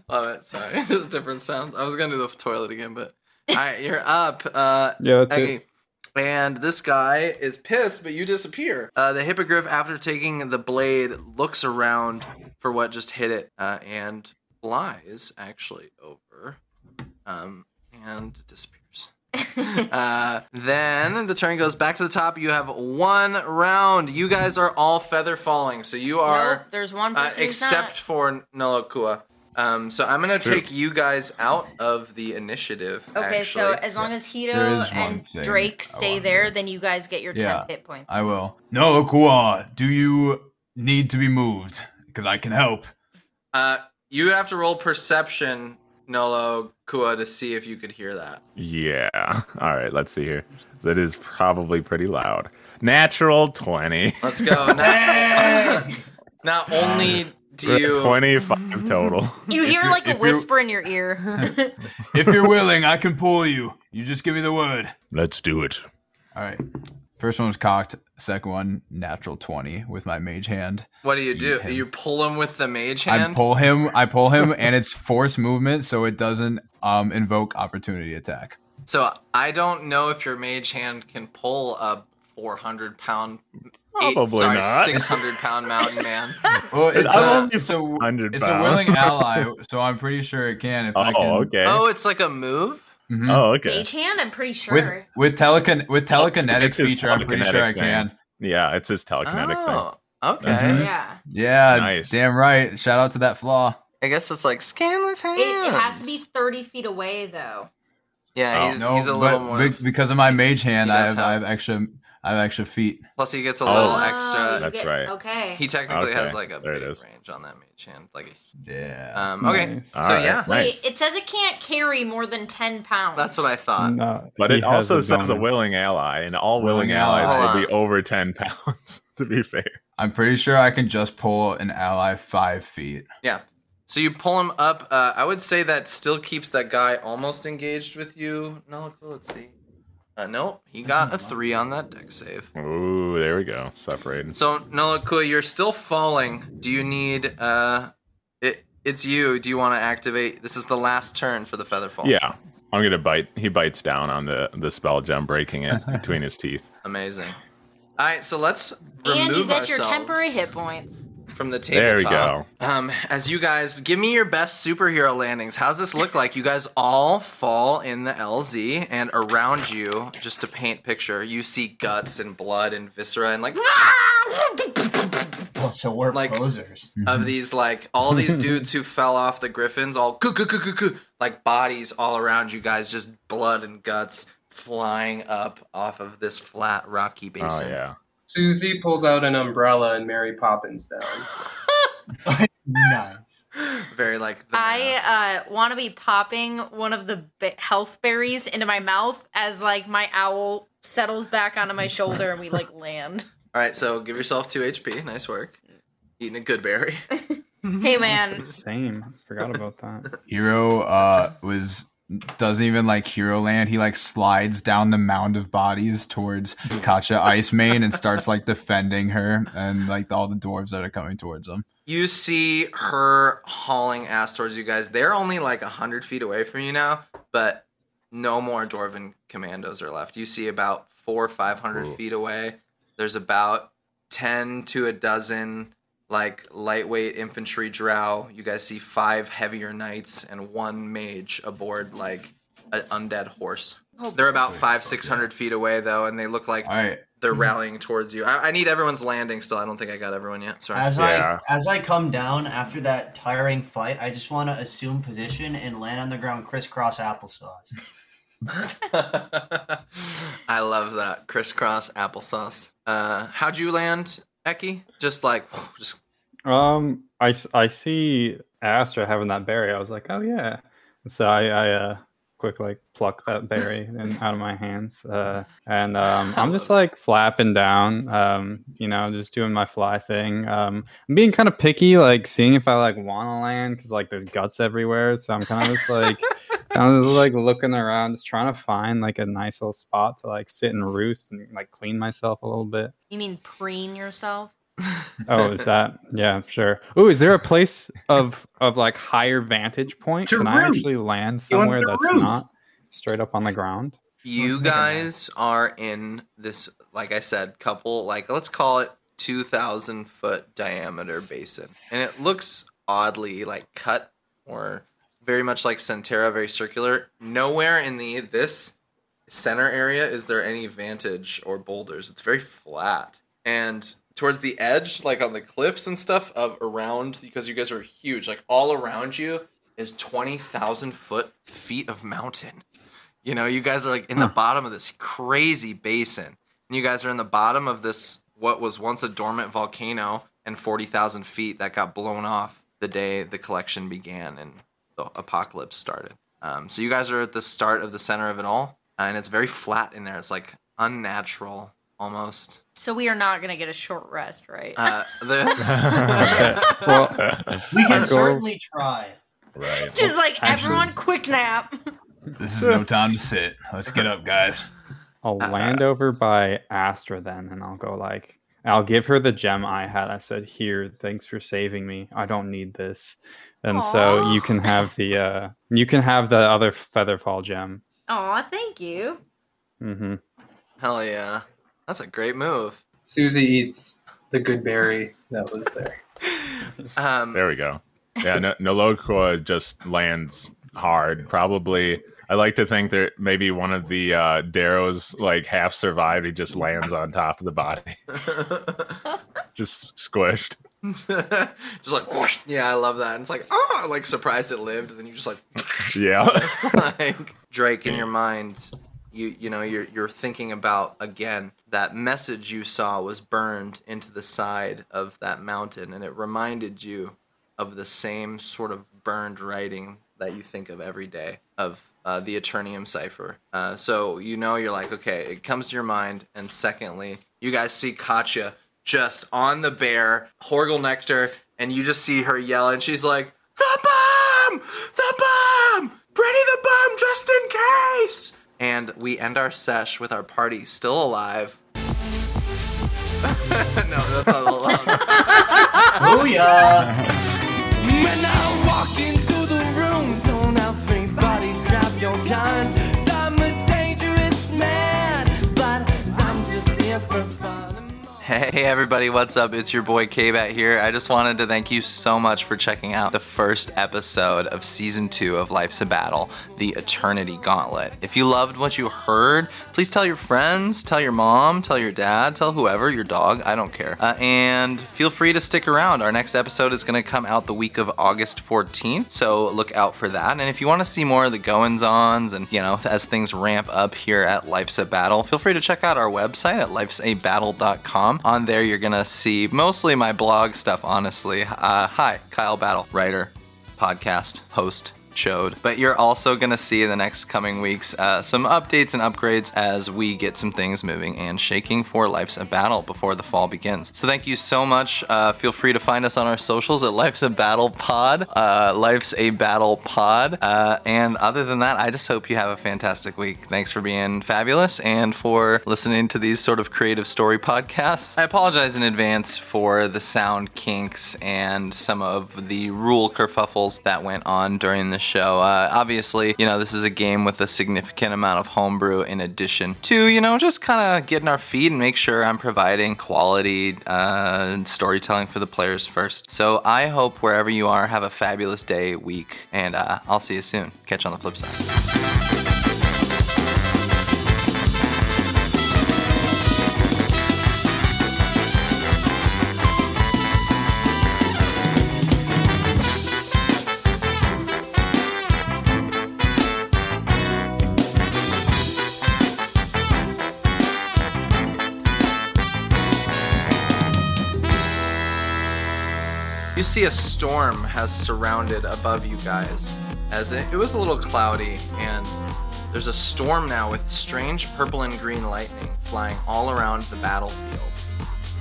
Love it. Sorry, just different sounds. I was gonna do the toilet again, but all right, you're up. Uh, Yeah, that's Eggy. it. And this guy is pissed, but you disappear. Uh, the hippogriff, after taking the blade, looks around for what just hit it uh, and flies actually over um, and disappears. uh, then the turn goes back to the top. You have one round. You guys are all feather falling, so you are Nope, there's one uh, person except for Nolakoa. Um, so I'm gonna True. take you guys out of the initiative. Okay, so as long as Hito and Drake stay wanna there, then you guys get your Yeah. 10 hit points. I will. No, Kua, do you need to be moved? Because I can help. Uh, you have to roll perception, Nolo Kua, to see if you could hear that. Yeah. All right, let's see here. That is probably pretty loud. Natural 20. Let's go. Not, not only do you 25 total. You hear like a whisper in your ear. If you're willing, I can pull you. You just give me the word. Let's do it. All right. First one was cocked. Second one, natural 20 with my mage hand. what do you do? Him. You pull him with the mage hand. I pull him. I pull him, and it's force movement, so it doesn't um, invoke opportunity attack. so I don't know if your mage hand can pull a 400 pound, Probably sorry, not. 600 pound mountain man. Well, it's I'm a, only it's a, 100 it's a willing ally, so I'm pretty sure it can. If I can. Oh, okay. Oh, it's like a move. Mhm. Oh, okay. Mage hand, I'm pretty sure. With with telecon with telekinetic it's his feature, I'm pretty sure I telekinetic can. Yeah, it's his telekinetic thing. Oh, okay. Mhm. yeah. Yeah, Nice. damn right. Shout out to that flaw. I guess it's like scanless hands. It, it has to be 30 feet away, though. Yeah, Oh. he's, No, he's a little but more. because of my mage hand, I have, have- I have extra I have extra feet. Plus, he gets a Oh. little Oh, extra. That's get- right. Okay. He technically has like a there big range on that mage hand. Like, a, Yeah. um, okay, Nice. so Alright, yeah, right. Wait, it says it can't carry more than 10 pounds. that's what I thought. No, But it also a says a willing ally, and all willing, Willing allies ally. will be over 10 pounds, to be fair. I'm pretty sure I can just pull an ally five feet. Yeah. So you pull him up. Uh, I would say that still keeps that guy almost engaged with you. No, let's see. Uh, no, he got a three on that dex save. Ooh, there we go. Separated. So Nolakoa, you're still falling. Do you need? Uh, it it's you. Do you want to activate? This is the last turn for the featherfall? Yeah. I'm gonna bite. He bites down on the the spell gem, breaking it between his teeth. Amazing. All right, so let's remove and you get your temporary hit points. From the tabletop. There we go. Um, as you guys give me your best superhero landings. How's this look like? You guys all fall in the LZ, and around you, just to paint picture, you see guts and blood and viscera and like Well, so we're Like- posers. of these like all these dudes who fell off the griffins, all like bodies all around you guys, just blood and guts flying up off of this flat rocky basin. Oh basin. yeah. Susie pulls out an umbrella and Mary Poppins down. nice. Very like the. I uh, want to be popping one of the ba- health berries into my mouth as like my owl settles back onto my shoulder and we like land. All right, so give yourself two HP. Nice work. Eating a good berry. Hey man, Same. I forgot about that. Hero uh was doesn't even like Hero Land. He like slides down the mound of bodies towards Katja Ice Mane and starts like defending her and like all the dwarves that are coming towards him. You see her hauling ass towards you guys. They're only like a hundred feet away from you now, but no more dwarven commandos are left. You see about four or five hundred feet away. There's about ten to a dozen like lightweight infantry drow. You guys see five heavier knights and one mage aboard like an undead horse. Oh, They're about five, six hundred feet away though, and they look like All right. they're rallying towards you. I, I need everyone's landing still. I don't think I got everyone yet. Sorry. As Yeah. I as I come down after that tiring fight, I just want to assume position and land on the ground crisscross applesauce. I love that crisscross applesauce. Uh, how'd you land, Eki? Just like, just Um, I, I see Astra having that berry. I was like, oh yeah. So I, I uh, quick like pluck that berry and out of my hands. Uh, and um, I'm just like flapping down. Um, you know, just doing my fly thing. Um, I'm being kind of picky, like seeing if I like want to land because like there's guts everywhere. So I'm kind of just like. of just like looking around, just trying to find like a nice little spot to like sit and roost and like clean myself a little bit. you mean preen yourself? Oh, is that? Yeah, sure. Oh, is there a place of of like higher vantage point? To Can I actually land somewhere that's roost. not straight up on the ground? you Let's make a guys are in this, like I said, couple, like let's call it 2,000 foot diameter basin. And it looks oddly like cut or very much like Centera, very circular. Nowhere in the this center area is there any vantage or boulders. It's very flat. And towards the edge, like on the cliffs and stuff of around, because you guys are huge, like all around you is 20,000 foot feet of mountain. You know, you guys are like in the bottom of this crazy basin. And you guys are in the bottom of this, what was once a dormant volcano and 40,000 feet that got blown off the day the collection began and the apocalypse started. Um, so you guys are at the start of the center of it all. And it's very flat in there. It's like unnatural almost. So we are not gonna get a short rest, right? Uh, the, well, We can certainly try. Right. Just like Actually- everyone, quick nap. This is no time to sit. Let's get up, guys. I'll land over by Astra then, and I'll go like, I'll give her the gem I had. I said, "Here, thanks for saving me. I don't need this." And so you can have the uh, you can have the other featherfall gem. Aw, thank you. Mm-hmm. hell yeah. That's a great move. Susie eats the good berry that was there. Um, There we go. Yeah, no, Nolakoa just lands hard. Probably, I like to think that maybe one of the uh, Derros like half survived. He just lands on top of the body, just squished. just like whoosh. yeah, I love that. And it's like oh, like surprised it lived, and then you just like Yeah, it's like Drake in your mind. You you know you're you're thinking about again that message you saw was burned into the side of that mountain, and it reminded you of the same sort of burned writing that you think of every day of uh, the Eternium cipher. Uh, so you know you're like okay, it comes to your mind, and secondly, you guys see Katya just on the bear, Horgel Nectar, and you just see her yell, and she's like, "The bomb! The bomb! Ready the bomb just in case!" And we end our sesh with our party still alive. no, that's not allowed. Booyah! Hey everybody, what's up? It's your boy K-Bat here. I just wanted to thank you so much for checking out the first episode of season two of Life's a Battle, the Eternity Gauntlet. If you loved what you heard, please tell your friends, tell your mom, tell your dad, tell whoever, your dog, I don't care. Uh, and feel free to stick around. Our next episode is going to come out the week of August 14th, so look out for that. And if you want to see more of the goings-ons and, you know, as things ramp up here at Life's a Battle, feel free to check out our website at lifesabattle.com. On there, you're going to see mostly my blog stuff, honestly. Uh, hi, Kyle Battle, writer, podcast host showed. But you're also going to see in the next coming weeks uh, some updates and upgrades as we get some things moving and shaking for Life's a Battle before the fall begins. So thank you so much. Uh, feel free to find us on our socials at Life's a Battle Pod, uh, Life's a Battle Pod. Uh, and other than that, I just hope you have a fantastic week. Thanks for being fabulous and for listening to these sort of creative story podcasts. I apologize in advance for the sound kinks and some of the rule kerfuffles that went on during the show. Uh, obviously, you know, this is a game with a significant amount of homebrew in addition to, you know, just kind of getting our feet and make sure I'm providing quality uh, storytelling for the players first. So I hope wherever you are, have a fabulous day, week, and uh, I'll see you soon. Catch you on the flip side. See a storm has surrounded above you guys as it, it was a little cloudy and there's a storm now with strange purple and green lightning flying all around the battlefield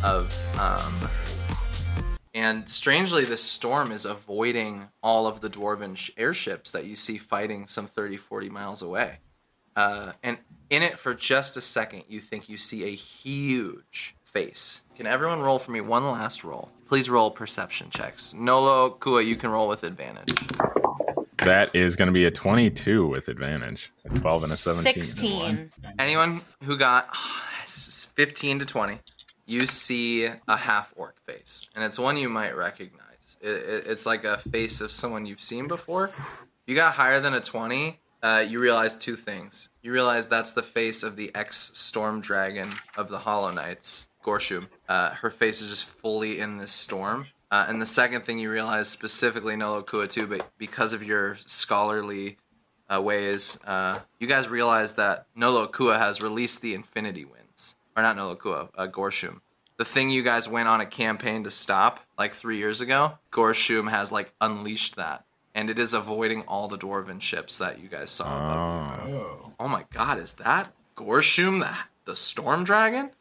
of um, and strangely this storm is avoiding all of the dwarven sh- airships that you see fighting some 30 40 miles away. Uh, and in it for just a second you think you see a huge face. Can everyone roll for me one last roll please roll perception checks. Nolakoa you can roll with advantage. That is going to be a 22 with advantage. A 12 and a 17. 16. anyone who got 15 to 20 you see a half orc face. And it's one you might recognize. It, it- it's like a face of someone you've seen before. You got higher than a 20 uh, you realize two things. You realize that's the face of the ex storm dragon of the hollow knights gorshum uh, her face is just fully in this storm uh, and the second thing you realize specifically Nolakoa too, but because of your scholarly uh, ways, uh, you guys realize that Nolakoa has released the Infinity Winds, or not Nolakoa, uh, Gorshum. The thing you guys went on a campaign to stop like three years ago, Gorshum has like unleashed that, and it is avoiding all the dwarven ships that you guys saw. above. Oh. Oh my God, is that Gorshum, the the storm dragon?